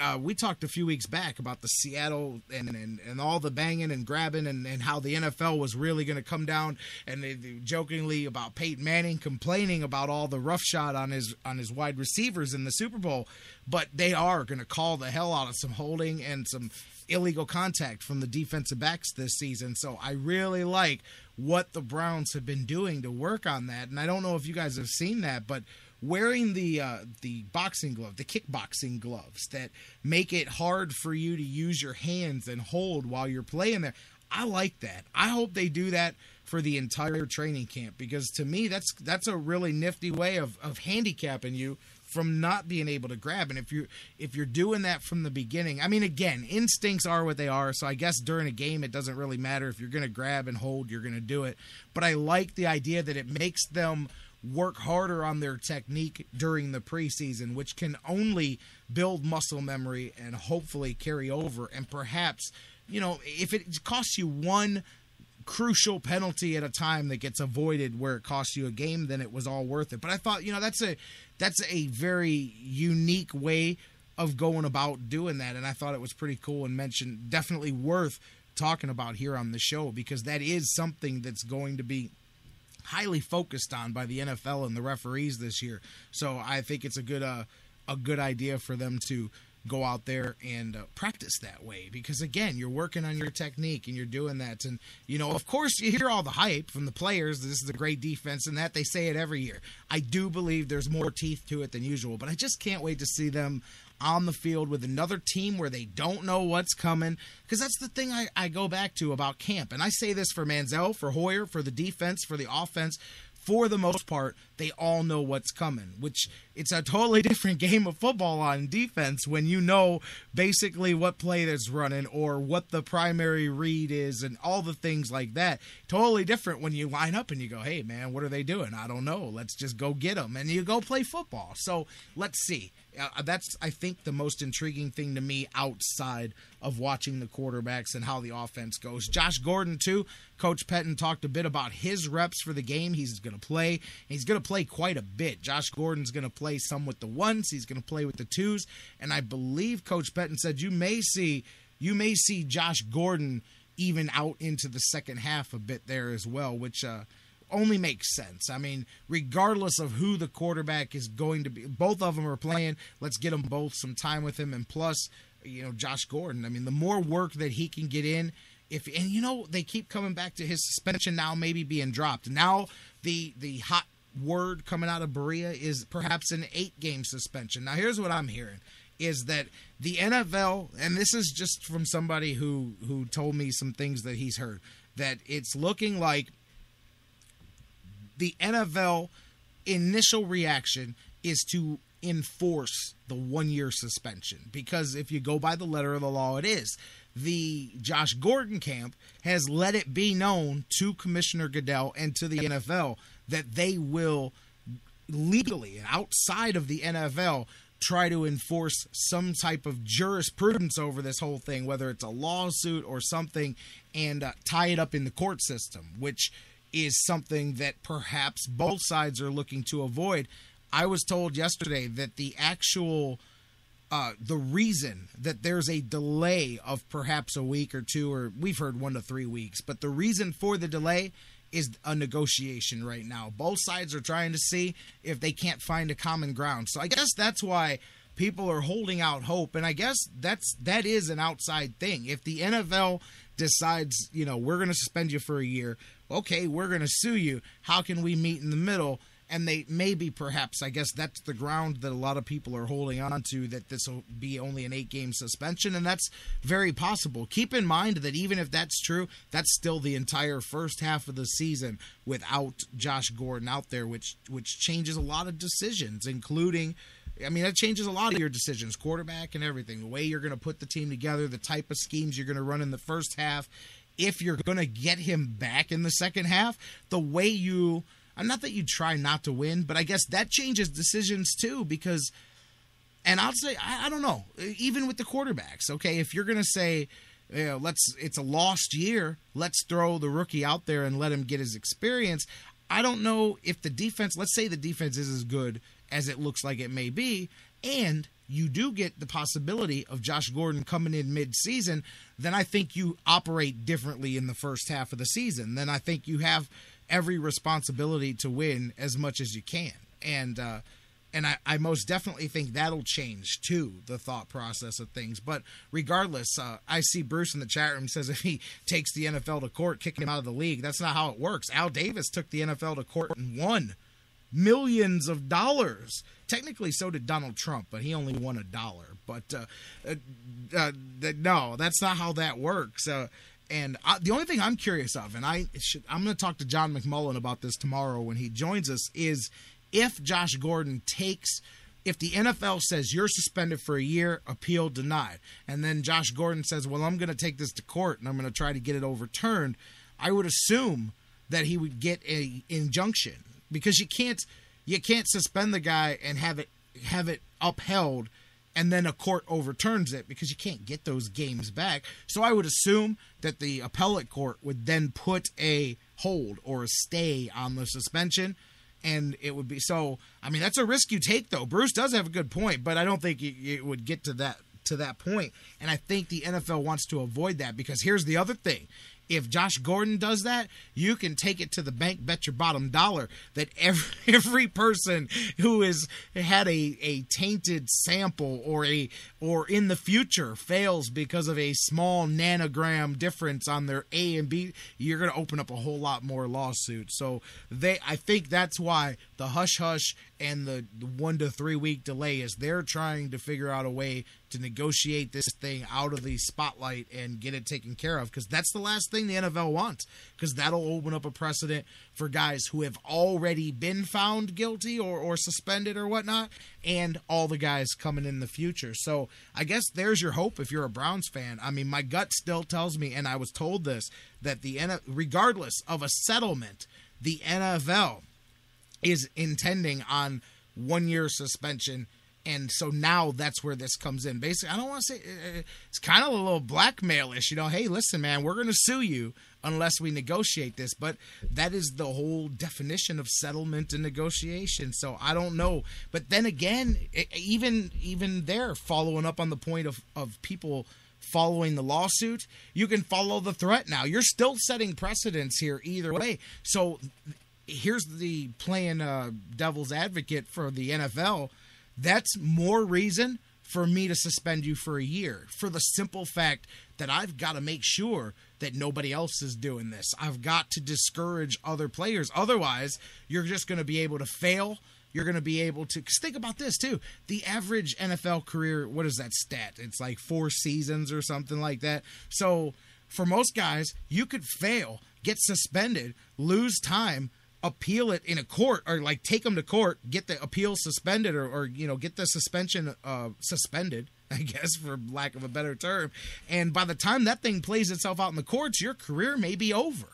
uh, we talked a few weeks back about the Seattle and, and, and all the banging and grabbing and, and how the NFL was really going to come down and they, they jokingly about Peyton Manning complaining about all the roughshod on his on his wide receivers in the Super Bowl, but they are going to call the hell out of some holding and some illegal contact from the defensive backs this season. So I really like what the Browns have been doing to work on that. And I don't know if you guys have seen that, but wearing the uh, the boxing glove, the kickboxing gloves that make it hard for you to use your hands and hold while you're playing there. I like that. I hope they do that for the entire training camp because to me that's that's a really nifty way of, of handicapping you from not being able to grab and if you if you're doing that from the beginning i mean again instincts are what they are so i guess during a game it doesn't really matter if you're going to grab and hold you're going to do it but i like the idea that it makes them work harder on their technique during the preseason, which can only build muscle memory and hopefully carry over. And perhaps, you know, if it costs you one crucial penalty at a time that gets avoided where it costs you a game, then it was all worth it. But I thought, you know, that's a that's a very unique way of going about doing that, and I thought it was pretty cool and mentioned definitely worth talking about here on the show because that is something that's going to be highly focused on by the NFL and the referees this year. So I think it's a good uh, a good idea for them to go out there and uh, practice that way. Because again you're working on your technique and you're doing that. And you know of course you hear all the hype from the players this is a great defense and that they say it every year. I do believe there's more teeth to it than usual but i just can't wait to see them on the field with another team where they don't know what's coming. Because that's the thing I, I go back to about camp. And I say this for Manziel, for Hoyer, for the defense, for the offense for the most part, they all know what's coming, which it's a totally different game of football on defense when you know basically what play that's running or what the primary read is and all the things like that. Totally different when you line up and you go, hey, man, what are they doing? I don't know. Let's just go get them. And you go play football. So let's see. Uh, that's, I think, the most intriguing thing to me outside of watching the quarterbacks and how the offense goes. Josh Gordon, too. Coach Pettine talked a bit about his reps for the game. He's going to play. He's going to play quite a bit. Josh Gordon's going to play some with the ones. He's going to play with the twos. And I believe Coach Pettine said you may see you may see Josh Gordon even out into the second half a bit there as well, which uh, only makes sense. I mean, regardless of who the quarterback is going to be, both of them are playing. Let's get them both some time with him, and plus, you know, Josh Gordon. I mean, the more work that he can get in, if and you know they keep coming back to his suspension now, maybe being dropped. Now the the hot word coming out of Berea is perhaps an eight game suspension. Now here's what I'm hearing is that the NFL, and this is just from somebody who who told me some things that he's heard, that it's looking like the NFL initial reaction is to enforce the one year suspension because if you go by the letter of the law, it is. The Josh Gordon camp has let it be known to Commissioner Goodell and to the NFL that they will legally outside of the NFL try to enforce some type of jurisprudence over this whole thing, whether it's a lawsuit or something, and uh, tie it up in the court system, which is something that perhaps both sides are looking to avoid. I was told yesterday that the actual uh, the reason that there's a delay of perhaps a week or two, or we've heard one to three weeks, but the reason for the delay is a negotiation right now. Both sides are trying to see if they can't find a common ground. So I guess that's why people are holding out hope, and I guess that's that is an outside thing. If the NFL decides, you know, we're going to suspend you for a year, okay, we're going to sue you. How can we meet in the middle? And they maybe perhaps I guess that's the ground that a lot of people are holding on to that this will be only an eight game suspension and that's very possible. Keep in mind that even if that's true, that's still the entire first half of the season without Josh Gordon out there which which changes a lot of decisions including I mean, that changes a lot of your decisions, quarterback and everything. The way you're going to put the team together, the type of schemes you're going to run in the first half. If you're going to get him back in the second half, the way you I'm not that you try not to win, but I guess that changes decisions too because and I'll say I, I don't know, even with the quarterbacks, okay, if you're gonna say you know, let's it's a lost year, let's throw the rookie out there and let him get his experience. I don't know if the defense, let's say the defense is as good as it looks like it may be, and you do get the possibility of Josh Gordon coming in mid-season, then I think you operate differently in the first half of the season. Then I think you have every responsibility to win as much as you can. And uh, and I, I, most definitely think that'll change too the thought process of things. But regardless, uh, I see Bruce in the chat room says if he takes the NFL to court, kicking him out of the league. That's not how it works. Al Davis took the NFL to court and won millions of dollars. Technically, so did Donald Trump, but he only won a dollar. But uh, uh, uh no, that's not how that works. And I, the only thing I'm curious of, and I should, I'm going to talk to John McMullen about this tomorrow when he joins us, is if Josh Gordon takes, if the NFL says you're suspended for a year, appeal denied, and then Josh Gordon says, well, I'm going to take this to court and I'm going to try to get it overturned, I would assume that he would get a injunction because you can't you can't suspend the guy and have it have it upheld and then a court overturns it because you can't get those games back. So I would assume that the appellate court would then put a hold or a stay on the suspension. And it would be so. I mean, that's a risk you take, though. Bruce does have a good point, but I don't think it, would get to that to that point. And I think the NFL wants to avoid that because here's the other thing if Josh Gordon does that, you can take it to the bank, bet your bottom dollar that every, every person who has had a, a tainted sample or a or in the future fails because of a small nanogram difference on their A and B, you're going to open up a whole lot more lawsuits. So they, I think that's why the hush hush and the, one to three week delay is they're trying to figure out a way to negotiate this thing out of the spotlight and get it taken care of because that's the last thing the NFL wants because that'll open up a precedent for guys who have already been found guilty or, or suspended or whatnot and all the guys coming in the future. So I guess there's your hope if you're a Browns fan. I mean, my gut still tells me, and I was told this, that the regardless of a settlement, the NFL is intending on one year suspension and so now that's where this comes in. Basically, I don't want to say uh, uh, it's kind of a little blackmailish, you know. Hey, listen, man, we're going to sue you unless we negotiate this. But that is the whole definition of settlement and negotiation. So I don't know. But then again, even even there, following up on the point of of people following the lawsuit, you can follow the threat now. You're still setting precedents here either way. So here's the playing uh, devil's advocate for the NFL that's more reason for me to suspend you for a year for the simple fact that I've got to make sure that nobody else is doing this. I've got to discourage other players. Otherwise, you're just going to be able to fail. You're going to be able to. Think about this too. The average NFL career, what is that stat? It's like four seasons or something like that. So for most guys, you could fail, get suspended, lose time, appeal it in a court or like take them to court, get the appeal suspended or, or you know get the suspension uh, suspended, I guess for lack of a better term. And by the time that thing plays itself out in the courts, your career may be over.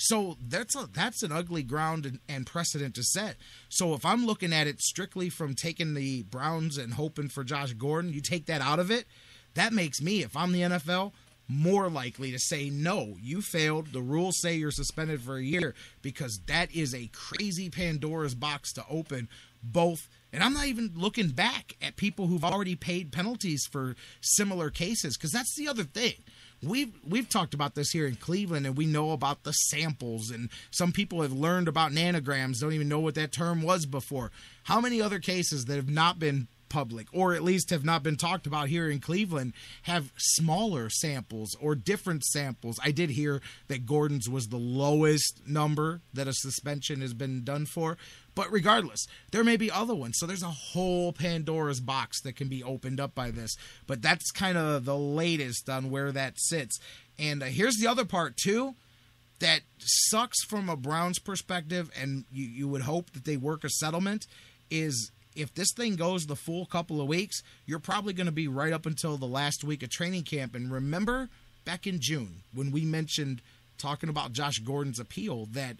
So that's a, that's an ugly ground and, and precedent to set. So if I'm looking at it strictly from taking the Browns and hoping for Josh Gordon, you take that out of it, that makes me, if I'm the NFL, more likely to say no you failed. The rules say you're suspended for a year because that is a crazy pandora's box to open. Both and i'm not even looking back at people who've already paid penalties for similar cases because that's the other thing. We've we've talked about this here in Cleveland and we know about the samples and some people have learned about nanograms don't even know what that term was before. How many other cases that have not been public or at least have not been talked about here in Cleveland have smaller samples or different samples. I did hear that Gordon's was the lowest number that a suspension has been done for, but regardless, there may be other ones. So there's a whole Pandora's box that can be opened up by this. But that's kind of the latest on where that sits. And uh, here's the other part, too that sucks from a Browns perspective, and you, you would hope that they work a settlement, is if this thing goes the full couple of weeks, you're probably going to be right up until the last week of training camp. And remember back in June when we mentioned talking about Josh Gordon's appeal that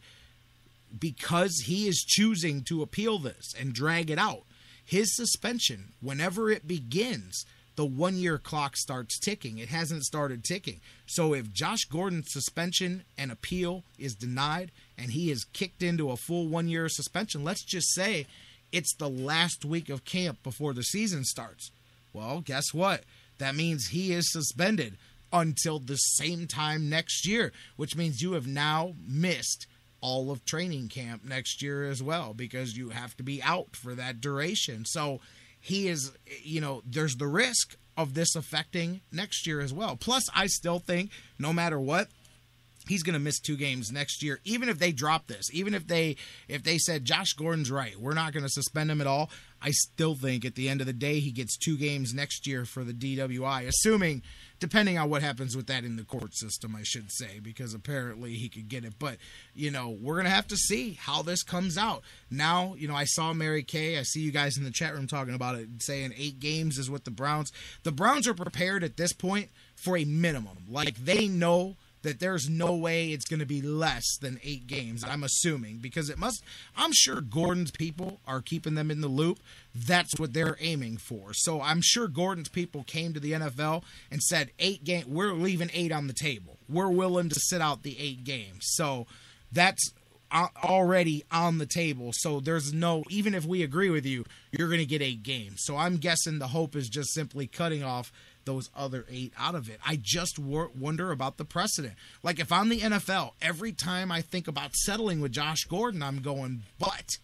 because he is choosing to appeal this and drag it out, his suspension, whenever it begins, the one year clock starts ticking. It hasn't started ticking. So if Josh Gordon's suspension and appeal is denied and he is kicked into a full one year suspension, let's just say it's the last week of camp before the season starts. Well, guess what? That means he is suspended until the same time next year, which means you have now missed all of training camp next year as well because you have to be out for that duration. So he is, you know, there's the risk of this affecting next year as well. Plus, I still think no matter what, he's going to miss two games next year even if they drop this even if they if they said josh gordon's right we're not going to suspend him at all. I still think at the end of the day he gets two games next year for the dwi assuming depending on what happens with that in the court system i should say because apparently he could get it. But you know we're going to have to see how this comes out. Now you know i saw mary kay i see you guys in the chat room talking about it saying eight games is what the browns. The browns are prepared at this point for a minimum. Like they know that there's no way it's going to be less than eight games. I'm assuming because it must. I'm sure Gordon's people are keeping them in the loop. That's what they're aiming for. So I'm sure Gordon's people came to the NFL and said eight game. We're leaving eight on the table. We're willing to sit out the eight games. So that's uh, already on the table. So there's no, even if we agree with you, you're going to get eight games. So I'm guessing the hope is just simply cutting off those other eight out of it. I just wor- wonder about the precedent. Like if I'm the NFL, every time I think about settling with Josh Gordon, I'm going, but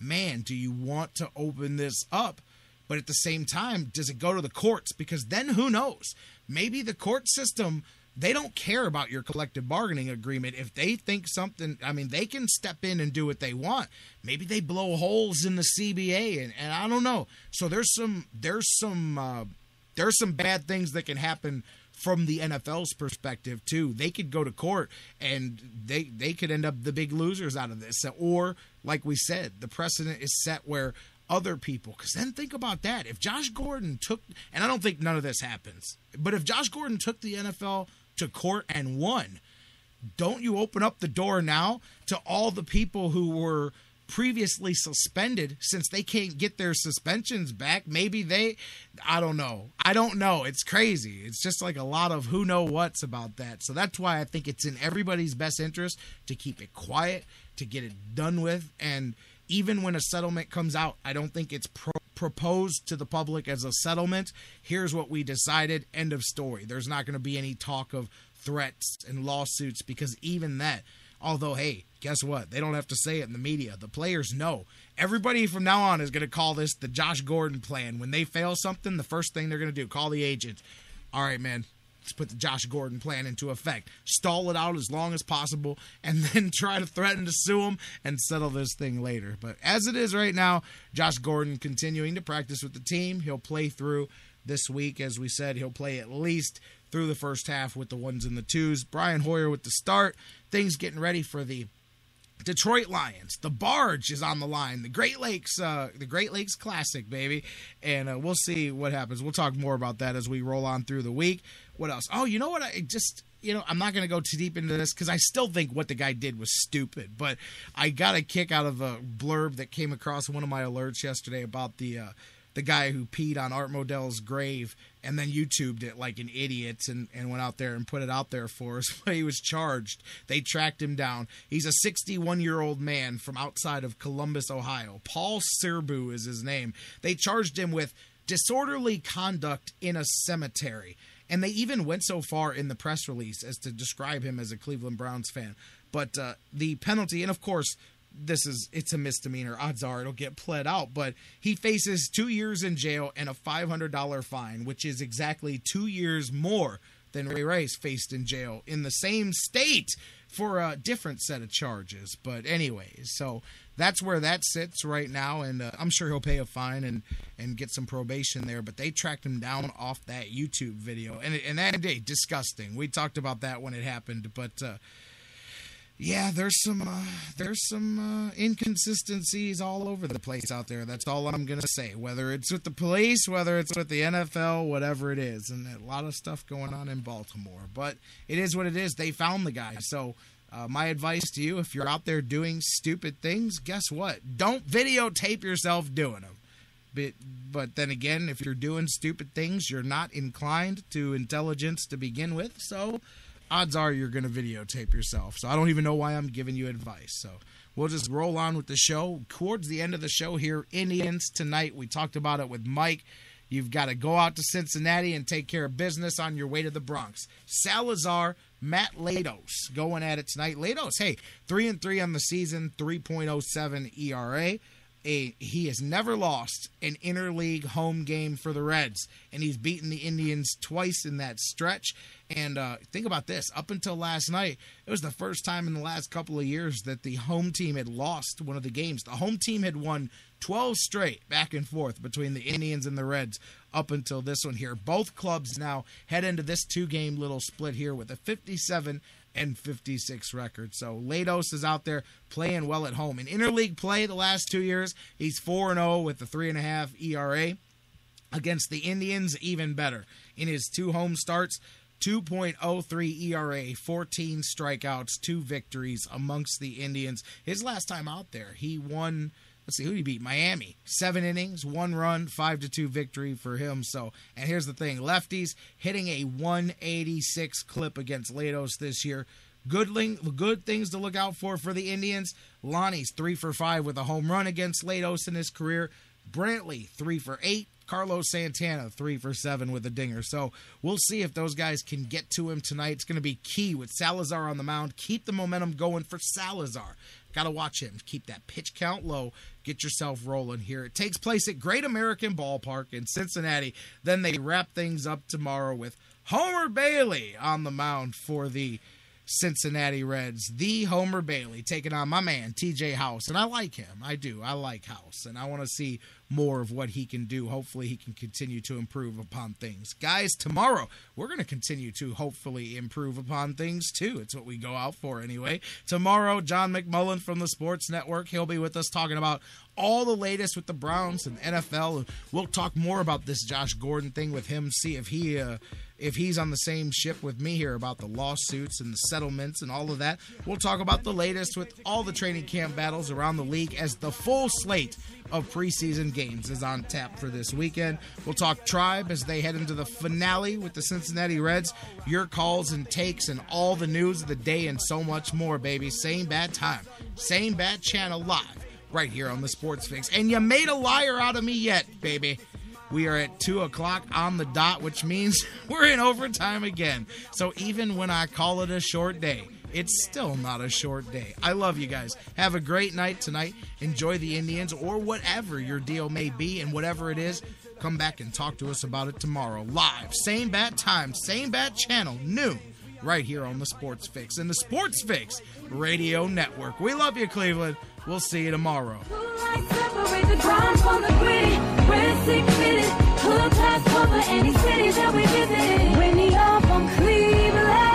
man, do you want to open this up? But at the same time, does it go to the courts? Because then who knows? Maybe the court system, they don't care about your collective bargaining agreement. If they think something, I mean, they can step in and do what they want. Maybe they blow holes in the CBA, and, and I don't know. So there's some, there's some, uh, there's some bad things that can happen from the NFL's perspective too. They could go to court and they they could end up the big losers out of this. Or like we said, the precedent is set where other people cuz then think about that. If Josh Gordon took and I don't think none of this happens. But if Josh Gordon took the NFL to court and won, don't you open up the door now to all the people who were previously suspended since they can't get their suspensions back. Maybe they i don't know. I don't know. It's crazy. It's just like a lot of who know what's about that. So that's why i think it's in everybody's best interest to keep it quiet to get it done with. And even when a settlement comes out i don't think it's pro- proposed to the public as a settlement. Here's what we decided. End of story. There's not going to be any talk of threats and lawsuits because even that Although, hey, guess what? They don't have to say it in the media. The players know. Everybody from now on is going to call this the Josh Gordon plan. When they fail something, the first thing they're going to do, call the agent. All right, man, let's put the Josh Gordon plan into effect. Stall it out as long as possible, and then try to threaten to sue him and settle this thing later. But as it is right now, Josh Gordon continuing to practice with the team. He'll play through this week. As we said, he'll play at least through the first half with the ones and the twos. Brian Hoyer with the start. Things getting ready for the Detroit Lions. The barge is on the line. The Great Lakes, uh, the Great Lakes Classic, baby. And uh, we'll see what happens. We'll talk more about that as we roll on through the week. What else? Oh, you know what? I just you know, I'm not going to go too deep into this because I still think what the guy did was stupid. But I got a kick out of a blurb that came across one of my alerts yesterday about the uh, the guy who peed on Art Modell's grave and then YouTubed it like an idiot and, and went out there and put it out there for us. But he was charged. They tracked him down. He's a 61 year old man from outside of Columbus, Ohio. Paul Sirbu is his name. They charged him with disorderly conduct in a cemetery. And they even went so far in the press release as to describe him as a Cleveland Browns fan. But uh, the penalty, and of course, this is it's a misdemeanor. Odds are it'll get pled out, but he faces two years in jail and a five hundred dollar fine, which is exactly two years more than Ray Rice faced in jail in the same state for a different set of charges. But anyways, so that's where that sits right now, and uh, I'm sure he'll pay a fine and and get some probation there. But they tracked him down off that YouTube video, and and that day disgusting. We talked about that when it happened, but. Uh, yeah, there's some uh, there's some uh, inconsistencies all over the place out there. That's all I'm gonna say. Whether it's with the police, whether it's with the NFL, whatever it is, and a lot of stuff going on in Baltimore. But it is what it is. They found the guy. So uh, my advice to you, if you're out there doing stupid things, guess what? Don't videotape yourself doing them. But but then again, if you're doing stupid things, you're not inclined to intelligence to begin with. So odds are you're going to videotape yourself. So I don't even know why I'm giving you advice. So we'll just roll on with the show. Towards the end of the show here, Indians tonight. We talked about it with Mike. You've got to go out to Cincinnati and take care of business on your way to the Bronx. Salazar, Matt Latos going at it tonight. Latos, hey, three and three on the season, 3.07 ERA a he has never lost an interleague home game for the Reds, and he's beaten the Indians twice in that stretch. And uh, think about this: up until last night, it was the first time in the last couple of years that the home team had lost one of the games. The home team had won 12 straight back and forth between the Indians and the Reds up until this one here. Both clubs now head into this two-game little split here with a 57 and 56 record. So Latos is out there playing well at home. In interleague play the last two years, he's 4 0 with a 3.5 ERA. Against the Indians, even better. In his two home starts, 2.03 ERA, 14 strikeouts, two victories amongst the Indians. His last time out there, he won let's see who he beat miami seven innings one run five to two victory for him so and here's the thing lefties hitting a 186 clip against latos this year good, good things to look out for for the indians lonnie's three for five with a home run against latos in his career Brantley, three for eight. Carlos Santana, three for seven with a dinger. So we'll see if those guys can get to him tonight. It's going to be key with Salazar on the mound. Keep the momentum going for Salazar. Got to watch him. Keep that pitch count low. Get yourself rolling here. It takes place at Great American Ballpark in Cincinnati. Then they wrap things up tomorrow with Homer Bailey on the mound for the Cincinnati Reds, the Homer Bailey, taking on my man TJ House. And I like him. I do. I like House. And I want to see more of what he can do. Hopefully, he can continue to improve upon things. Guys, tomorrow, we're going to continue to hopefully improve upon things too. It's what we go out for anyway. Tomorrow, John McMullen from the Sports Network, he'll be with us talking about all the latest with the Browns and NFL. We'll talk more about this Josh Gordon thing with him, see if he. Uh, if he's on the same ship with me here about the lawsuits and the settlements and all of that. We'll talk about the latest with all the training camp battles around the league as the full slate of preseason games is on tap for this weekend. We'll talk Tribe as they head into the finale with the Cincinnati Reds. Your calls and takes and all the news of the day and so much more, baby. Same bad time, same bad channel live right here on the Sports Fix. And you made a liar out of me yet, baby. We are at 2 o'clock on the dot, which means we're in overtime again. So even when I call it a short day, it's still not a short day. I love you guys. Have a great night tonight. Enjoy the Indians or whatever your deal may be, and whatever it is, come back and talk to us about it tomorrow. Live, same bat time, same bat channel, noon, right here on the Sports Fix and the Sports Fix Radio Network. We love you, Cleveland. We'll see you tomorrow. Cleveland.